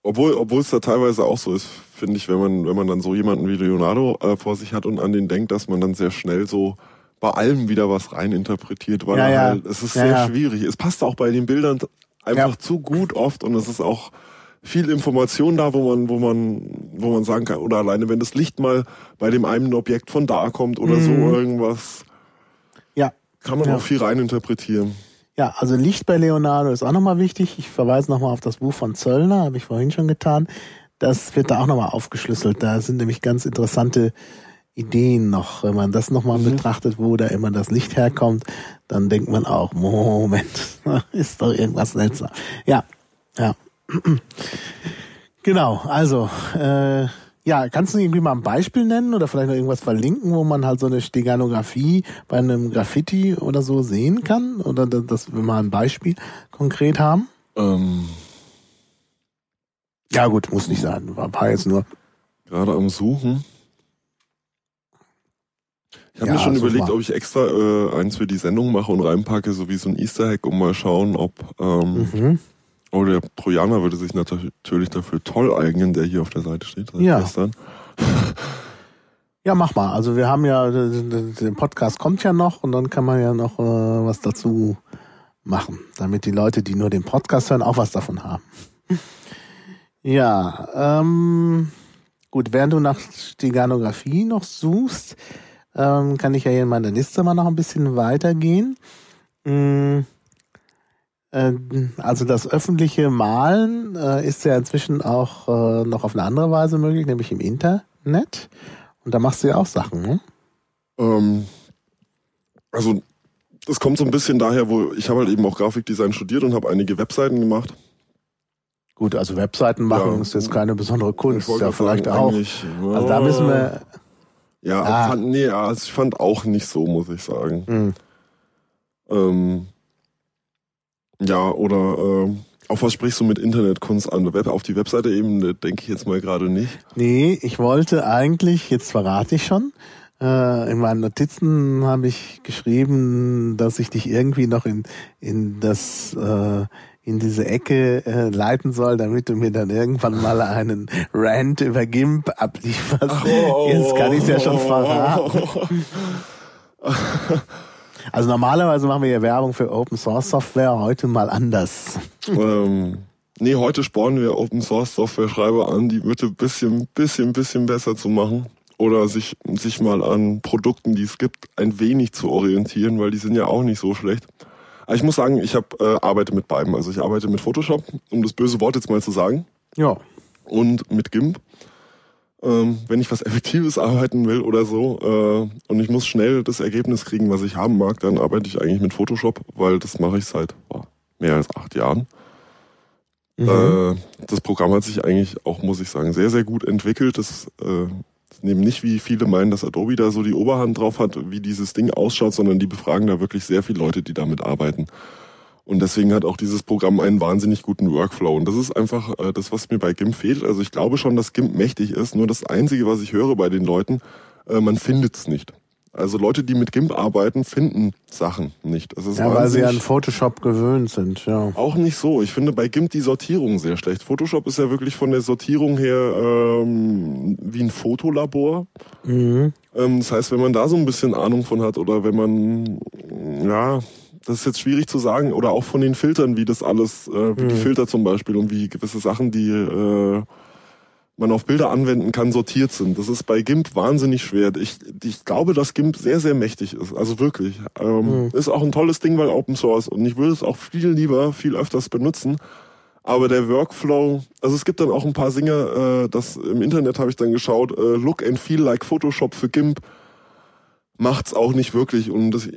Obwohl, obwohl es da teilweise auch so ist, finde ich, wenn man, wenn man dann so jemanden wie Leonardo äh, vor sich hat und an den denkt, dass man dann sehr schnell so bei allem wieder was reininterpretiert, weil ja, ja. Halt, es ist ja, sehr schwierig. Es passt auch bei den Bildern einfach zu gut oft und es ist auch viel Information da, wo man, wo man, wo man sagen kann, oder alleine wenn das Licht mal bei dem einen Objekt von da kommt oder mhm. so irgendwas. Ja. Kann man auch viel reininterpretieren. Ja, also Licht bei Leonardo ist auch nochmal wichtig. Ich verweise nochmal auf das Buch von Zöllner, habe ich vorhin schon getan. Das wird da auch nochmal aufgeschlüsselt. Da sind nämlich ganz interessante Ideen noch. Wenn man das nochmal mhm. betrachtet, wo da immer das Licht herkommt, dann denkt man auch, Moment, *laughs* ist doch irgendwas seltsam. Ja, ja. *clears throat* Genau, also äh, ja, kannst du irgendwie mal ein Beispiel nennen oder vielleicht noch irgendwas verlinken, wo man halt so eine Steganographie bei einem Graffiti oder so sehen kann? Oder dass wir mal ein Beispiel konkret haben? Ähm, ja gut, muss nicht sein. War, war jetzt nur. Gerade am Suchen. Ich habe ja, mir schon überlegt, mal. ob ich extra äh, eins für die Sendung mache und reinpacke, so wie so ein Easter Egg, um mal schauen, ob ähm, mhm. Oh, der Trojaner würde sich natürlich dafür toll eignen, der hier auf der Seite steht. Ja. Gestern. *laughs* Ja, mach mal. Also wir haben ja, der Podcast kommt ja noch und dann kann man ja noch äh, was dazu machen, damit die Leute, die nur den Podcast hören, auch was davon haben. *laughs* Ja, ähm, gut, während du nach Steganographie noch suchst, ähm, kann ich ja hier in meiner Liste mal noch ein bisschen weitergehen. Hm. Ähm, also das öffentliche Malen äh, ist ja inzwischen auch äh, noch auf eine andere Weise möglich, nämlich im Internet. Und da machst du ja auch Sachen, ne? Ähm, also das kommt so ein bisschen daher, wo ich habe halt eben auch Grafikdesign studiert und habe einige Webseiten gemacht. Gut, also Webseiten machen ja, ist jetzt keine besondere Kunst, ja vielleicht auch. Also da müssen wir. Ja, ah. fand, nee, also ich fand auch nicht so, muss ich sagen. Mhm. Ähm, ja, oder äh, auf was sprichst du mit Internetkunst an? Auf die Webseite eben, denke ich jetzt mal gerade nicht. Nee, ich wollte eigentlich, jetzt verrate ich schon, äh, in meinen Notizen habe ich geschrieben, dass ich dich irgendwie noch in, in das äh, in diese Ecke äh, leiten soll, damit du mir dann irgendwann mal einen Rant über GIMP ablieferst. Oh, Jetzt kann ich es ja schon verraten. *laughs* Also normalerweise machen wir ja Werbung für Open Source Software, heute mal anders. Ähm, nee, heute spornen wir Open Source Software Schreiber an, die bitte bisschen, bisschen, bisschen besser zu machen. oder sich, sich mal an Produkten, die es gibt, ein wenig zu orientieren, weil die sind ja auch nicht so schlecht. Aber ich muss sagen, ich hab, äh, arbeite mit beiden. Also ich arbeite mit Photoshop, um das böse Wort jetzt mal zu sagen. Ja. Und mit GIMP. Ähm, wenn ich was Effektives arbeiten will oder so äh, und ich muss schnell das Ergebnis kriegen, was ich haben mag, dann arbeite ich eigentlich mit Photoshop, weil das mache ich seit oh, mehr als acht Jahren. Mhm. Äh, das Programm hat sich eigentlich auch, muss ich sagen, sehr, sehr gut entwickelt. Das äh, nehmen nicht, wie viele meinen, dass Adobe da so die Oberhand drauf hat, wie dieses Ding ausschaut, sondern die befragen da wirklich sehr viele Leute, die damit arbeiten. Und deswegen hat auch dieses Programm einen wahnsinnig guten Workflow. Und das ist einfach äh, das, was mir bei GIMP fehlt. Also ich glaube schon, dass GIMP mächtig ist. Nur das Einzige, was ich höre bei den Leuten, äh, man findet es nicht. Also Leute, die mit GIMP arbeiten, finden Sachen nicht. Ja, weil sie an Photoshop gewöhnt sind, ja. Auch nicht so. Ich finde bei GIMP die Sortierung sehr schlecht. Photoshop ist ja wirklich von der Sortierung her ähm, wie ein Fotolabor. Mhm. Ähm, das heißt, wenn man da so ein bisschen Ahnung von hat oder wenn man, ja, das ist jetzt schwierig zu sagen, oder auch von den Filtern, wie das alles, äh, wie mhm. die Filter zum Beispiel und wie gewisse Sachen, die äh, man auf Bilder anwenden kann, sortiert sind. Das ist bei GIMP wahnsinnig schwer. Ich, ich glaube, dass GIMP sehr, sehr mächtig ist. Also wirklich. Ähm, mhm. Ist auch ein tolles Ding, weil Open Source. Und ich würde es auch viel lieber, viel öfters benutzen. Aber der Workflow, also es gibt dann auch ein paar Singer, äh, das im Internet habe ich dann geschaut, äh, Look and Feel like Photoshop für GIMP macht's auch nicht wirklich. Und das,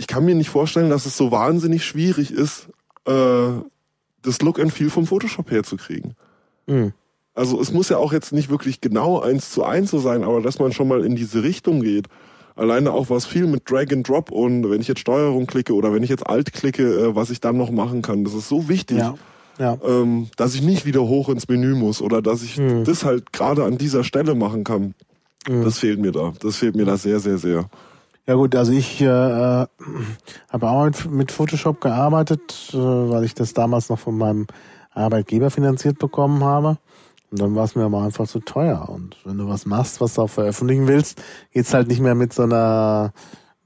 ich kann mir nicht vorstellen, dass es so wahnsinnig schwierig ist, äh, das Look and Feel vom Photoshop herzukriegen. Mhm. Also es muss ja auch jetzt nicht wirklich genau eins zu eins so sein, aber dass man schon mal in diese Richtung geht. Alleine auch was viel mit Drag and Drop und wenn ich jetzt Steuerung klicke oder wenn ich jetzt Alt klicke, äh, was ich dann noch machen kann, das ist so wichtig. Ja. Ja. Ähm, dass ich nicht wieder hoch ins Menü muss oder dass ich hm. das halt gerade an dieser Stelle machen kann. Hm. Das fehlt mir da. Das fehlt mir da sehr, sehr, sehr. Ja gut, also ich äh, habe auch mit Photoshop gearbeitet, äh, weil ich das damals noch von meinem Arbeitgeber finanziert bekommen habe. Und dann war es mir aber einfach zu teuer. Und wenn du was machst, was du auch veröffentlichen willst, geht's halt nicht mehr mit so einer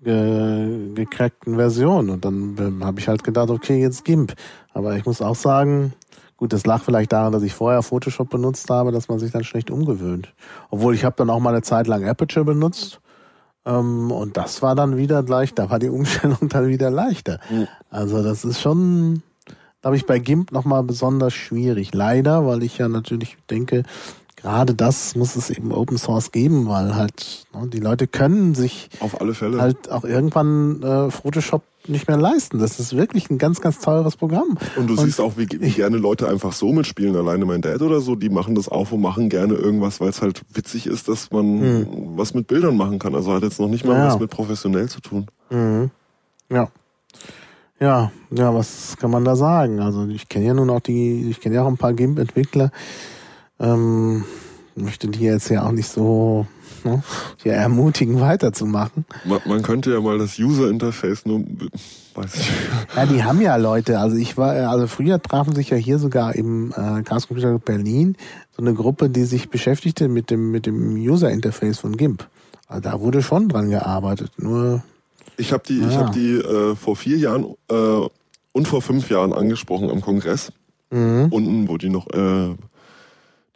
ge gecrackten Version. Und dann ähm, habe ich halt gedacht, okay, jetzt GIMP. Aber ich muss auch sagen, gut, das lag vielleicht daran, dass ich vorher Photoshop benutzt habe, dass man sich dann schlecht umgewöhnt. Obwohl ich habe dann auch mal eine Zeit lang Aperture benutzt. Ähm, und das war dann wieder gleich, da war die Umstellung *laughs* dann wieder leichter. Mhm. Also das ist schon glaube ich, bei GIMP nochmal besonders schwierig. Leider, weil ich ja natürlich denke, gerade das muss es eben Open Source geben, weil halt ne, die Leute können sich auf alle Fälle halt auch irgendwann äh, Photoshop nicht mehr leisten. Das ist wirklich ein ganz, ganz teures Programm. Und du und siehst auch, wie, wie gerne Leute einfach so mitspielen. Alleine mein Dad oder so, die machen das auf und machen gerne irgendwas, weil es halt witzig ist, dass man hm. was mit Bildern machen kann. Also hat jetzt noch nicht mal ja. was mit professionell zu tun. Mhm. Ja. Ja, ja, was kann man da sagen? Also ich kenne ja nun auch die, ich kenne ja auch ein paar GIMP-Entwickler. Ähm, möchte die jetzt ja auch nicht so ne, hier ermutigen, weiterzumachen. Man, man könnte ja mal das User-Interface nur, weiß ich. Ja, die haben ja Leute. Also ich war, also früher trafen sich ja hier sogar im äh, Chaos Computer Berlin so eine Gruppe, die sich beschäftigte mit dem mit dem User-Interface von GIMP. Also da wurde schon dran gearbeitet. Nur ich habe die, ah. ich habe die äh, vor vier Jahren äh, und vor fünf Jahren angesprochen am Kongress. Mhm. Unten, wo die noch, äh,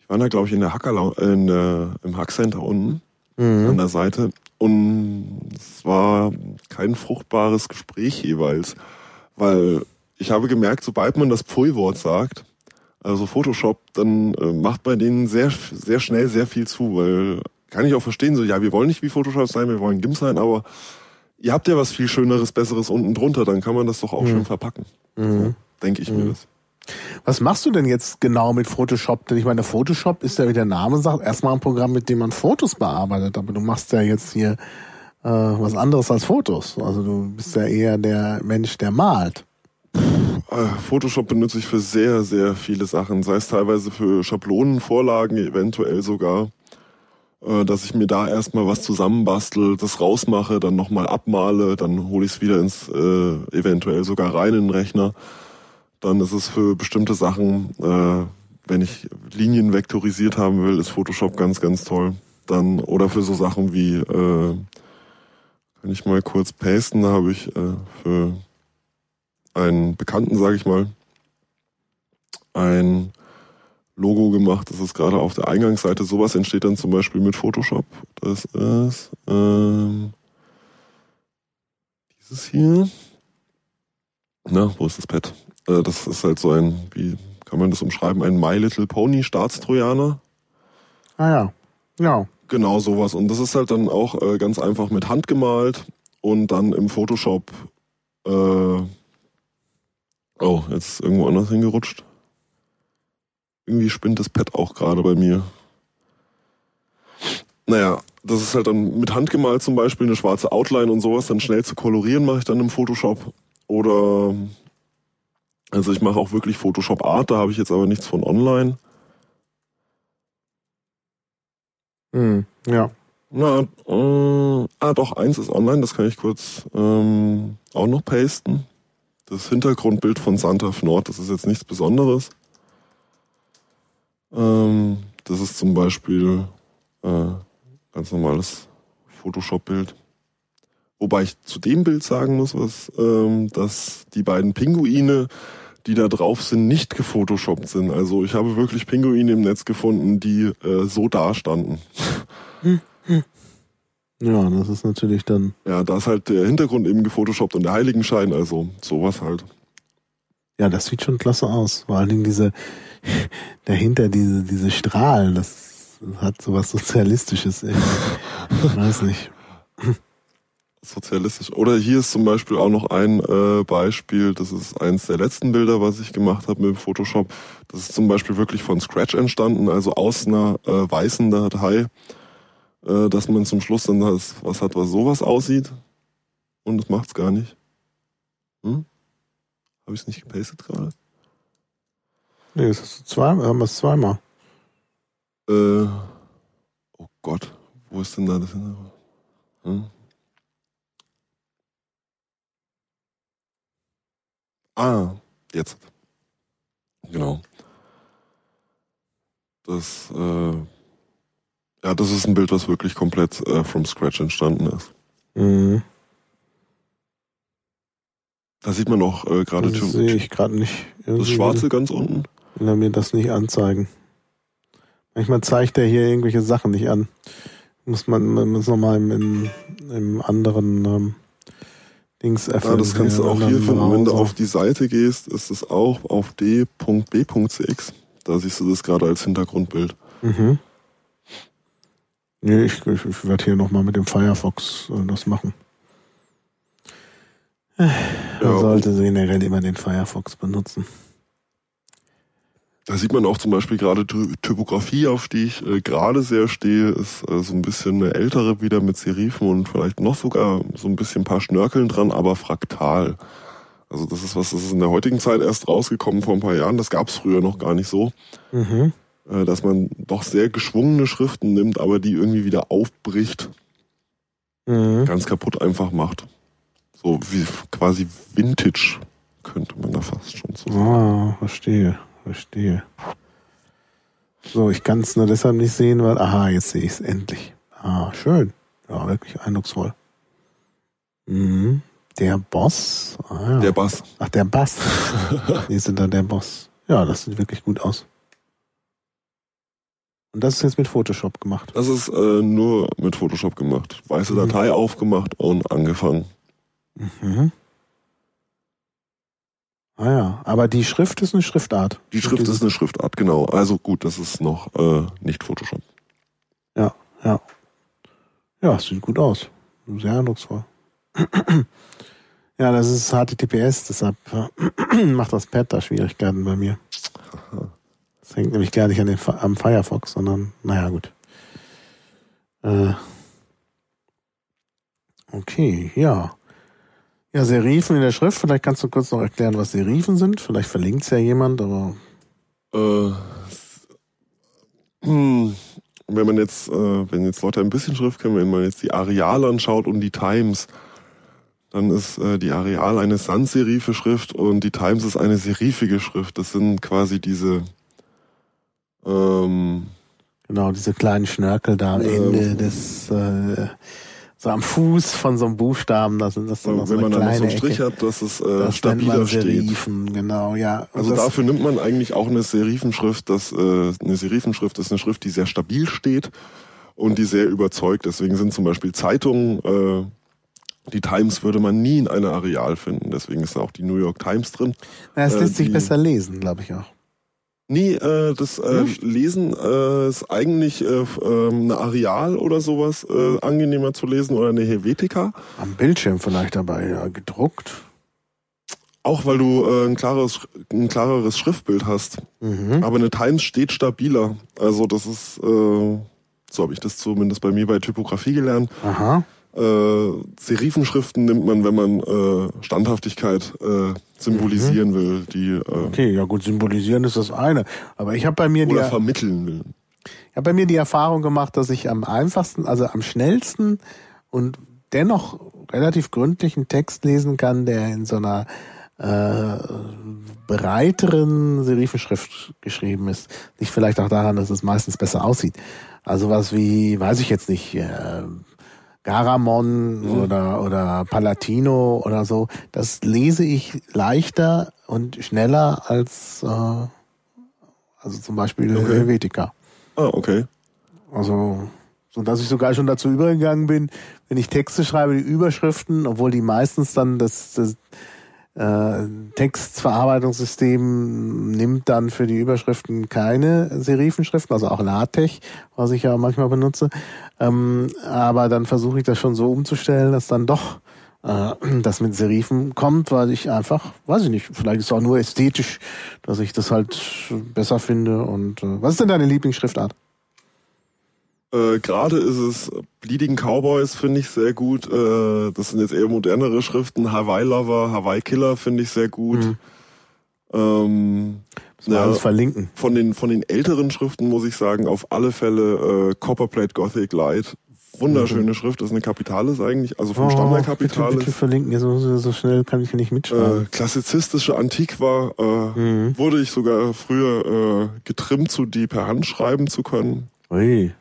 waren da glaube ich in der Hacker, in der, im Hackcenter unten mhm. an der Seite. Und es war kein fruchtbares Gespräch jeweils, weil ich habe gemerkt, sobald man das Pfui-Wort sagt, also Photoshop, dann äh, macht bei denen sehr, sehr schnell sehr viel zu, weil kann ich auch verstehen, so, ja, wir wollen nicht wie Photoshop sein, wir wollen GIMP sein, aber ihr habt ja was viel Schöneres, Besseres unten drunter, dann kann man das doch auch mhm. schön verpacken. Mhm. So, Denke ich mhm. mir das. Was machst du denn jetzt genau mit Photoshop? Denn ich meine, Photoshop ist ja, wie der Name sagt, erstmal ein Programm, mit dem man Fotos bearbeitet. Aber du machst ja jetzt hier äh, was anderes als Fotos. Also du bist ja eher der Mensch, der malt. Äh, Photoshop benutze ich für sehr, sehr viele Sachen. Sei es teilweise für Schablonenvorlagen, eventuell sogar. Äh, dass ich mir da erstmal was zusammenbastel, das rausmache, dann nochmal abmale, dann hole ich es wieder ins, äh, eventuell sogar rein in den Rechner. Dann ist es für bestimmte Sachen, äh, wenn ich Linien vektorisiert haben will, ist Photoshop ganz, ganz toll. Dann, oder für so Sachen wie, äh, kann ich mal kurz pasten, da habe ich äh, für einen Bekannten, sage ich mal, ein Logo gemacht. Das ist gerade auf der Eingangsseite. Sowas entsteht dann zum Beispiel mit Photoshop. Das ist ähm, dieses hier. Na, wo ist das Pad? Äh, das ist halt so ein, wie kann man das umschreiben, ein My Little Pony Staatstrojaner. Ah ja, ja. Genau sowas. Und das ist halt dann auch äh, ganz einfach mit Hand gemalt und dann im Photoshop. Äh, oh, jetzt ist irgendwo anders hingerutscht. Irgendwie spinnt das Pad auch gerade bei mir. Naja, das ist halt dann mit Hand gemalt zum Beispiel, eine schwarze Outline und sowas, dann schnell zu kolorieren mache ich dann im Photoshop. Oder, also ich mache auch wirklich Photoshop Art, da habe ich jetzt aber nichts von online. Hm, ja. Na, äh, ah doch, eins ist online, das kann ich kurz ähm, auch noch pasten. Das Hintergrundbild von Santa Nord, das ist jetzt nichts Besonderes. Ähm, das ist zum Beispiel äh, ganz normales Photoshop-Bild. Wobei ich zu dem Bild sagen muss, was, ähm, dass die beiden Pinguine, die da drauf sind, nicht gefotoshoppt sind. Also ich habe wirklich Pinguine im Netz gefunden, die äh, so dastanden. *laughs* Ja, das ist natürlich dann. Ja, da ist halt der Hintergrund eben gefotoshoppt und der Heiligenschein, also sowas halt. Ja, das sieht schon klasse aus. Vor allen Dingen diese, *laughs* dahinter diese, diese Strahlen, das hat sowas Sozialistisches. Ich weiß nicht. *laughs* Sozialistisch. Oder hier ist zum Beispiel auch noch ein äh, Beispiel, das ist eins der letzten Bilder, was ich gemacht habe mit Photoshop. Das ist zum Beispiel wirklich von Scratch entstanden, also aus einer äh, weißen Datei, äh, dass man zum Schluss dann das, was hat, was sowas aussieht. Und das macht's gar nicht. Hm? Habe ich es nicht gepastet gerade? Nee, das ist zweimal, haben wir es zweimal. Äh, oh Gott, wo ist denn da das hin? Hm? Ah, jetzt. Genau. Das, äh, ja, das ist ein Bild, was wirklich komplett äh, from scratch entstanden ist. Mhm. Da sieht man auch äh, gerade Das sehe ich gerade nicht. das Irgendwie Schwarze ganz unten. will er mir das nicht anzeigen. Manchmal zeigt er hier irgendwelche Sachen nicht an. Muss man, man muss nochmal im, im, im anderen ähm, Dings öffnen. Ja, das kannst du auch hier finden. Wenn du auf die Seite gehst, ist es auch auf d.b.cx. Da siehst du das gerade als Hintergrundbild. Mhm. Nee, ich, ich, ich werde hier nochmal mit dem Firefox äh, das machen. Man Ja, sollte generell immer den Firefox benutzen. Da sieht man auch zum Beispiel gerade Ty Typografie, auf die ich äh, gerade sehr stehe, ist äh, so ein bisschen eine ältere wieder mit Serifen und vielleicht noch sogar so ein bisschen ein paar Schnörkeln dran, aber fraktal. Also das ist was, das ist in der heutigen Zeit erst rausgekommen vor ein paar Jahren. Das gab es früher noch gar nicht so, Mhm. äh, dass man doch sehr geschwungene Schriften nimmt, aber die irgendwie wieder aufbricht, Mhm. ganz kaputt einfach macht. So wie quasi Vintage könnte man da fast schon so sagen. Ah, verstehe, verstehe. So, ich kann es nur deshalb nicht sehen, weil, aha, jetzt sehe ich es endlich. Ah, schön. Ja, wirklich eindrucksvoll. Mhm. Der Boss. Ah, ja. Der Bass. Ach, der Bass. *laughs* Hier sind da der Boss. Ja, das sieht wirklich gut aus. Und das ist jetzt mit Photoshop gemacht. Das ist äh, nur mit Photoshop gemacht. Weiße Mhm. Datei aufgemacht und angefangen. Mhm. Ah ja, aber die Schrift ist eine Schriftart. Die Schrift ist eine Schriftart, genau. Also gut, das ist noch äh, nicht Photoshop. Ja, ja. Ja, es sieht gut aus. Sehr eindrucksvoll. *clears throat* ja, das ist HTTPS, deshalb äh, *clears throat* macht das Pad da Schwierigkeiten bei mir. Das hängt nämlich gar nicht an den, am Firefox, sondern, naja, gut. Äh, okay, ja. Ja, Serifen in der Schrift, vielleicht kannst du kurz noch erklären, was Serifen sind. Vielleicht verlinkt es ja jemand, aber Äh, hm, wenn man jetzt, äh, wenn jetzt Leute ein bisschen Schrift kennen, wenn man jetzt die Areal anschaut und die Times, dann ist äh, die Areal eine Sans-Serife Schrift und die Times ist eine serifige Schrift. Das sind quasi diese ähm, Genau, diese kleinen Schnörkel da am Ähm. Ende des, äh, so am Fuß von so einem Buchstaben, da sind das dann noch so Wenn man dann noch so einen Strich Ecke. hat, dass es äh, Das stabiler steht. Serifen, genau, ja. Und Also das, dafür nimmt man eigentlich auch eine Serifenschrift. Das, äh, eine Serifenschrift ist eine Schrift, die sehr stabil steht und die sehr überzeugt. Deswegen sind zum Beispiel Zeitungen, äh, die Times würde man nie in einer Areal finden. Deswegen ist da auch die New York Times drin. Na, es äh, lässt sich die- besser lesen, glaube ich auch. Nee, äh, das äh, Nicht? Lesen äh, ist eigentlich äh, ähm, eine Areal oder sowas äh, angenehmer zu lesen oder eine Helvetica. Am Bildschirm vielleicht dabei, ja, gedruckt. Auch weil du äh, ein, klares, ein klareres Schriftbild hast. Mhm. Aber eine Times steht stabiler. Also das ist, äh, so habe ich das zumindest bei mir bei Typografie gelernt. Aha. Äh, Serifenschriften nimmt man, wenn man äh, Standhaftigkeit äh, symbolisieren will, die äh, Okay, ja gut, symbolisieren ist das eine. Aber ich habe bei mir die, oder ich vermitteln will. habe bei mir die Erfahrung gemacht, dass ich am einfachsten, also am schnellsten und dennoch relativ gründlichen Text lesen kann, der in so einer äh, breiteren Serifenschrift geschrieben ist. Liegt vielleicht auch daran, dass es meistens besser aussieht. Also was wie, weiß ich jetzt nicht, äh, Garamon oder, oder Palatino oder so, das lese ich leichter und schneller als äh, also zum Beispiel Okay. Helvetica. Ah, okay. Also, so dass ich sogar schon dazu übergegangen bin, wenn ich Texte schreibe, die Überschriften, obwohl die meistens dann das, das äh, Textverarbeitungssystem nimmt dann für die Überschriften keine Serifenschriften, also auch LaTeX, was ich ja manchmal benutze. Ähm, aber dann versuche ich das schon so umzustellen, dass dann doch äh, das mit Serifen kommt, weil ich einfach, weiß ich nicht, vielleicht ist es auch nur ästhetisch, dass ich das halt besser finde. Und äh, was ist denn deine Lieblingsschriftart? Äh, Gerade ist es Bleeding Cowboys finde ich sehr gut. Äh, das sind jetzt eher modernere Schriften. Hawaii Lover, Hawaii Killer finde ich sehr gut. Mhm. Ähm, Ja. alles verlinken. von den von den älteren Schriften muss ich sagen auf alle Fälle äh, Copperplate Gothic Light. Wunderschöne Schrift, das ist eine Kapitalis eigentlich, also vom Mhm. Oh, Standard bitte, bitte Kapitalis. verlinken. So, so schnell kann ich nicht Äh, mitschreiben. klassizistische Antiqua äh, Mhm. wurde ich sogar früher äh, getrimmt, zu die per Hand schreiben zu können. Ui.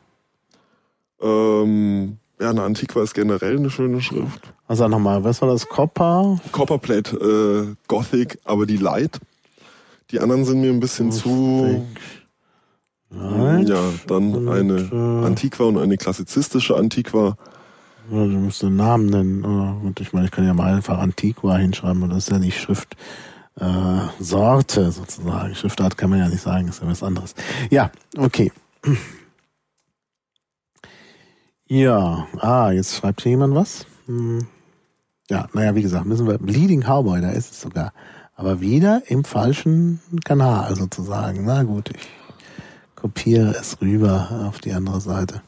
Ähm, ja, eine Antiqua ist generell eine schöne Schrift. Also nochmal, was war das? Copper? Copperplate äh, Gothic, aber die Light. Die anderen sind mir ein bisschen zu. Nein. Ja, dann Und, eine äh, Antiqua und eine klassizistische Antiqua. Ja, du musst den Namen nennen. Gut, ich meine, ich kann ja mal einfach Antiqua hinschreiben, aber das ist ja nicht Schrift. Äh, Sorte sozusagen. Schriftart kann man ja nicht sagen, ist ja was anderes. Ja, okay. Ja, ah, jetzt schreibt hier jemand was. Hm. Ja, naja, wie gesagt, müssen wir. Bleeding Cowboy, da ist es sogar. Aber wieder im falschen Kanal sozusagen. Na gut, ich kopiere es rüber auf die andere Seite.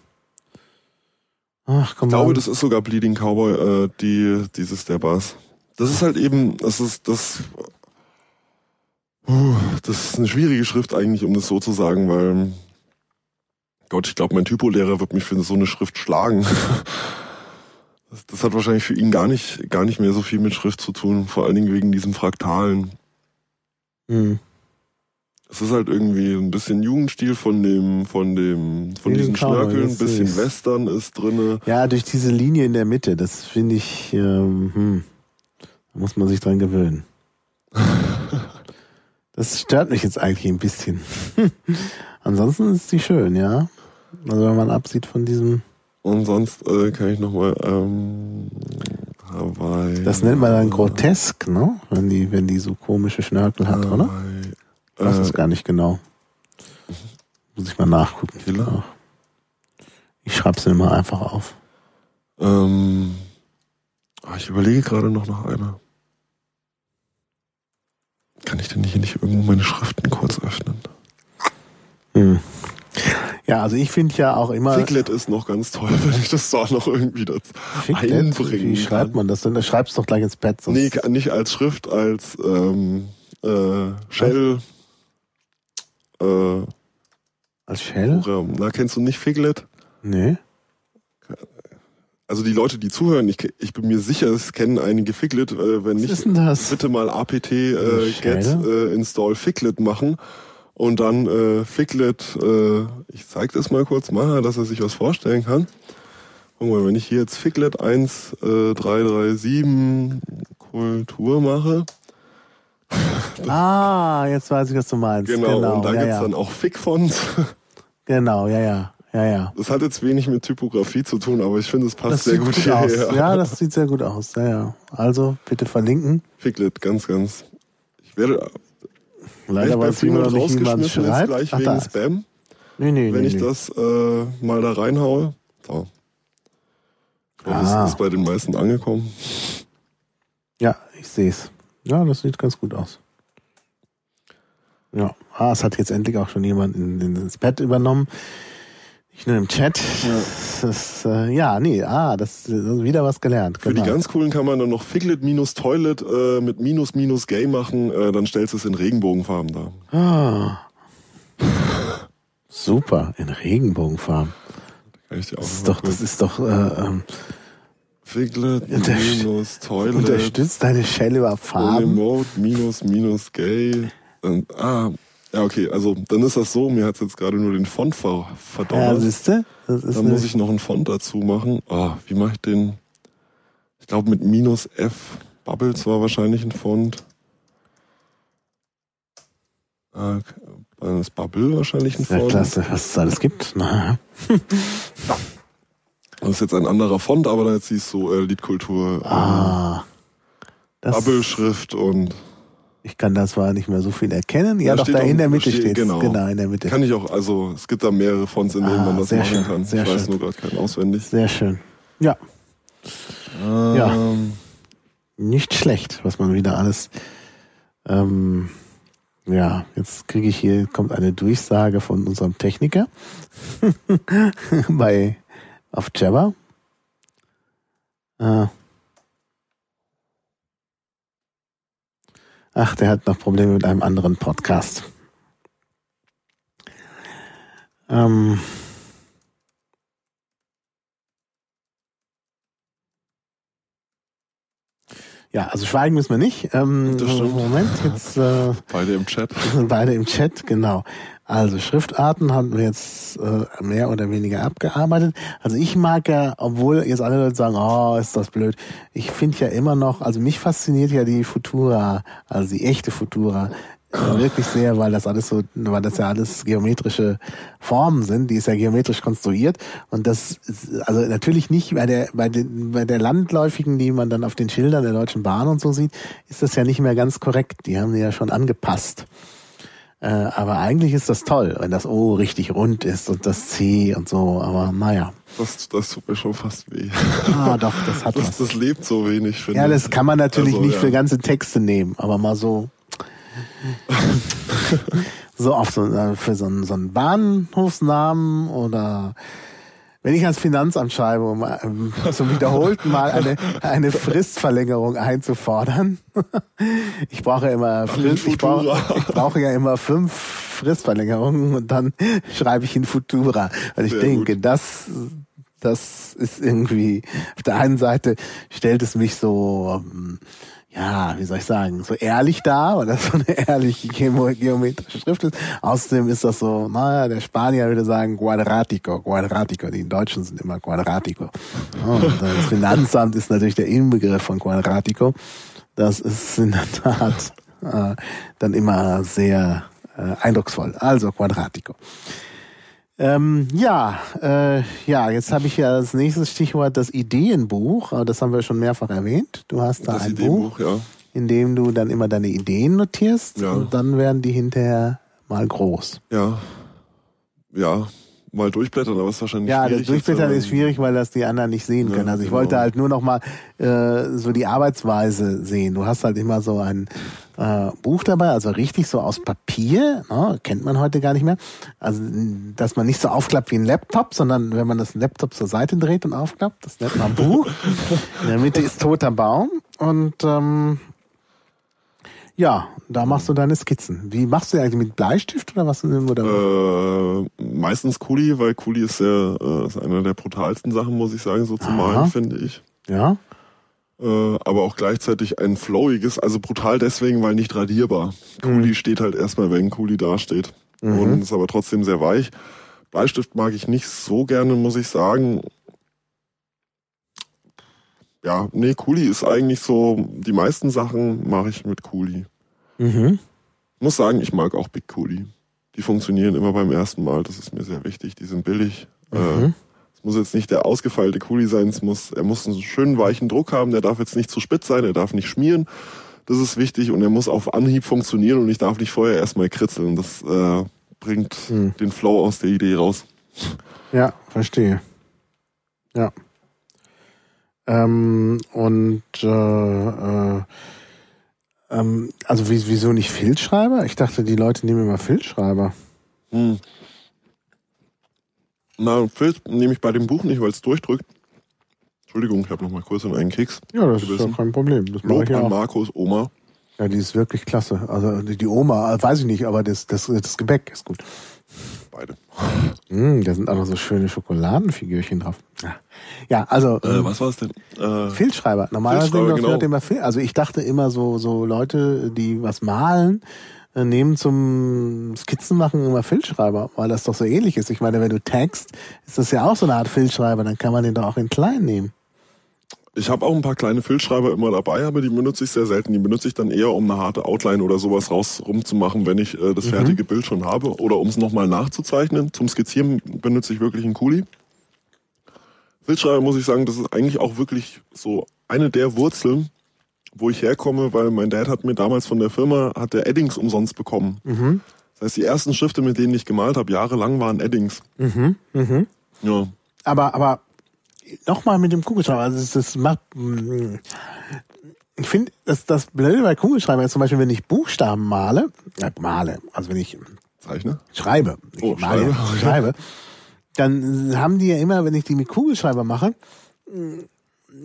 Ach, komm Ich glaube, mal. das ist sogar Bleeding Cowboy, äh, die, dieses der Bass. Das ist halt eben, das ist, das, uh, das ist eine schwierige Schrift eigentlich, um das so zu sagen, weil, Gott, ich glaube, mein Typolehrer wird mich für so eine Schrift schlagen. *laughs* Das, das hat wahrscheinlich für ihn gar nicht, gar nicht mehr so viel mit Schrift zu tun, vor allen Dingen wegen diesem Fraktalen. Hm. Es ist halt irgendwie ein bisschen Jugendstil von dem, von dem, von diesen Schnörkeln, ein bisschen ist- Western ist drinne. Ja, durch diese Linie in der Mitte, das finde ich, ähm, hm, da muss man sich dran gewöhnen. *laughs* Das stört mich jetzt eigentlich ein bisschen. *laughs* Ansonsten ist sie schön, ja. Also wenn man absieht von diesem, Und sonst äh, kann ich nochmal ähm, Hawaii. das nennt man dann grotesk, ne? Wenn die, wenn die so komische Schnörkel hat, oder? Hawaii, Ich weiß äh, es gar nicht genau. Muss ich mal nachgucken. Killer? Ich schreib's mir mal einfach auf. ähm, ah, ich überlege gerade noch nach einer. Kann ich denn hier nicht irgendwo meine Schriften kurz öffnen? Hm. Ja, also ich finde ja auch immer. Figlet ist noch ganz toll, *laughs* wenn ich das da noch irgendwie dazu Figlet? einbringen Wie schreibt man das denn? Das schreibst doch gleich ins Pad. sonst- Nee, nicht als Schrift, als ähm, äh, Shell. Äh, Als Shell? Programm. Na, kennst du nicht Figlet? Nee. Also die Leute, die zuhören, ich, ich bin mir sicher, es kennen einige Figlet. Äh, wenn Was nicht, ist denn das? bitte mal apt äh, get äh, install Figlet machen und dann äh, Figlet, äh, ich zeige das mal kurz mal, dass er sich was vorstellen kann. Guck mal, wenn ich hier jetzt Figlet 1337 Kultur mache. *laughs* ah, jetzt weiß ich, was du meinst. Genau, genau und da ja, gibt's ja. dann auch Figfonts. *laughs* Genau, ja, ja. Ja, ja. Das hat jetzt wenig mit Typografie zu tun, aber ich finde, es passt das sehr gut, gut hierher. aus. Ja, das *laughs* sieht sehr gut aus. Ja, ja. Also bitte verlinken. Figlet, ganz, ganz. Ich werde. Leider immer nicht, wie man schreibt. gleich Ach, wegen Spam. Nee, nee, wenn nee, ich nee. das äh, mal da reinhaue. So. Ja, ah. Das ist bei den meisten angekommen. Ja, ich sehe es. Ja, das sieht ganz gut aus. Ja, ah, es hat jetzt endlich auch schon jemand in, in, ins Bett übernommen. Nicht nur im Chat. Ja, das, äh, ja nee, ah, das, ist wieder was gelernt. Für genau. die ganz coolen kann man dann noch Figlet minus Toilet äh, mit minus minus Gay machen, äh, dann stellst du es in Regenbogenfarben dar. Ah. *laughs* Super, in Regenbogenfarben. Das ist doch, das ist doch, äh, ähm, Figlet minus Toilet. Unterstützt deine Shell über Farben. Remote minus minus Gay. Und, ah, ja, okay, also dann ist das so, mir hat jetzt gerade nur den Font ver verdonnert. Ja, siehste? Das ist dann muss ich noch einen Font dazu machen. Oh, wie mache ich den? Ich glaube mit minus F. Bubbles war wahrscheinlich ein Font. Äh, dann ist Bubble wahrscheinlich ein Font. Ja, klasse, was es alles gibt. Na. *laughs* Das ist jetzt ein anderer Font, aber da jetzt siehst du äh, Liedkultur. Ah. Äh, Bubble-Schrift und ich kann da zwar nicht mehr so viel erkennen. Ja, ja doch, da in der Mitte steht genau. genau, in der Mitte. Kann ich auch, also es gibt da mehrere Fonts, in denen ah, man das machen schön, kann. Sehr ich weiß schön. nur gerade keinen auswendig. Sehr schön. Ja. Ähm. Ja. Nicht schlecht, was man wieder alles. Ähm, ja, jetzt kriege ich hier, kommt eine Durchsage von unserem Techniker *laughs* bei auf Jabba. Äh, Ach, der hat noch Probleme mit einem anderen Podcast. Ähm ja, also schweigen müssen wir nicht. Ähm, Moment, jetzt äh, beide im Chat. *laughs* Beide im Chat, genau. Also Schriftarten haben wir jetzt äh, mehr oder weniger abgearbeitet. Also ich mag ja, obwohl jetzt alle Leute sagen, oh, ist das blöd. Ich finde ja immer noch, also mich fasziniert ja die Futura, also die echte Futura, äh, wirklich sehr, weil das alles so, weil das ja alles geometrische Formen sind. Die ist ja geometrisch konstruiert und das, ist, also natürlich nicht bei der bei den bei der landläufigen, die man dann auf den Schildern der Deutschen Bahn und so sieht, ist das ja nicht mehr ganz korrekt. Die haben die ja schon angepasst. Äh, aber eigentlich ist das toll, wenn das O richtig rund ist und das C und so. Aber naja. Das, das tut mir schon fast weh. Ah, doch, das hat *laughs* das, was. Das lebt so wenig, finde Ja, das kann man natürlich Also, nicht ja. für ganze Texte nehmen, aber mal so. *laughs* so auf so, äh, für so einen, so einen Bahnhofsnamen oder wenn ich ans Finanzamt schreibe, um ähm, *laughs* zum wiederholten Mal eine, eine *laughs* Fristverlängerung einzufordern. *laughs* Ich brauche immer Frist, ich brauche, ich brauche ja immer fünf Fristverlängerungen und dann schreibe ich in Futura. Weil ich Sehr denke, gut. das, das ist irgendwie, auf der einen Seite stellt es mich so, ähm, ja, wie soll ich sagen, so ehrlich dar, weil das so eine ehrliche geo- geometrische Schrift ist. Außerdem ist das so, naja, der Spanier würde sagen Quadratico, Quadratico. Die Deutschen sind immer Quadratico. Und das Finanzamt ist natürlich der Inbegriff von Quadratico. Das ist in der Tat äh, dann immer sehr äh, eindrucksvoll. Also Quadratico. Ähm, ja, äh, ja, jetzt habe ich ja als nächstes Stichwort das Ideenbuch. Aber Das haben wir schon mehrfach erwähnt. Du hast da Das ein Buch, Ideenbuch, ja. in dem du dann immer deine Ideen notierst Ja. und dann werden die hinterher mal groß. Ja. Ja. Mal durchblättern, aber ist wahrscheinlich Ja, das schwierig. Durchblättern jetzt, ist schwierig, weil das die anderen nicht sehen Ja, können. Also ich genau. wollte halt nur noch mal äh, so die Arbeitsweise sehen. Du hast halt immer so ein äh, Buch dabei, also richtig so aus Papier, ne? kennt man heute gar nicht mehr. Also dass man nicht so aufklappt wie ein Laptop, sondern wenn man das Laptop zur Seite dreht und aufklappt, das nennt man Buch. *laughs* In der Mitte ist toter Baum und ähm, ja, da machst du deine Skizzen. Wie machst du die eigentlich mit Bleistift oder was? Oder? Äh, meistens Kuli, weil Kuli ist sehr, äh, ist einer der brutalsten Sachen, muss ich sagen, so zu Aha. malen, finde ich. ja. Äh, aber auch gleichzeitig ein flowiges, also brutal deswegen, weil nicht radierbar. Kuli steht halt erstmal, wenn Kuli dasteht. Und ist aber trotzdem sehr weich. Bleistift mag ich nicht so gerne, muss ich sagen. ja, nee, Kuli ist eigentlich so, die meisten Sachen mache ich mit Kuli. Mhm. Muss sagen, ich mag auch Big Kuli. Die funktionieren immer beim ersten Mal, das ist mir sehr wichtig. Die sind billig. Äh, Mhm. es muss jetzt nicht der ausgefeilte Kuli sein, es muss, er muss einen schönen weichen Druck haben, der darf jetzt nicht zu spitz sein, er darf nicht schmieren. Das ist wichtig und er muss auf Anhieb funktionieren und ich darf nicht vorher erstmal kritzeln. Das äh, bringt Mhm. den Flow aus der Idee raus. Ja, verstehe. Ja. Ähm, und äh, äh, ähm, also wie, wieso nicht Filzschreiber? Ich dachte, die Leute nehmen immer Filzschreiber. Hm. Na, Filz nehme ich bei dem Buch nicht, weil es durchdrückt. Entschuldigung, ich habe noch mal kurz in einen Keks. Ja, das ist Gewissen. ja kein Problem. Das Lob ich an auch. Markus Oma. Ja, die ist wirklich klasse. Also die, die Oma, äh, weiß ich nicht, aber das, das, das Gebäck ist gut. Beide. Mm, da sind auch noch so schöne Schokoladenfigürchen drauf. Ja, ja also Äh, ähm, was war es denn? Äh, Filzschreiber. Normalerweise Filzschreiber, genau. immer Fil Also ich dachte immer so, so Leute, die was malen, äh, nehmen zum Skizzen machen immer Filzschreiber, weil das doch so ähnlich ist. Ich meine, wenn du tagst, ist das ja auch so eine Art Filzschreiber, dann kann man den doch auch in klein nehmen. Ich habe auch ein paar kleine Filzschreiber immer dabei, aber die benutze ich sehr selten. Die benutze ich dann eher, um eine harte Outline oder sowas raus rumzumachen, wenn ich äh, das fertige Bild schon habe. Oder um es nochmal nachzuzeichnen. Zum Skizzieren benutze ich wirklich einen Kuli. Filzschreiber muss ich sagen, das ist eigentlich auch wirklich so eine der Wurzeln, wo ich herkomme, weil mein Dad hat mir damals von der Firma, hat der Eddings umsonst bekommen. Mhm. Das heißt, die ersten Stifte, mit denen ich gemalt habe, jahrelang waren Eddings. Mhm. Mhm. Ja. Aber, aber nochmal mit dem Kugelschreiber, also das, das macht. Ich finde, das, das Blöde bei Kugelschreiber ist zum Beispiel, wenn ich Buchstaben male, äh, male, also wenn ich Zeichne? schreibe, ich Oh, male, schreibe. schreibe, dann haben die ja immer, wenn ich die mit Kugelschreiber mache,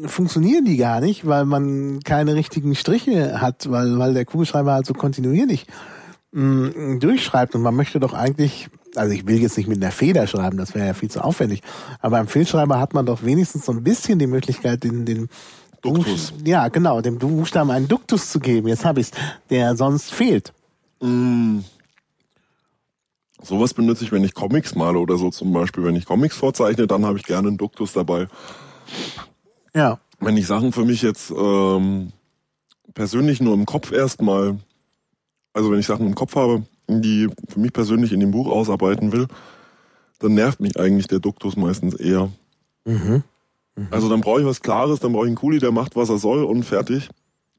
funktionieren die gar nicht, weil man keine richtigen Striche hat, weil, weil der Kugelschreiber halt so kontinuierlich mh, durchschreibt und man möchte doch eigentlich, also ich will jetzt nicht mit einer Feder schreiben, das wäre ja viel zu aufwendig, aber beim Filzschreiber hat man doch wenigstens so ein bisschen die Möglichkeit, den, den Duktus. Ja, genau, dem Buchstaben einen Duktus zu geben. Jetzt habe ich's, der sonst fehlt. Mm. Sowas benutze ich, wenn ich Comics male oder so zum Beispiel. Wenn ich Comics vorzeichne, dann habe ich gerne einen Duktus dabei. Ja. Wenn ich Sachen für mich jetzt ähm, persönlich nur im Kopf erstmal, also wenn ich Sachen im Kopf habe, die für mich persönlich in dem Buch ausarbeiten will, dann nervt mich eigentlich der Duktus meistens eher. Mhm. Also dann brauche ich was Klares, dann brauche ich einen Kuli, der macht, was er soll und fertig.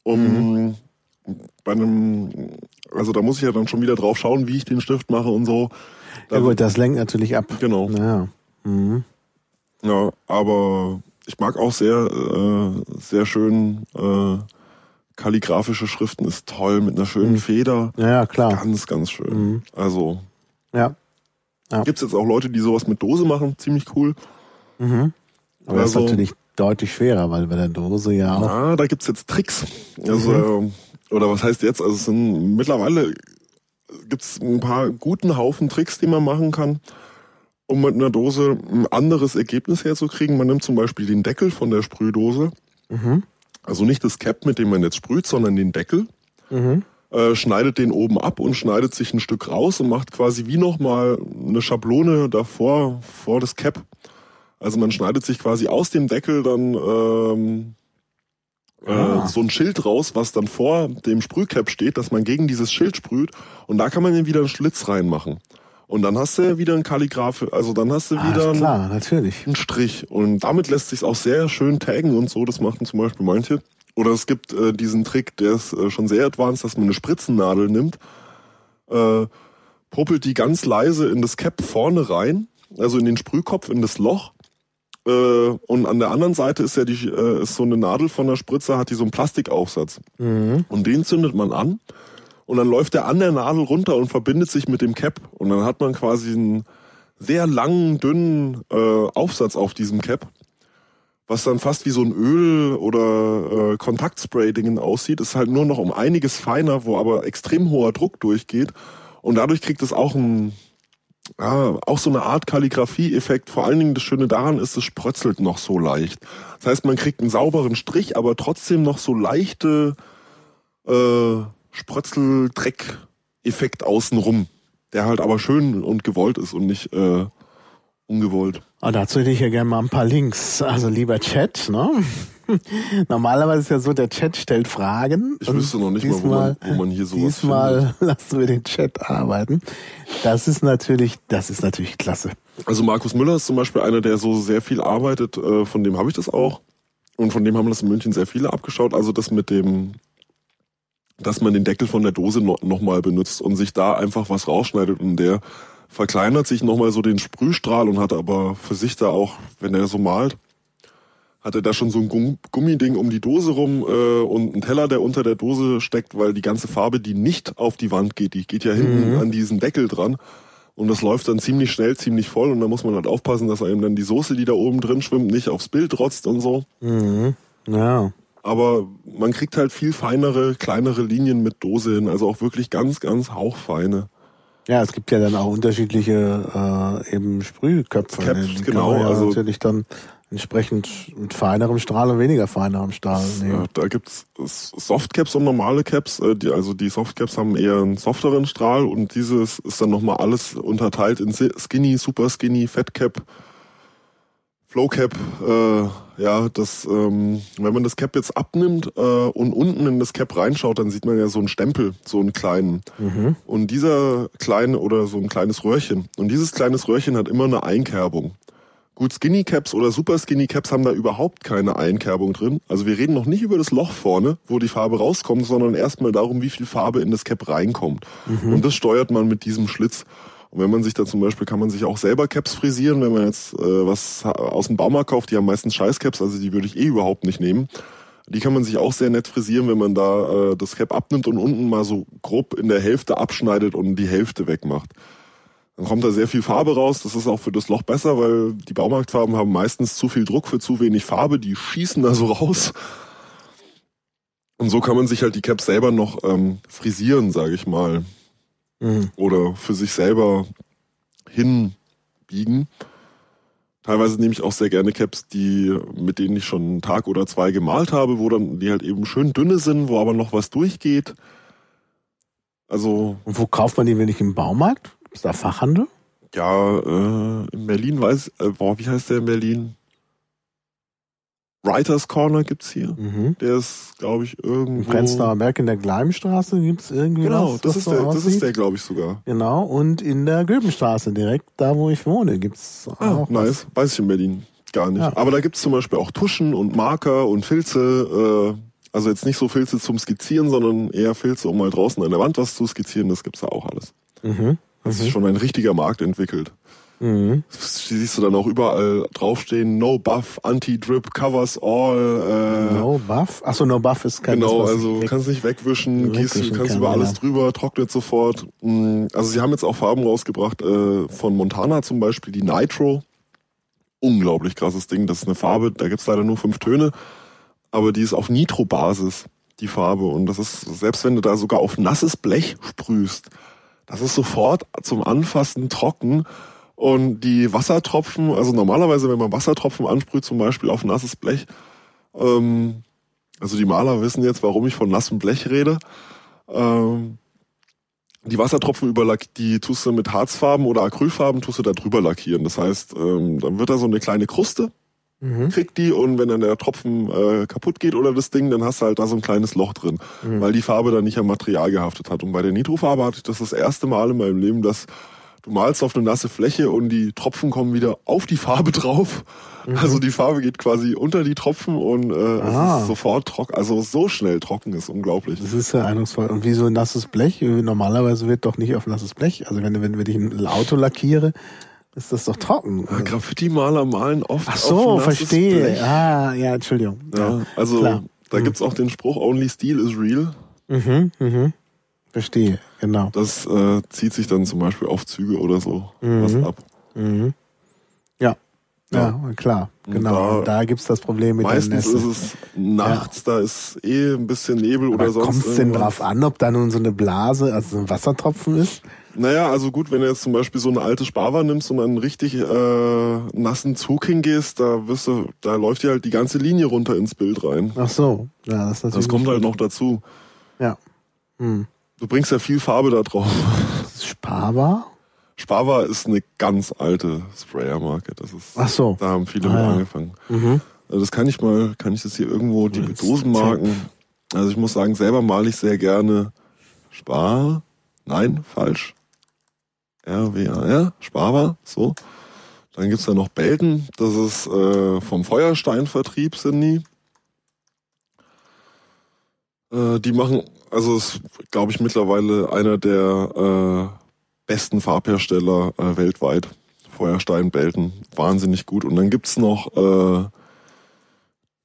Um bei einem, also da muss ich ja dann schon wieder drauf schauen, wie ich den Stift mache und so. Ja gut, das lenkt natürlich ab. Genau. Ja. Mhm. Ja, aber ich mag auch sehr, äh, sehr schön äh, kalligraphische Schriften ist toll mit einer schönen Feder. Ja, ja, klar. Ganz, ganz schön. Mhm. Also Ja. gibt's jetzt auch Leute, die sowas mit Dose machen, ziemlich cool. Mhm. Aber das ist Also- natürlich deutlich schwerer, weil bei der Dose ja auch. Ja, da gibt's jetzt Tricks. Also, äh, oder was heißt jetzt? Also es sind mittlerweile gibt's ein paar guten Haufen Tricks, die man machen kann, um mit einer Dose ein anderes Ergebnis herzukriegen. Man nimmt zum Beispiel den Deckel von der Sprühdose. Mhm. Also nicht das Cap, mit dem man jetzt sprüht, sondern den Deckel. Mhm. Äh, schneidet den oben ab und schneidet sich ein Stück raus und macht quasi wie nochmal eine Schablone davor, vor das Cap. Also man schneidet sich quasi aus dem Deckel dann ähm, Ah. äh, so ein Schild raus, was dann vor dem Sprühcap steht, dass man gegen dieses Schild sprüht und da kann man dann wieder einen Schlitz reinmachen. Und dann hast du wieder einen Kalligraph, also dann hast du Ah, wieder ist klar, natürlich. einen Strich. Und damit lässt sich auch sehr schön taggen und so. Das machen zum Beispiel manche. Oder es gibt äh, diesen Trick, der ist äh, schon sehr advanced, dass man eine Spritzennadel nimmt, äh, popelt die ganz leise in das Cap vorne rein, also in den Sprühkopf, in das Loch. Äh, und an der anderen Seite ist ja die, äh, ist so eine Nadel von der Spritze, hat die so einen Plastikaufsatz. Mhm. Und den zündet man an und dann läuft der an der Nadel runter und verbindet sich mit dem Cap. Und dann hat man quasi einen sehr langen, dünnen äh, Aufsatz auf diesem Cap, was dann fast wie so ein Öl- oder äh, Kontaktspray-Dingen aussieht. Ist halt nur noch um einiges feiner, wo aber extrem hoher Druck durchgeht. Und dadurch kriegt es auch ein, ja, auch so eine Art Kalligrafie-Effekt. Vor allen Dingen das Schöne daran ist, es sprotzelt noch so leicht. Das heißt, man kriegt einen sauberen Strich, aber trotzdem noch so leichte äh, Sprötzel-Dreck-Effekt außenrum, der halt aber schön und gewollt ist und nicht äh, ungewollt. Und dazu hätte ich ja gerne mal ein paar Links. Also lieber Chat, ne? *laughs* Normalerweise ist ja so, der Chat stellt Fragen. Ich wüsste noch nicht mal, wo man, wo man hier sowas Diesmal findet. *laughs* lassen wir den Chat arbeiten. Das ist natürlich, das ist natürlich klasse. Also Markus Müller ist zum Beispiel einer, der so sehr viel arbeitet, äh, von dem habe ich das auch. Und von dem haben das in München sehr viele abgeschaut. Also das mit dem, dass man den Deckel von der Dose no nochmal benutzt und sich da einfach was rausschneidet und der verkleinert sich nochmal so den Sprühstrahl und hat aber für sich da auch, wenn er so malt, hat er da schon so ein Gumm Gummiding um die Dose rum äh, und einen Teller, der unter der Dose steckt, weil die ganze Farbe, die nicht auf die Wand geht, die geht ja hinten Mhm. an diesen Deckel dran. Und das läuft dann ziemlich schnell, ziemlich voll und da muss man halt aufpassen, dass einem dann die Soße, die da oben drin schwimmt, nicht aufs Bild rotzt und so. Mhm. Ja. Aber man kriegt halt viel feinere, kleinere Linien mit Dose hin, also auch wirklich ganz, ganz hauchfeine. Ja, es gibt ja dann auch unterschiedliche äh, eben Sprühköpfe. Caps, Die genau, ja also- natürlich dann entsprechend mit feinerem Strahl und weniger feinerem Strahl Ja, nehmen. da gibt's Softcaps und normale Caps. Äh, die, also die Softcaps haben eher einen softeren Strahl und dieses ist dann nochmal alles unterteilt in Skinny, Super Skinny, Fat Cap, Flow Cap. Äh, ja, das, ähm, wenn man das Cap jetzt abnimmt äh, und unten in das Cap reinschaut, dann sieht man ja so einen Stempel, so einen kleinen. Mhm. Und dieser kleine oder so ein kleines Röhrchen. Und dieses kleines Röhrchen hat immer eine Einkerbung. Gut, Skinny Caps oder Super Skinny Caps haben da überhaupt keine Einkerbung drin. Also wir reden noch nicht über das Loch vorne, wo die Farbe rauskommt, sondern erstmal darum, wie viel Farbe in das Cap reinkommt. Und das steuert man mit diesem Schlitz. Und wenn man sich da zum Beispiel, kann man sich auch selber Caps frisieren, wenn man jetzt äh, was aus dem Baumarkt kauft, die haben meistens Scheißcaps, also die würde ich eh überhaupt nicht nehmen. Die kann man sich auch sehr nett frisieren, wenn man da äh, das Cap abnimmt und unten mal so grob in der Hälfte abschneidet und die Hälfte wegmacht. Dann kommt da sehr viel Farbe raus. Das ist auch für das Loch besser, weil die Baumarktfarben haben meistens zu viel Druck für zu wenig Farbe. Die schießen da so raus. Und so kann man sich halt die Caps selber noch ähm, frisieren, sage ich mal. Mhm. Oder für sich selber hinbiegen. Teilweise nehme ich auch sehr gerne Caps, die, mit denen ich schon einen Tag oder zwei gemalt habe, wo dann die halt eben schön dünne sind, wo aber noch was durchgeht. Also Und wo kauft man die, wenn nicht im Baumarkt? Ist da Fachhandel? Ja, äh, in Berlin weiß, äh, boah, wie heißt der in Berlin? Writers Corner gibt's hier. Mhm. Der ist, glaube ich, Im irgendwo. Prenzlauer Berg in der Gleimstraße gibt's irgendwie Genau, was, das was ist so der, das ist der, glaube ich sogar. Genau, und in der Göbenstraße direkt, da wo ich wohne, gibt's Ah, auch was. nice. Weiß ich in Berlin gar nicht. Ja. Aber da gibt's zum Beispiel auch Tuschen und Marker und Filze. Äh, also jetzt nicht so Filze zum Skizzieren, sondern eher Filze, um mal draußen an der Wand was zu skizzieren. Das gibt's da auch alles. Mhm. Das ist schon ein richtiger Markt entwickelt. Mhm. Siehst du dann auch überall draufstehen, No Buff, Anti-Drip, Covers All. Äh, No Buff? Achso, No Buff ist kein Genau, das, also kannst nicht wegwischen, gehst, kannst kann, über alles drüber, trocknet sofort. Mm, Also sie haben jetzt auch Farben rausgebracht, äh, von Montana zum Beispiel, die Nitro. Unglaublich krasses Ding. Das ist eine Farbe, da gibt's leider nur fünf Töne, aber die ist auf Nitro-Basis, die Farbe. Und das ist, selbst wenn du da sogar auf nasses Blech sprühst, das ist sofort zum Anfassen trocken. Und die Wassertropfen, also normalerweise, wenn man Wassertropfen ansprüht, zum Beispiel auf nasses Blech, ähm, also die Maler wissen jetzt, warum ich von nassem Blech rede. Ähm, die Wassertropfen überlack, die tust du mit Harzfarben oder Acrylfarben, tust du da drüber lackieren. Das heißt, ähm, dann wird da so eine kleine Kruste, Mhm. kriegt die und wenn dann der Tropfen äh, kaputt geht oder das Ding, dann hast du halt da so ein kleines Loch drin, Mhm. weil die Farbe dann nicht am Material gehaftet hat. Und bei der Nitrofarbe hatte ich das das erste Mal in meinem Leben, dass du malst auf eine nasse Fläche und die Tropfen kommen wieder auf die Farbe drauf. Also die Farbe geht quasi unter die Tropfen und äh, Ah. es ist sofort trocken. Also so schnell trocken ist unglaublich. Das ist ja eindrucksvoll. Und wieso nasses Blech? Normalerweise wird doch nicht auf nasses Blech. Also wenn, wenn, wenn ich ein Auto lackiere, ist das doch trocken. Graffiti-Maler malen oft Ach auf so, nasses verstehe. Blech. Ah, ja, Entschuldigung. Ja, also klar. da gibt's auch den Spruch Only Steel is real. Mhm, mhm. Verstehe, genau. Das äh, zieht sich dann zum Beispiel auf Züge oder so Mhm. was ab. Mhm. Ja. Ja, klar, Und genau. da- Und Da, gibt's das Problem mit Meistens der ist Nässe. es nachts, da ist eh ein bisschen Nebel Aber oder sonst kommt es denn drauf an, ob da nun so eine Blase, also so ein Wassertropfen ist? Naja, also gut, wenn du jetzt zum Beispiel so eine alte Sparwa nimmst und einen richtig äh, nassen Zug hingehst, da wirst du, da läuft dir halt die ganze Linie runter ins Bild rein. Ach so, ja, das ist natürlich. Das kommt halt noch dazu. Ja. Hm. Du bringst ja viel Farbe da drauf. Sparbar? Sparwa ist eine ganz alte Sprayermarke. Das ist, Ach so. da haben viele Ah, mit ja. angefangen. Mhm. Also das kann ich mal, kann ich das hier irgendwo, die Das Dosenmarken. Also ich muss sagen, selber male ich sehr gerne Spar. Nein, falsch. R-W-A-R, Sparwa, so. Dann gibt's da noch Belten, das ist äh, vom Feuersteinvertrieb sind die. Äh, die machen, also ist, glaube ich, mittlerweile einer der äh, besten Farbhersteller äh, weltweit. Feuerstein, Belten, wahnsinnig gut. Und dann gibt's noch äh,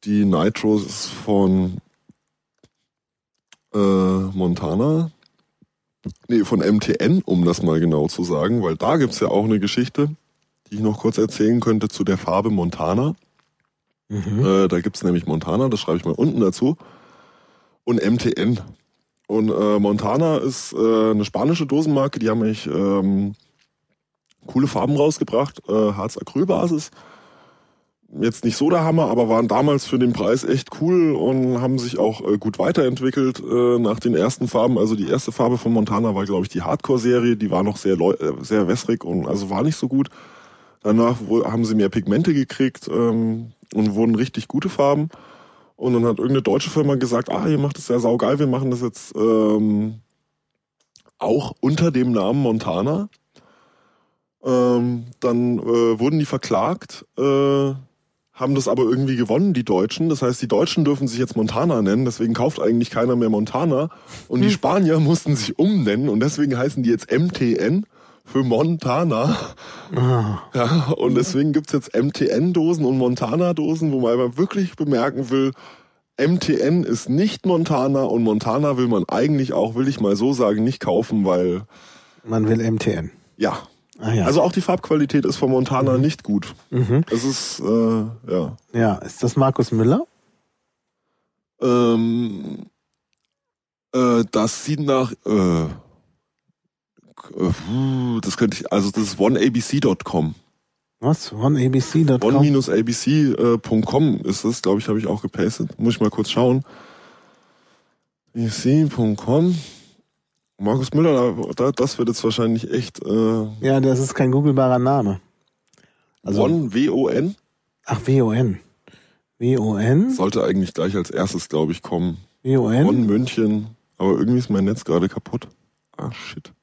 die Nitros von äh, Montana. Nee, von MTN, um das mal genau zu sagen, weil da gibt's ja auch eine Geschichte, die ich noch kurz erzählen könnte zu der Farbe Montana. Mhm. Äh, da gibt's nämlich Montana, das schreibe ich mal unten dazu. Und MTN. Und äh, Montana ist äh, eine spanische Dosenmarke, die haben eigentlich ähm, coole Farben rausgebracht, äh, Harz-Acrylbasis. Jetzt nicht so der Hammer, aber waren damals für den Preis echt cool und haben sich auch äh, gut weiterentwickelt äh, nach den ersten Farben. Also die erste Farbe von Montana war, glaube ich, die Hardcore-Serie. Die war noch sehr, äh, sehr wässrig und also war nicht so gut. Danach haben sie mehr Pigmente gekriegt ähm, und wurden richtig gute Farben. Und dann hat irgendeine deutsche Firma gesagt, ah, ihr macht das ja saugeil, wir machen das jetzt ähm, auch unter dem Namen Montana. Ähm, dann äh, wurden die verklagt, äh, haben das aber irgendwie gewonnen, die Deutschen. Das heißt, die Deutschen dürfen sich jetzt Montana nennen, deswegen kauft eigentlich keiner mehr Montana. Und die Spanier mussten sich umnennen und deswegen heißen die jetzt MTN für Montana. Ah, Ja, und deswegen gibt's jetzt MTN-Dosen und Montana-Dosen, wo man aber wirklich bemerken will, MTN ist nicht Montana und Montana will man eigentlich auch, will ich mal so sagen, nicht kaufen, weil, man will MTN. ja. Ah ja. Also auch die Farbqualität ist von Montana nicht gut. mhm. Es ist, äh, ja. Ja, ist das Markus Müller? Ähm, äh, das sieht nach, äh, das könnte ich, also das ist oneabc.com. Was? OneABC.com? One-abc.com ist es, glaube ich, habe ich auch gepastet. Muss ich mal kurz schauen. abc.com. Markus Müller, da, da, das wird jetzt wahrscheinlich echt äh, Ja, das ist kein googlebarer Name. Also, One W-O-N. ach, W-O-N. W-O-N? Sollte eigentlich gleich als erstes, glaube ich, kommen. W-O-N? One München. Aber irgendwie ist mein Netz gerade kaputt. Ah, shit.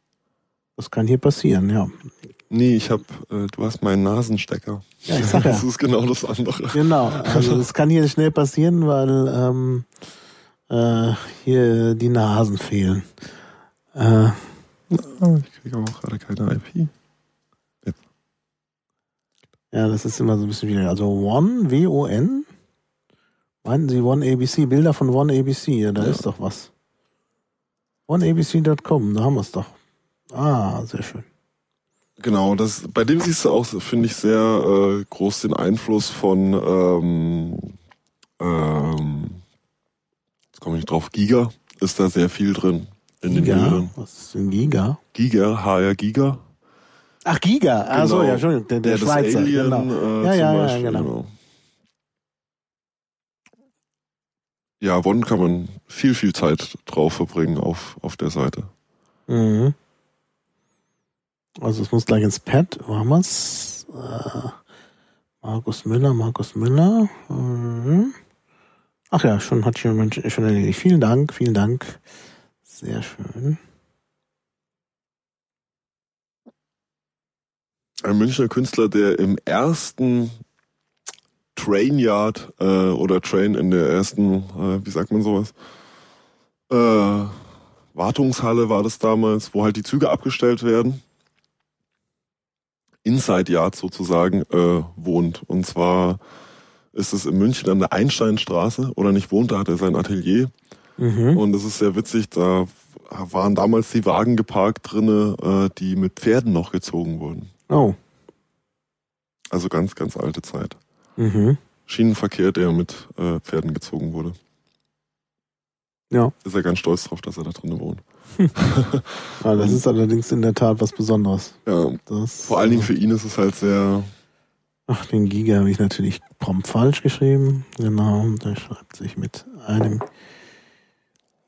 Das kann hier passieren, ja. Nee, ich hab, äh, du hast meinen Nasenstecker. Ja, ich sag ja. Das ist genau das andere. Genau, also das kann hier schnell passieren, weil ähm, äh, hier die Nasen fehlen. Äh, Ich kriege aber auch gerade keine IP. ja, das ist immer so ein bisschen wieder. Also One, W-O-N? Meinten Sie One ABC? Bilder von One ABC, ja, da Ja. ist doch was. OneABC.com, da haben wir es doch. Ah, sehr schön. Genau, das, bei dem siehst du auch, finde ich, sehr äh, groß den Einfluss von, ähm, ähm, jetzt komme ich nicht drauf, Giga ist da sehr viel drin in den Giga? Bildern. Was ist denn Giga? Giga, HR Giga. Ach, Giga. So, Genau. ja, Entschuldigung, der, der Ja, Schweizer. Alien, genau. äh, Ja, ja, ja, Beispiel, genau. Ja, One kann man viel, viel Zeit drauf verbringen auf, auf der Seite. Mhm. Also es muss gleich ins Pad. Wo haben wir's? Äh, Markus Müller, Markus Müller. Mhm. Ach ja, schon hat schon, Mensch- schon erledigt. Vielen Dank, vielen Dank. Sehr schön. Ein Münchner Künstler, der im ersten Train Yard äh, oder Train in der ersten, äh, wie sagt man sowas? Äh, Wartungshalle war das damals, wo halt die Züge abgestellt werden. Inside Yard sozusagen äh, wohnt. Und zwar ist es in München an der Einsteinstraße oder nicht wohnt, da hat er sein Atelier. Mhm. Und es ist sehr witzig, da waren damals die Wagen geparkt drinne, äh, die mit Pferden noch gezogen wurden. Oh. Also ganz, ganz alte Zeit. Mhm. Schienenverkehr, der mit äh, Pferden gezogen wurde. Ja. Ist er ganz stolz drauf, dass er da drinnen wohnt. *laughs* ja. Das ist allerdings in der Tat was Besonderes. Ja, Das, vor allen Dingen für ihn ist es halt sehr, Ach, den Giga habe ich natürlich prompt falsch geschrieben. Genau, der schreibt sich mit einem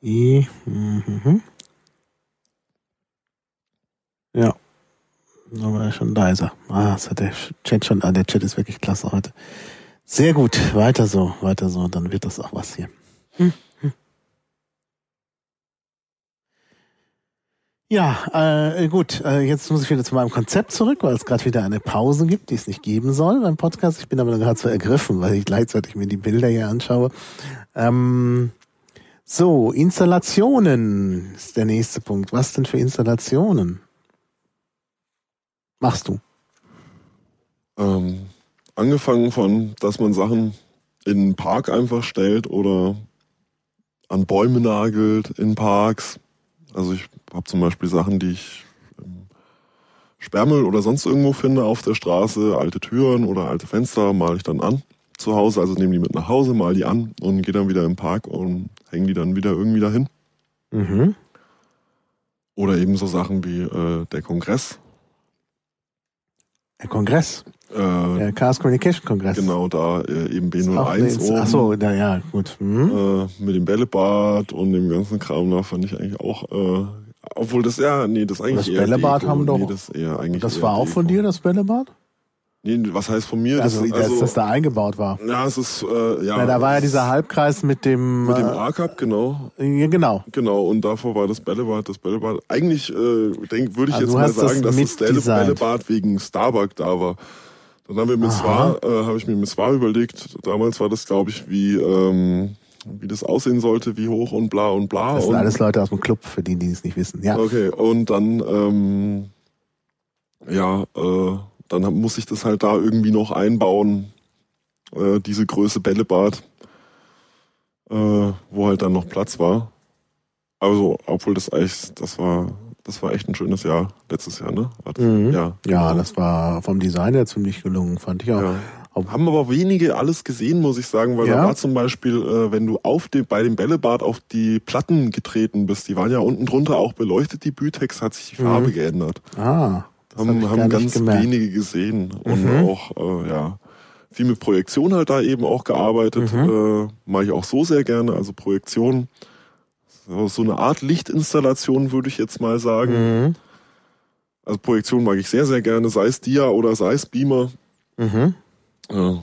I. Mhm. Ja. Aber er ist schon leiser. Ah, das hat der Chat schon, ah, der Chat ist wirklich klasse heute. Sehr gut, weiter so, weiter so, dann wird das auch was hier. Hm, Ja, äh, gut, äh, jetzt muss ich wieder zu meinem Konzept zurück, weil es gerade wieder eine Pause gibt, die es nicht geben soll beim Podcast. Ich bin aber gerade so ergriffen, weil ich gleichzeitig mir die Bilder hier anschaue. Ähm, so, Installationen ist der nächste Punkt. Was denn für Installationen? Machst du? Ähm, angefangen von, dass man Sachen in den Park einfach stellt oder an Bäume nagelt in Parks. Also ich habe zum Beispiel Sachen, die ich im Sperrmüll oder sonst irgendwo finde auf der Straße, alte Türen oder alte Fenster, male ich dann an zu Hause, also nehme die mit nach Hause, mal die an und gehe dann wieder im Park und hänge die dann wieder irgendwie dahin. Mhm. Oder eben so Sachen wie äh, der Kongress. Der Kongress? Äh, der Chaos Communication Kongress. Genau, da äh, eben B01 oben. Ach so, da, ja, gut. Mhm. Äh, mit dem Bällebad und dem ganzen Kram da fand ich eigentlich auch, äh, obwohl das ja, nee, das eigentlich das Bällebad Deko. haben doch. Nee, das eher eigentlich das war auch von Deko. dir, das Bällebad? Nee, was heißt von mir? Also, das, dass das da eingebaut war. ja, es ist, äh, ja. Ja, da war ja es- dieser Halbkreis mit dem. Mit dem äh, A-Cup, genau. ja, genau. Genau, und davor war das Bällebad, das Bällebad. Eigentlich äh, denk, würde ich Also jetzt mal sagen, dass das. Bällebad wegen Starbuck da war. Dann haben wir mit Aha. Swar, äh, habe ich mir mit Swar überlegt. Damals war das, glaube ich, wie ähm, wie das aussehen sollte, wie hoch und bla und bla. Das sind und, alles Leute aus dem Club, für die, die es nicht wissen. Ja. Okay, und dann ähm, ja, äh, dann muss ich das halt da irgendwie noch einbauen, äh, diese Größe Bällebad, äh, wo halt dann noch Platz war. Also, obwohl das eigentlich, das war, das war echt ein schönes Jahr, letztes Jahr, ne? Das? Mhm. Ja. Ja, das war vom Design her ziemlich gelungen, fand ich auch. Ja. Haben aber wenige alles gesehen, muss ich sagen, weil Ja? da war zum Beispiel, äh, wenn du auf dem, bei dem Bällebad auf die Platten getreten bist, die waren ja unten drunter auch beleuchtet, die Bütex, hat sich die Mhm. Farbe geändert. Ah, das hab haben, ich gar haben ganz gemerkt. wenige gesehen und Mhm. auch äh, ja viel mit Projektion halt da eben auch gearbeitet. Mhm. Äh, Mache ich auch so sehr gerne. Also Projektion, so, eine Art Lichtinstallation würde ich jetzt mal sagen. Mhm. Also Projektion mag ich sehr sehr gerne, sei es Dia oder sei es Beamer. Mhm. Äh,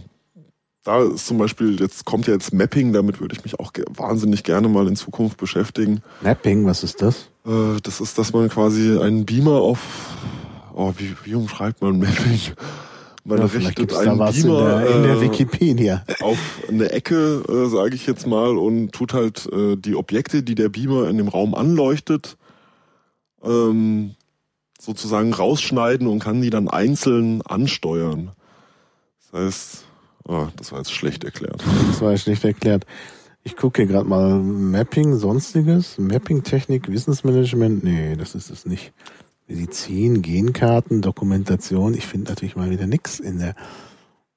da ist zum Beispiel jetzt kommt ja jetzt Mapping, damit würde ich mich auch wahnsinnig gerne mal in Zukunft beschäftigen. Mapping, was ist das? Äh, das ist, dass man quasi einen Beamer auf, oh, wie, wie umschreibt man Mapping? Man Ja, richtet einen was in Beamer der, in der äh, Wikipedia. auf eine Ecke, äh, sage ich jetzt mal, und tut halt äh, die Objekte, die der Beamer in dem Raum anleuchtet, ähm, sozusagen rausschneiden und kann die dann einzeln ansteuern. Das heißt, oh, das war jetzt schlecht erklärt. Das war schlecht erklärt. Ich gucke hier gerade mal Mapping, sonstiges, Mapping-Technik, Wissensmanagement. Nee, das ist es nicht. Medizin, Genkarten, Dokumentation. Ich finde natürlich mal wieder nix in der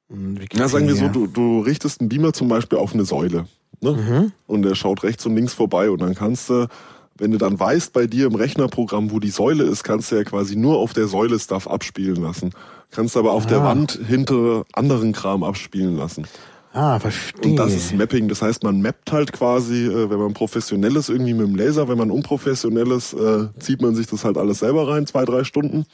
Wikipedia. Na, sagen wir so, du, du richtest einen Beamer zum Beispiel auf eine Säule. Ne? Mhm. und der schaut rechts und links vorbei und dann kannst du, wenn du dann weißt bei dir im Rechnerprogramm, wo die Säule ist, kannst du ja quasi nur auf der Säule Stuff abspielen lassen. Kannst aber auf der Ah. Wand hinter anderen Kram abspielen lassen. Ah, verstehe. Und das ist Mapping. Das heißt, man mappt halt quasi, äh, wenn man professionelles irgendwie mit dem Laser, wenn man unprofessionelles, äh, zieht man sich das halt alles selber rein, zwei, drei Stunden.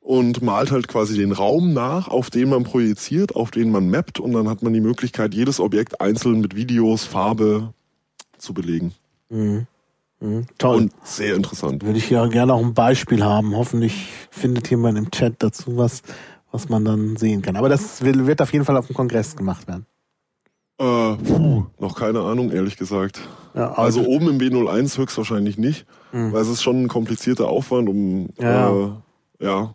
Und malt halt quasi den Raum nach, auf den man projiziert, auf den man mappt. Und dann hat man die Möglichkeit, jedes Objekt einzeln mit Videos, Farbe zu belegen. Mhm. Mhm. Toll. Und sehr interessant. Würde ich ja gerne auch ein Beispiel haben. Hoffentlich findet jemand im Chat dazu was, was man dann sehen kann. Aber das wird auf jeden Fall auf dem Kongress gemacht werden. Äh, puh, noch keine Ahnung, ehrlich gesagt. Ja, Also oben im B01 höchstwahrscheinlich nicht, Mhm. weil es ist schon ein komplizierter Aufwand, um Ja. Äh, ja.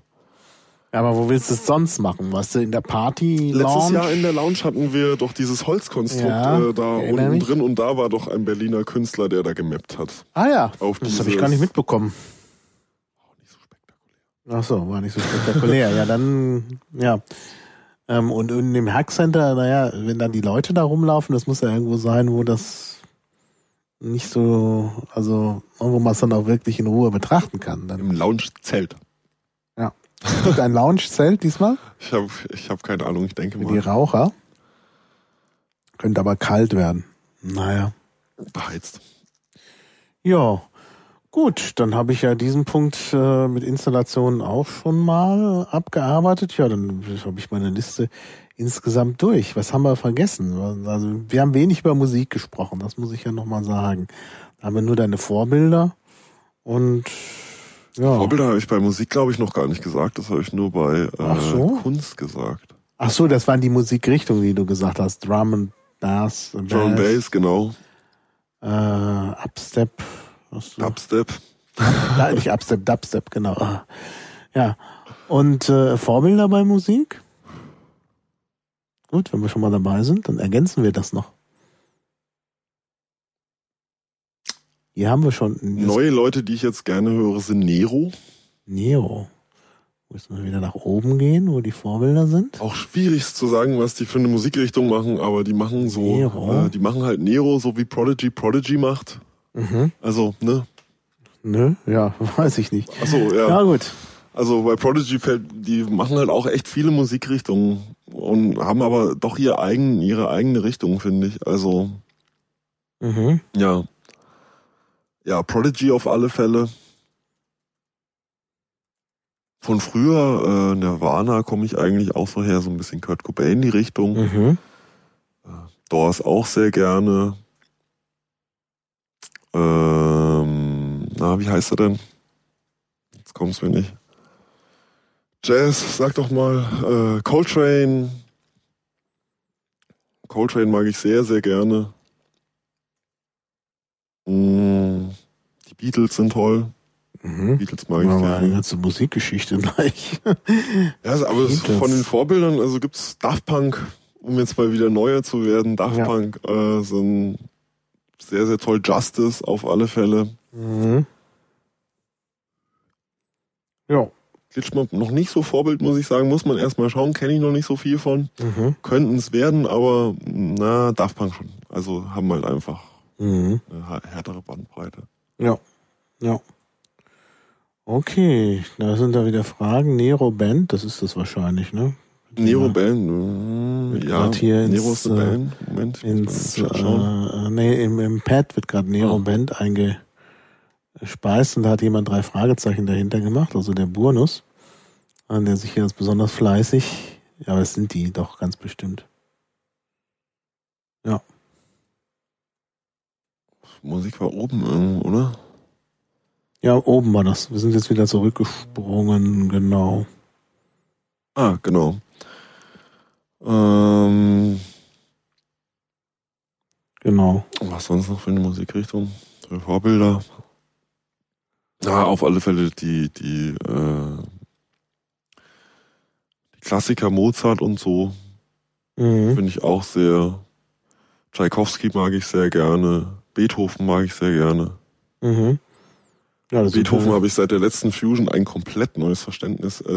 aber wo willst du es sonst machen? Was du in der Party Letztes Lounge? Jahr in der Lounge hatten wir doch dieses Holzkonstrukt Ja, äh, da unten drin und da war doch ein Berliner Künstler, der da gemappt hat. Ah ja, auf das habe ich gar nicht mitbekommen. Ach so, war nicht so spektakulär. ja, dann, ja. Ähm, und in dem Hackcenter, naja, wenn dann die Leute da rumlaufen, das muss ja irgendwo sein, wo das nicht so, also wo man es dann auch wirklich in Ruhe betrachten kann. Dann Im Lounge-Zelt. gibt ein Loungezelt diesmal Ich habe ich hab keine Ahnung, ich denke für die mal Raucher. Könnte aber kalt werden. Naja. beheizt. Ja, gut, dann habe ich ja diesen Punkt äh, mit Installationen auch schon mal abgearbeitet. Ja, dann habe ich meine Liste insgesamt durch. Was haben wir vergessen? Also wir haben wenig über Musik gesprochen, das muss ich ja nochmal sagen. Da haben wir nur deine Vorbilder und ja. Vorbilder habe ich bei Musik, glaube ich, noch gar nicht gesagt. Das habe ich nur bei äh, so? Kunst gesagt. Ach so, das waren die Musikrichtungen, die du gesagt hast. Drum and Bass. Bass. Drum and Bass, genau. Äh, Upstep. Dubstep. Nein, nicht Upstep, Dubstep, genau. Ja. Und äh, Vorbilder bei Musik? Gut, wenn wir schon mal dabei sind, dann ergänzen wir das noch. Hier haben wir schon. Neue Leute, die ich jetzt gerne höre, sind Nero. Nero. Müssen wir wieder nach oben gehen, wo die Vorbilder sind? Auch schwierig zu sagen, was die für eine Musikrichtung machen, aber die machen so, Nero. Äh, die machen halt Nero, so wie Prodigy Prodigy macht. Mhm. Also, ne? Ne, ja, *laughs* weiß ich nicht. Achso, ja. Ja, gut. Also bei Prodigy fällt, die machen halt auch echt viele Musikrichtungen und haben aber doch ihr eigen, ihre eigene Richtung, finde ich. Also, mhm. ja. Ja, Prodigy auf alle Fälle. Von früher, äh, Nirvana, komme ich eigentlich auch so her, so ein bisschen Kurt Cobain die Richtung. Mhm. Äh, Doors auch sehr gerne. Ähm, na, wie heißt er denn? Jetzt kommt's mir nicht. Jazz, sag doch mal. Äh, Coltrane. Coltrane mag ich sehr, sehr gerne. Mm, die Beatles sind toll. Mhm. Beatles mag ich aber gerne. Eine ganze Musikgeschichte *laughs* gleich. ja, aber von den Vorbildern, also gibt's Daft Punk, um jetzt mal wieder neuer zu werden. Daft ja. Punk äh, sind sehr, sehr toll. Justice auf alle Fälle. Mhm. Ja. Glitchmob noch nicht so Vorbild, muss ich sagen. Muss man erstmal schauen. Kenne ich noch nicht so viel von. Mhm. Könnten es werden, aber na, Daft Punk schon. Also haben halt einfach mhm. eine härtere Bandbreite. Ja. Ja. Okay, da sind da wieder Fragen. Nero Band, das ist das wahrscheinlich, ne? Nero Band, äh, ja. Hier ins, Nero eine äh, Band. Moment, ins, äh, nee, im, im Pad wird gerade Nero oh. Band eingespeist und da hat jemand drei Fragezeichen dahinter gemacht, also der Burnus, der sich hier als besonders fleißig, ja, aber es sind die doch ganz bestimmt. Ja. Musik war oben, oder? Ja, oben war das. Wir sind jetzt wieder zurückgesprungen, genau. Ah, genau. Ähm, genau. Was sonst noch für eine Musikrichtung? Für Vorbilder? Ja, auf alle Fälle die, die, äh, die Klassiker Mozart und so. Mhm. Finde ich auch sehr. Tchaikovsky mag ich sehr gerne. Beethoven mag ich sehr gerne. Mhm. Ja, Beethoven habe ich seit der letzten Fusion ein komplett neues Verständnis äh,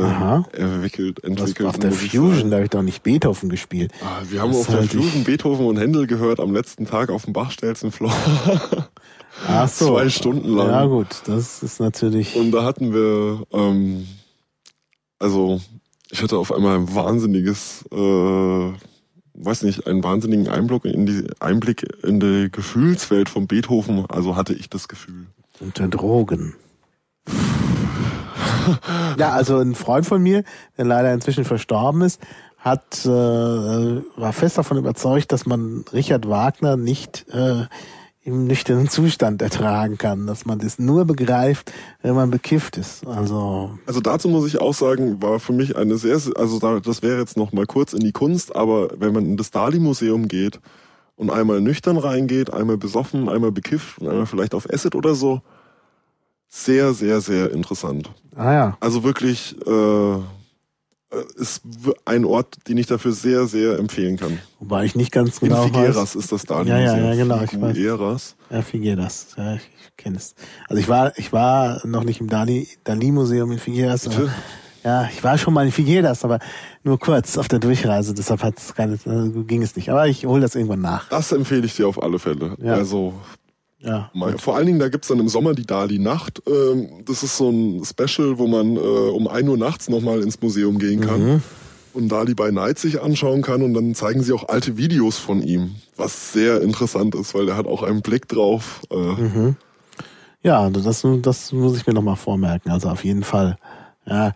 entwickelt. entwickelt auf der Fusion, da habe ich doch nicht Beethoven gespielt. Ah, wir haben das auf der halt Fusion Beethoven und Händel gehört am letzten Tag auf dem Bachstelzenfloor. *laughs* Ach so. Zwei Stunden lang. Ja gut, das ist natürlich... Und da hatten wir, ähm, also ich hatte auf einmal ein wahnsinniges... Äh, weiß nicht, einen wahnsinnigen Einblick in die Einblick in die Gefühlswelt von Beethoven, also hatte ich das Gefühl. Unter Drogen. ja, also ein Freund von mir, der leider inzwischen verstorben ist, hat äh, war fest davon überzeugt, dass man Richard Wagner nicht äh, im nüchternen Zustand ertragen kann, dass man das nur begreift, wenn man bekifft ist. Also also dazu muss ich auch sagen, war für mich eine sehr also das wäre jetzt noch mal kurz in die Kunst, aber wenn man in das Dali Museum geht und einmal nüchtern reingeht, einmal besoffen, einmal bekifft und einmal vielleicht auf Acid oder so. Sehr, sehr, sehr interessant. Ah ja. Also wirklich äh, ist ein Ort, den ich dafür sehr, sehr empfehlen kann. Wobei ich nicht ganz genau In Figueras weiß. ist das da. Ja, ja, ja, genau. Ich weiß. Ja, Figueras. Ja, ich kenne es. Also ich war, ich war noch nicht im Dali, Dali in Figueras. Aber, ja, ich war schon mal in Figueras, aber nur kurz auf der Durchreise, deshalb hat's keine, äh, ging es nicht. Aber ich hole das irgendwann nach. Das empfehle ich dir auf alle Fälle. Ja. Also ja, mal, vor allen Dingen, da gibt's dann im Sommer die Dali-Nacht. Ähm, das ist so ein Special, wo man äh, um ein Uhr nachts nochmal ins Museum gehen kann. Mhm. Und Dali by Night sich anschauen kann und dann zeigen sie auch alte Videos von ihm, was sehr interessant ist, weil er hat auch einen Blick drauf. Äh. Mhm. Ja, das, das muss ich mir nochmal vormerken. Also auf jeden Fall. Ja,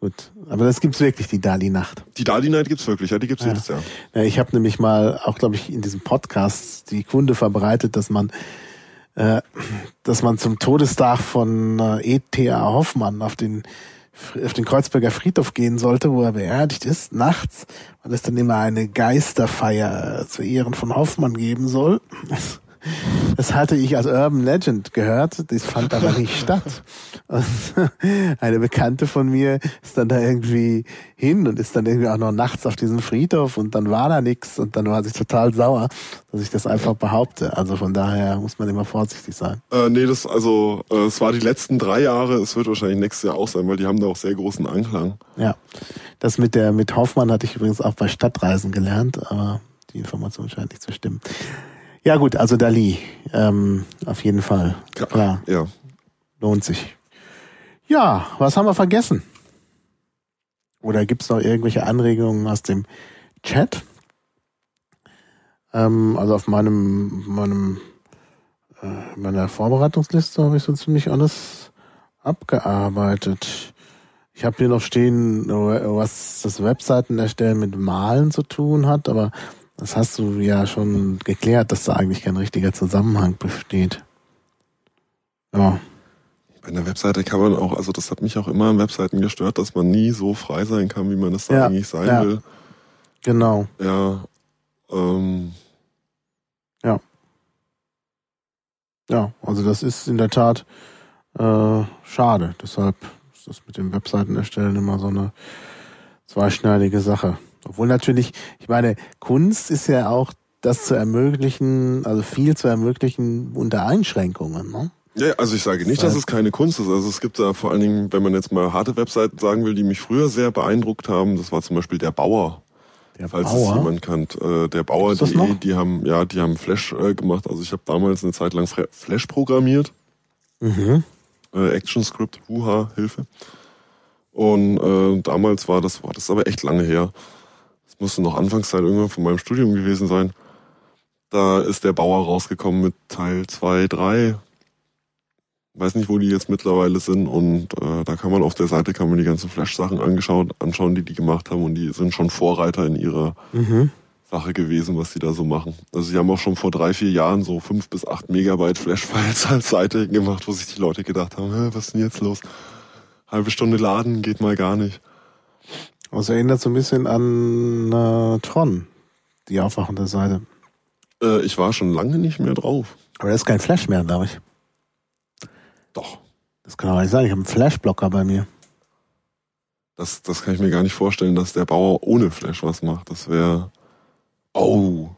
Gut, aber das gibt's wirklich, die Dali-Nacht. Die Dali-Night gibt's wirklich, ja, die gibt's Ja. jedes Jahr. Ja, ich habe nämlich mal auch, glaube ich, in diesem Podcast die Kunde verbreitet, dass man, äh, dass man zum Todestag von äh, E.T.A. Hoffmann auf den auf den Kreuzberger Friedhof gehen sollte, wo er beerdigt ist, nachts, weil es dann immer eine Geisterfeier zu Ehren von Hoffmann geben soll. Das hatte ich als Urban Legend gehört, das fand aber *laughs* nicht statt. Und *laughs* eine Bekannte von mir ist dann da irgendwie hin und ist dann irgendwie auch noch nachts auf diesem Friedhof und dann war da nichts und dann war sie total sauer, dass ich das einfach behaupte. Also von daher muss man immer vorsichtig sein. Äh, nee, das, also, äh, es war die letzten drei Jahre, es wird wahrscheinlich nächstes Jahr auch sein, weil die haben da auch sehr großen Anklang. Ja. Das mit der, mit Hoffmann hatte ich übrigens auch bei Stadtreisen gelernt, aber die Information scheint nicht zu stimmen. Ja gut, also Dali, ähm, auf jeden Fall. Ja. Klar, Ja. lohnt sich. Ja, was haben wir vergessen? Oder gibt's noch irgendwelche Anregungen aus dem Chat? Ähm, also auf meinem, meinem, äh, meiner Vorbereitungsliste habe ich so ziemlich alles abgearbeitet. Ich habe hier noch stehen, was das Webseiten erstellen mit Malen zu tun hat, aber das hast du ja schon geklärt, dass da eigentlich kein richtiger Zusammenhang besteht. Ja. Bei einer Webseite kann man auch, also das hat mich auch immer an Webseiten gestört, dass man nie so frei sein kann, wie man es da Ja, eigentlich sein ja. will. Genau. Ja. Ähm, Ja, also das ist in der Tat äh, schade. Deshalb ist das mit dem Webseiten erstellen immer so eine zweischneidige Sache. Obwohl natürlich, ich meine, Kunst ist ja auch das zu ermöglichen, also viel zu ermöglichen unter Einschränkungen. Ne? ja, also ich sage nicht, dass es keine Kunst ist. Also es gibt da vor allen Dingen, wenn man jetzt mal harte Webseiten sagen will, die mich früher sehr beeindruckt haben, das war zum Beispiel der Bauer. Der Falls es Bauer. jemand kennt, äh, der Bauer, die, die haben, ja, die haben Flash äh, gemacht. Also ich habe damals eine Zeit lang Flash programmiert, Mhm. äh, ActionScript, Wuha, Hilfe. Und äh, damals war das, war das ist aber echt lange her. Das musste noch Anfangszeit irgendwann von meinem Studium gewesen sein. Da ist der Bauer rausgekommen mit Teil 2, 3. Weiß nicht, wo die jetzt mittlerweile sind. Und äh, da kann man auf der Seite kann man die ganzen Flash-Sachen angeschaut, anschauen, die die gemacht haben. Und die sind schon Vorreiter in ihrer Mhm. Sache gewesen, was die da so machen. Also sie haben auch schon vor drei, vier Jahren so fünf bis acht Megabyte Flash-Files *laughs* als Seite gemacht, wo sich die Leute gedacht haben, was ist denn jetzt los? Halbe Stunde laden, geht mal gar nicht. Das erinnert so ein bisschen an äh, Tron, die aufwachende Seite. Äh, ich war schon lange nicht mehr drauf. Aber da ist kein Flash mehr, glaube ich. Doch. Das kann aber nicht sein. Ich habe einen Flashblocker bei mir. Das, das kann ich mir gar nicht vorstellen, dass der Bauer ohne Flash was macht. Das wäre. Oh.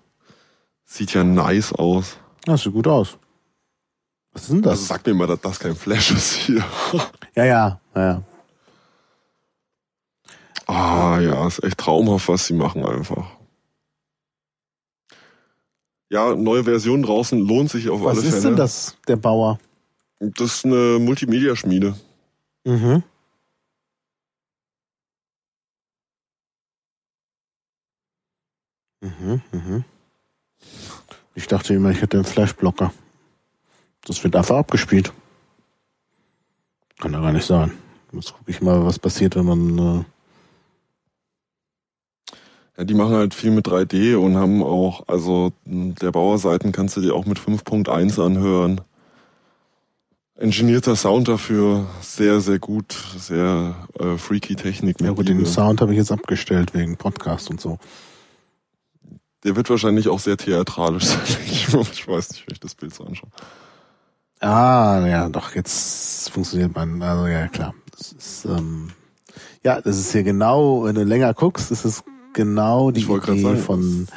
Sieht ja nice aus. Das sieht gut aus. Was ist denn das? Also sag mir mal, dass das kein Flash ist hier. *laughs* ja, ja, ja. Ah ja, ist echt traumhaft, was sie machen einfach. Ja, neue Version draußen lohnt sich auf Was alle ist Fälle. denn das, der Bauer? Das ist eine Multimedia-Schmiede. Mhm. Mhm, mhm. Ich dachte immer, ich hätte einen Flashblocker. Das wird einfach abgespielt. Kann ja gar nicht sein. Jetzt gucke ich mal, was passiert, wenn man. Ja, die machen halt viel mit 3D und haben auch, also der Bauerseiten kannst du dir auch mit 5.1 anhören. Engineerter Sound dafür, sehr, sehr gut, sehr äh, freaky Technik. ja gut, den. Sound habe ich jetzt abgestellt wegen Podcast und so. Der wird wahrscheinlich auch sehr theatralisch *laughs* sein. Ich ich weiß nicht, wenn ich das Bild so anschaue. Ah, ja, doch, jetzt funktioniert man. Also ja, klar. Das ist, ähm, ja, das ist hier genau, wenn du länger guckst, ist es genau die Idee sagen, von,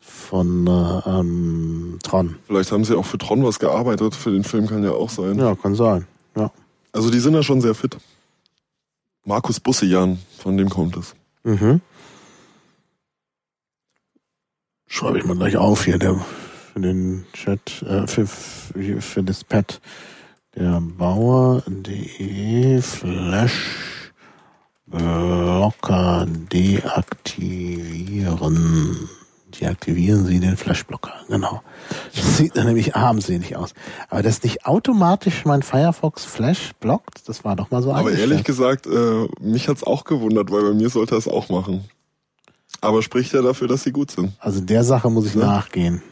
von äh, ähm, Tron. Vielleicht haben sie auch für Tron was gearbeitet, für den Film kann ja auch sein. Ja, kann sein. Ja. Also die sind ja schon sehr fit. Markus Bussian, von dem kommt es. Mhm. Schreibe ich mal gleich auf hier, der für den Chat, äh, für, für, für das Pad. Der Bauer.de Flash Blocker deaktivieren. Deaktivieren Sie den Flashblocker, genau. Das *laughs* sieht dann nämlich armselig aus. Aber das nicht automatisch mein Firefox Flash blockt, das war doch mal so Aber ehrlich gesagt, äh, mich hat's auch gewundert, weil bei mir sollte er es auch machen. Aber spricht ja dafür, dass sie gut sind. Also der Sache muss ich ja. nachgehen.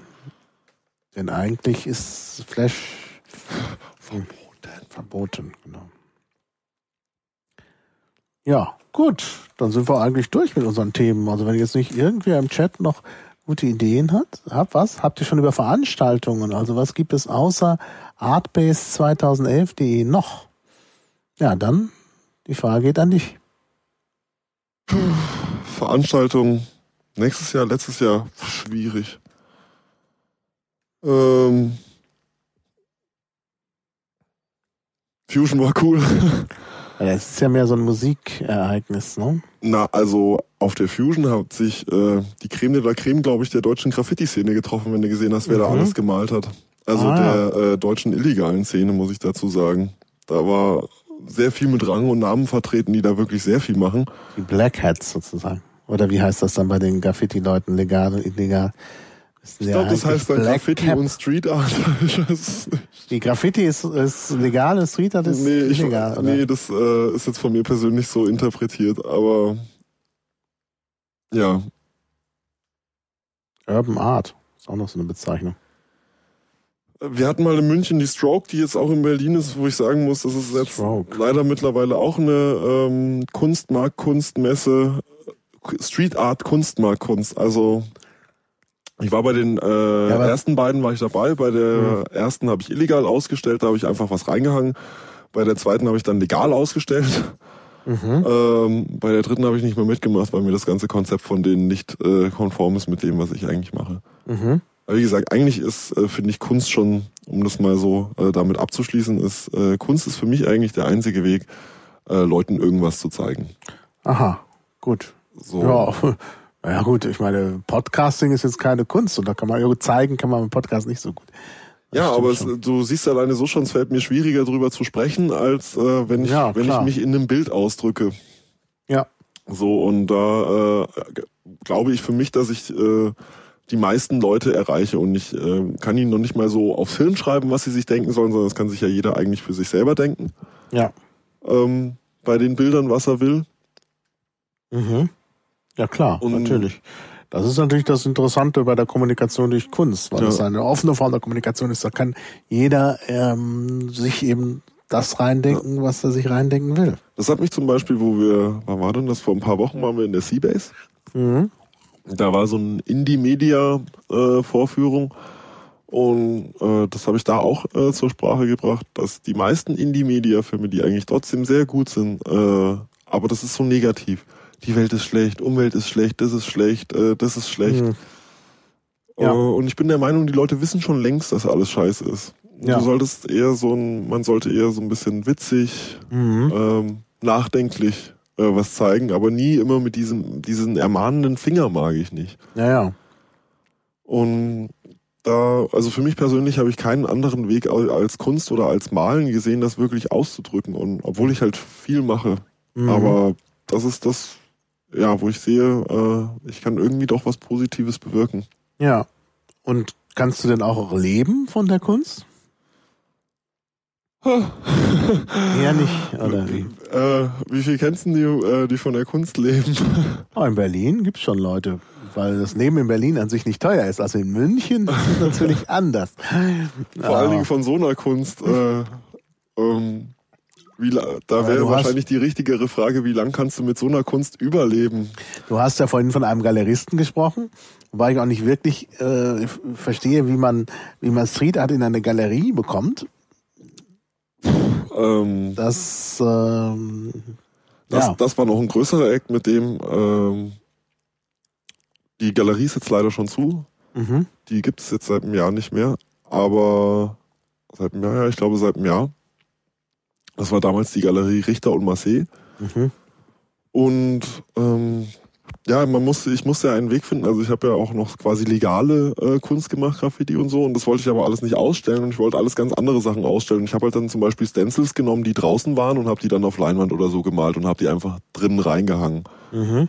Denn eigentlich ist Flash verboten. Verboten, genau. Ja, gut. Dann sind wir eigentlich durch mit unseren Themen. Also wenn jetzt nicht irgendwer im Chat noch gute Ideen hat, habt was? Habt ihr schon über Veranstaltungen? Also was gibt es außer artbase2011.de noch? Ja, dann die Frage geht an dich. Veranstaltung nächstes Jahr, letztes Jahr schwierig. Ähm, Fusion war cool. *laughs* Ja, es ist ja mehr so ein Musikereignis, ne? Na, also auf der Fusion hat sich äh, die Creme de la Creme, glaube ich, der deutschen Graffiti-Szene getroffen, wenn du gesehen hast, wer mhm. da alles gemalt hat. Also ah, der äh, deutschen illegalen Szene, muss ich dazu sagen. Da war sehr viel mit Rang und Namen vertreten, die da wirklich sehr viel machen. Die Black Hats sozusagen. Oder wie heißt das dann bei den Graffiti-Leuten, legal und illegal? Ich glaube, das heißt dann Graffiti Cap. und Street Art. *laughs* Die Graffiti ist, ist legal und Street Art ist nee, illegal, ich, Nee, das äh, ist jetzt von mir persönlich so interpretiert, aber ja. Urban Art ist auch noch so eine Bezeichnung. Wir hatten mal in München die Stroke, die jetzt auch in Berlin ist, wo ich sagen muss, das ist jetzt Stroke. leider mittlerweile auch eine ähm, Kunstmarkt, Kunstmesse, Street Art, Kunstmarktkunst. Also ich war bei den äh, ja, ersten beiden war ich dabei. Bei der mhm. ersten habe ich illegal ausgestellt, da habe ich einfach was reingehangen. Bei der zweiten habe ich dann legal ausgestellt. Mhm. Ähm, bei der dritten habe ich nicht mehr mitgemacht, weil mir das ganze Konzept von denen nicht äh, konform ist mit dem, was ich eigentlich mache. Mhm. Aber wie gesagt, eigentlich ist, äh, finde ich, Kunst schon, um das mal so äh, damit abzuschließen, ist äh, Kunst ist für mich eigentlich der einzige Weg, äh, Leuten irgendwas zu zeigen. Aha, gut. So. Ja, Ja gut, ich meine, Podcasting ist jetzt keine Kunst und da kann man zeigen, kann man im Podcast nicht so gut. Das ja, aber es, du siehst alleine so schon, es fällt mir schwieriger drüber zu sprechen, als äh, wenn ich ja, wenn ich mich in einem Bild ausdrücke. Ja. So und da äh, glaube ich für mich, dass ich äh, die meisten Leute erreiche und ich äh, kann ihnen noch nicht mal so aufs Film schreiben, was sie sich denken sollen, sondern das kann sich ja jeder eigentlich für sich selber denken. Ja. Ähm, bei den Bildern, was er will. Mhm. Ja klar, und natürlich. Das ist natürlich das Interessante bei der Kommunikation durch Kunst, weil ja. es eine offene Form der Kommunikation ist. Da kann jeder ähm, sich eben das reindenken, ja. was er sich reindenken will. Das hat mich zum Beispiel, wo wir, wann war denn das? Vor ein paar Wochen waren wir in der Seabase. Mhm. Da war so ein Indie-Media-Vorführung. Und äh, das habe ich da auch äh, zur Sprache gebracht, dass die meisten Indie-Media-Filme, die eigentlich trotzdem sehr gut sind, äh, aber das ist so negativ die Welt ist schlecht, Umwelt ist schlecht, das ist schlecht, äh, das ist schlecht. Mhm. Ja. Uh, und ich bin der Meinung, die Leute wissen schon längst, dass alles scheiße ist. Ja. Du solltest eher so ein, man sollte eher so ein bisschen witzig, mhm. ähm, nachdenklich äh, was zeigen, aber nie immer mit diesem, diesen ermahnenden Finger mag ich nicht. Ja, ja. Und da, also für mich persönlich habe ich keinen anderen Weg als Kunst oder als Malen gesehen, das wirklich auszudrücken. Und obwohl ich halt viel mache, mhm. aber das ist das, ja, wo ich sehe, äh, ich kann irgendwie doch was Positives bewirken. Ja. Und kannst du denn auch leben von der Kunst? *laughs* Eher nicht, oder wie? Äh, wie viel kennst du die, äh, die von der Kunst leben? *laughs* Oh, in Berlin gibt's schon Leute, weil das Leben in Berlin an sich nicht teuer ist. Also in München ist es *laughs* natürlich anders. Vor oh. allen Dingen von so einer Kunst. Äh, ähm, wie, da wäre wahrscheinlich die richtigere Frage, wie lang kannst du mit so einer Kunst überleben? Du hast ja vorhin von einem Galeristen gesprochen, wobei ich auch nicht wirklich äh, verstehe, wie man, wie man Street Art in eine Galerie bekommt. Ähm, das, ähm, das, ja. das war noch ein größerer Act, mit dem ähm, die Galerie ist jetzt leider schon zu. Mhm. Die gibt es jetzt seit einem Jahr nicht mehr. Aber seit einem Jahr, ja, ich glaube seit einem Jahr. Das war damals die Galerie Richter und Marseille. Mhm. Und ähm, ja, man musste, ich musste ja einen Weg finden. Also ich habe ja auch noch quasi legale äh, Kunst gemacht, Graffiti und so. Und das wollte ich aber alles nicht ausstellen. Und ich wollte alles ganz andere Sachen ausstellen. Und ich habe halt dann zum Beispiel Stencils genommen, die draußen waren und habe die dann auf Leinwand oder so gemalt und habe die einfach drinnen reingehangen. Mhm.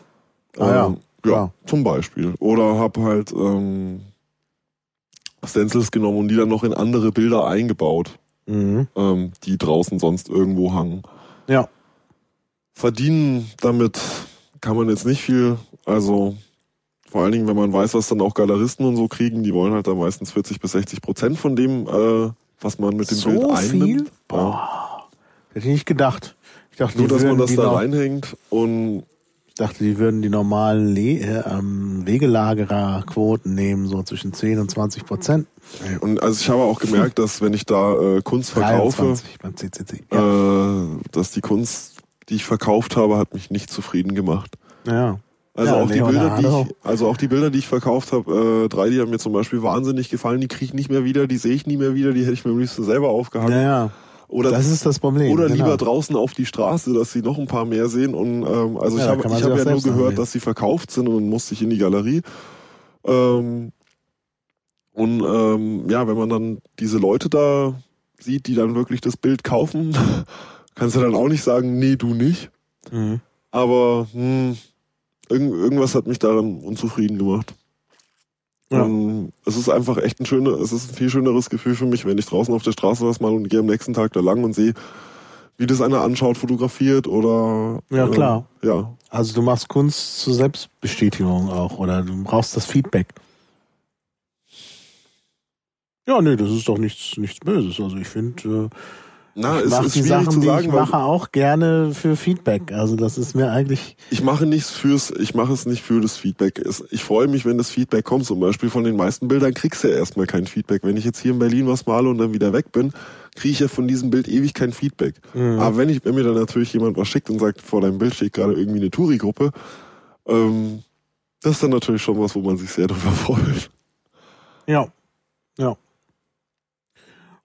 Ah, ja. Ähm, Ja, Ja. zum Beispiel. Oder habe halt ähm, Stencils genommen und die dann noch in andere Bilder eingebaut, Mhm. ähm, die draußen sonst irgendwo hangen. Ja. Verdienen damit kann man jetzt nicht viel. Also vor allen Dingen, wenn man weiß, was dann auch Galeristen und so kriegen, die wollen halt dann meistens 40 bis 60 Prozent von dem, äh, was man mit dem So Bild einnimmt. viel? Boah. Hätte ich nicht gedacht. Ich dachte, Nur, dass man das da reinhängt und dachte, die würden die normalen Le äh, ähm, Wegelagererquoten nehmen, so zwischen 10 und 20 Prozent. Und also ich habe auch gemerkt, dass wenn ich da äh, Kunst verkaufe, 23 beim CCC. Ja. äh, dass die Kunst, die ich verkauft habe, hat mich nicht zufrieden gemacht. ja. Also Ja, auch die Bilder, die ich, also auch die Bilder, die ich verkauft habe, äh, drei, die haben mir zum Beispiel wahnsinnig gefallen, die kriege ich nicht mehr wieder, die sehe ich nie mehr wieder, die hätte ich mir am liebsten selber aufgehangen. Ja, ja. Oder Das ist das Problem. oder genau. lieber draußen auf die Straße, dass sie noch ein paar mehr sehen. Und ähm, also Ja, ich habe hab ja nur gehört, dass sie verkauft sind und dann musste ich in die Galerie. Ähm, und ähm, ja, wenn man dann diese Leute da sieht, die dann wirklich das Bild kaufen, *laughs* kannst du dann auch nicht sagen, nee, du nicht. Mhm. Aber hm, irgend, irgendwas hat mich daran unzufrieden gemacht. Ja. Und es ist einfach echt ein schöner, es ist ein viel schöneres Gefühl für mich, wenn ich draußen auf der Straße was mal und gehe am nächsten Tag da lang und sehe, wie das einer anschaut, fotografiert oder Ja, klar. Äh, ja. Also du machst Kunst zur Selbstbestätigung auch oder du brauchst das Feedback. Ja, nee, das ist doch nichts, nichts Böses. Also ich finde, äh, Na, ich es mache ist die schwierig Sachen, zu die sagen, ich mache, auch gerne für Feedback. Also das ist mir eigentlich, ich mache nichts fürs, ich mache es nicht für das Feedback. Ich freue mich, wenn das Feedback kommt. Zum Beispiel von den meisten Bildern kriegst du ja erstmal kein Feedback. Wenn ich jetzt hier in Berlin was male und dann wieder weg bin, kriege ich ja von diesem Bild ewig kein Feedback. Mhm. Aber wenn ich, wenn mir dann natürlich jemand was schickt und sagt, vor deinem Bild steht gerade irgendwie eine Touri-Gruppe, ähm, das ist dann natürlich schon was, wo man sich sehr darüber *laughs* freut. ja, ja.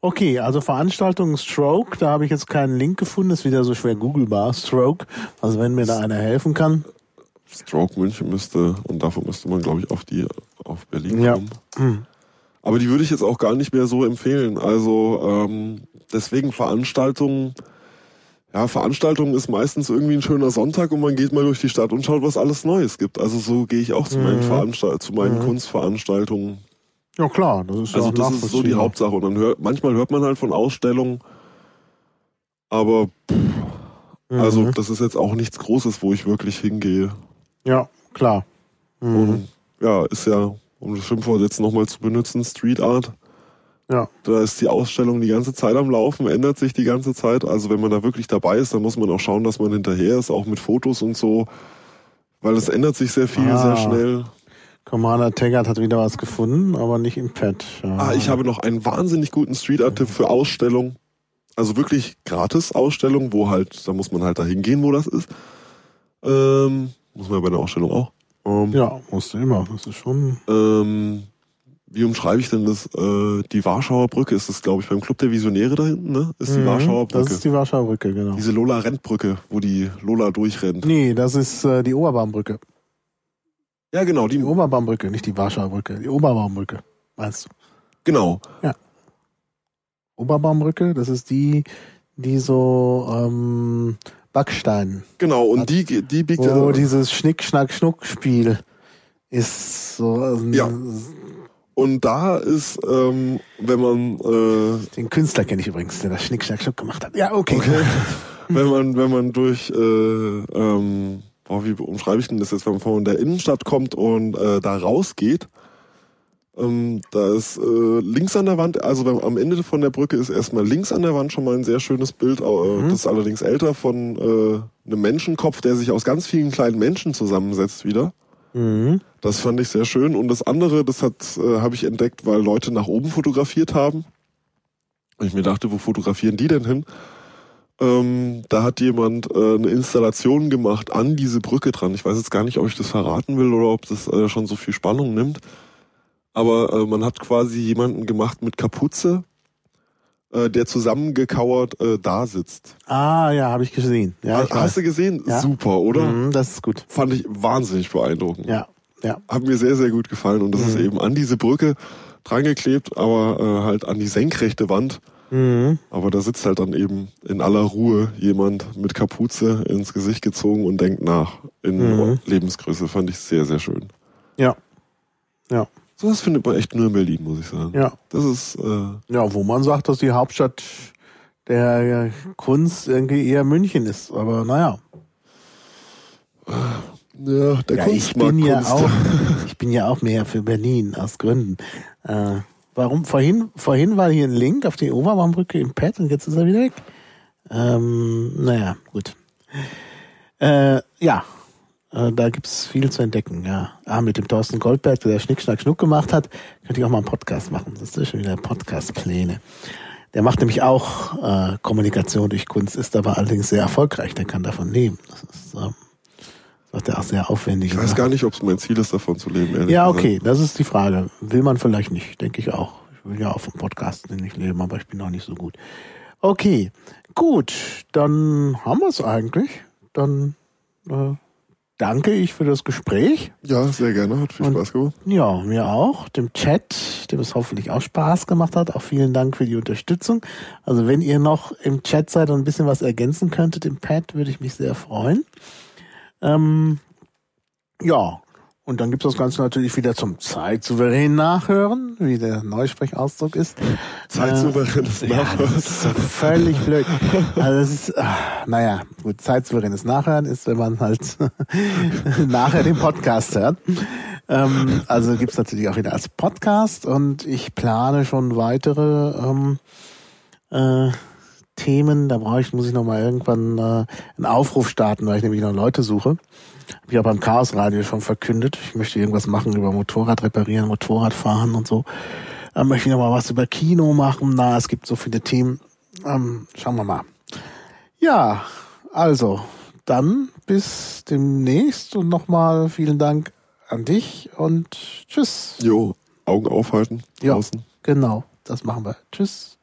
Okay, also Veranstaltung Stroke, da habe ich jetzt keinen Link gefunden, ist wieder so schwer googlebar, Stroke. Also wenn mir da einer helfen kann. Stroke München müsste, und dafür müsste man, glaube ich, auf die, auf Berlin Ja. kommen. Hm. Aber die würde ich jetzt auch gar nicht mehr so empfehlen. Also ähm, deswegen Veranstaltungen, ja, Veranstaltungen ist meistens irgendwie ein schöner Sonntag und man geht mal durch die Stadt und schaut, was alles Neues gibt. Also so gehe ich auch zu meinen, Mhm. Veranstalt zu meinen Mhm. Kunstveranstaltungen. Ja klar, das ist ja Also auch das ist so die. Hauptsache. Und dann hört, manchmal hört man halt von Ausstellungen, aber pff, Mhm. also das ist jetzt auch nichts Großes, wo ich wirklich hingehe. Ja, klar. Mhm. Und ja, ist ja, um das Schimpfwort jetzt nochmal zu benutzen, Street Art. Ja. Da ist die Ausstellung die ganze Zeit am Laufen, ändert sich die ganze Zeit. Also wenn man da wirklich dabei ist, dann muss man auch schauen, dass man hinterher ist, auch mit Fotos und so. Weil es ändert sich sehr viel, Ah. sehr schnell. Commander Taggart hat wieder was gefunden, aber nicht im Pad. Ja. Ah, ich habe noch einen wahnsinnig guten Street Art-Tipp für Ausstellung. Also wirklich gratis Ausstellung, wo halt, da muss man halt da hingehen, wo das ist. Ähm, muss man ja bei der Ausstellung auch. Ähm, Ja, musst du immer. Das ist schon. ähm, wie umschreibe ich denn das? Äh, die Warschauer Brücke ist das, glaube ich, beim Club der Visionäre da hinten, ne? Ist die Mhm, Warschauer Brücke. Das ist die Warschauer Brücke, genau. Diese Lola Rentbrücke, wo die Lola durchrennt. Nee, das ist äh, die Oberbaumbrücke. Ja, genau, die, Die Oberbaumbrücke, nicht die Warschauer Brücke. Die Oberbaumbrücke, meinst du? genau. Oberbaumbrücke, das ist die, die so ähm, Backstein, Genau, und die, die biegt ja, dieses Schnick-Schnack-Schnuck-Spiel ist so. Also, Ja. und da ist, ähm, wenn man, äh, Den Künstler kenne ich übrigens, der das Schnick-Schnack-Schnuck gemacht hat. Ja, okay. okay, *laughs* wenn man, wenn man durch, äh, ähm, boah, wie umschreibe ich denn das jetzt, wenn man von der Innenstadt kommt und äh, da rausgeht, ähm, da ist äh, links an der Wand, also beim, am Ende von der Brücke ist erstmal links an der Wand schon mal ein sehr schönes Bild, äh, Mhm. das ist allerdings älter, von äh, einem Menschenkopf, der sich aus ganz vielen kleinen Menschen zusammensetzt wieder. Mhm. Das fand ich sehr schön. Und das andere, das hat äh, habe ich entdeckt, weil Leute nach oben fotografiert haben. Und ich mir dachte, wo fotografieren die denn hin? Ähm, da hat jemand äh, eine Installation gemacht an diese Brücke dran. Ich weiß jetzt gar nicht, ob ich das verraten will oder ob das äh, schon so viel Spannung nimmt. Aber äh, man hat quasi jemanden gemacht mit Kapuze, äh, der zusammengekauert äh, da sitzt. Ah, ja, habe ich gesehen. Ja, ich Hast weiß. du gesehen? Ja. Super, oder? Mhm, das ist gut. Fand ich wahnsinnig beeindruckend. Ja, ja. hat mir sehr, sehr gut gefallen. Und das ist Mhm. eben an diese Brücke drangeklebt, aber äh, halt an die senkrechte Wand. Mhm. Aber da sitzt halt dann eben in aller Ruhe jemand mit Kapuze ins Gesicht gezogen und denkt nach. in Mhm. Lebensgröße. Fand ich sehr, sehr schön. Ja. Ja. Sowas findet man echt nur in Berlin, muss ich sagen. Ja. Das ist, äh, Ja, wo man sagt, dass die Hauptstadt der Kunst irgendwie eher München ist. Aber naja. ja, der Ja, ich Kunstmarkt bin ja Kunst. auch, ich bin ja auch mehr für Berlin aus Gründen. Äh, warum? Vorhin, vorhin war hier ein Link auf die Oberbaumbrücke im Pad und jetzt ist er wieder weg. Ähm, naja, gut. Äh, ja, äh, da gibt's viel zu entdecken, ja. Ah, mit dem Thorsten Goldberg, der Schnick, Schnack, Schnuck gemacht hat, könnte ich auch mal einen Podcast machen. Das ist schon wieder Podcast-Pläne. Der macht nämlich auch äh, Kommunikation durch Kunst, ist aber allerdings sehr erfolgreich. Der kann davon leben. Das ist, ähm, sagt er auch sehr aufwendig. Ich weiß gar nicht, ob es mein Ziel ist, davon zu leben, ehrlich Ja, gesagt. okay, das ist die Frage. Will man vielleicht nicht, denke ich auch. Ich will ja auch vom Podcast nicht leben, aber ich bin auch nicht so gut. Okay, gut, dann haben wir es eigentlich. Dann äh, danke ich für das Gespräch. Ja, sehr gerne. Hat viel Und- Spaß gemacht. Ja, mir auch. Dem Chat, dem es hoffentlich auch Spaß gemacht hat. Auch vielen Dank für die Unterstützung. Also wenn ihr noch im Chat seid und ein bisschen was ergänzen könntet im Pad, würde ich mich sehr freuen. Ähm, ja, und dann gibt es das Ganze natürlich wieder zum zeitsouveränen Nachhören, wie der Neusprechausdruck ist. Zeitsouveränes Äh, Ja, das Nachhören. ist so völlig blöd. Also das ist, ah, naja, gut, zeitsouveränes Nachhören ist, wenn man halt *laughs* nachher den Podcast hört. Ähm, also gibt's natürlich auch wieder als Podcast und ich plane schon weitere ähm, äh, Themen. Da brauche ich, muss ich noch mal irgendwann äh, einen Aufruf starten, weil ich nämlich noch Leute suche. Hab ich auch beim Chaos Radio schon verkündet. Ich möchte irgendwas machen über Motorrad reparieren, Motorrad fahren und so. Dann möchte ich noch mal was über Kino machen. Na, es gibt so viele Themen. Ähm, schauen wir mal. Ja, also, dann bis demnächst und nochmal vielen Dank an dich und tschüss. Jo, Augen aufhalten. Ja. Draußen. Genau, das machen wir. Tschüss.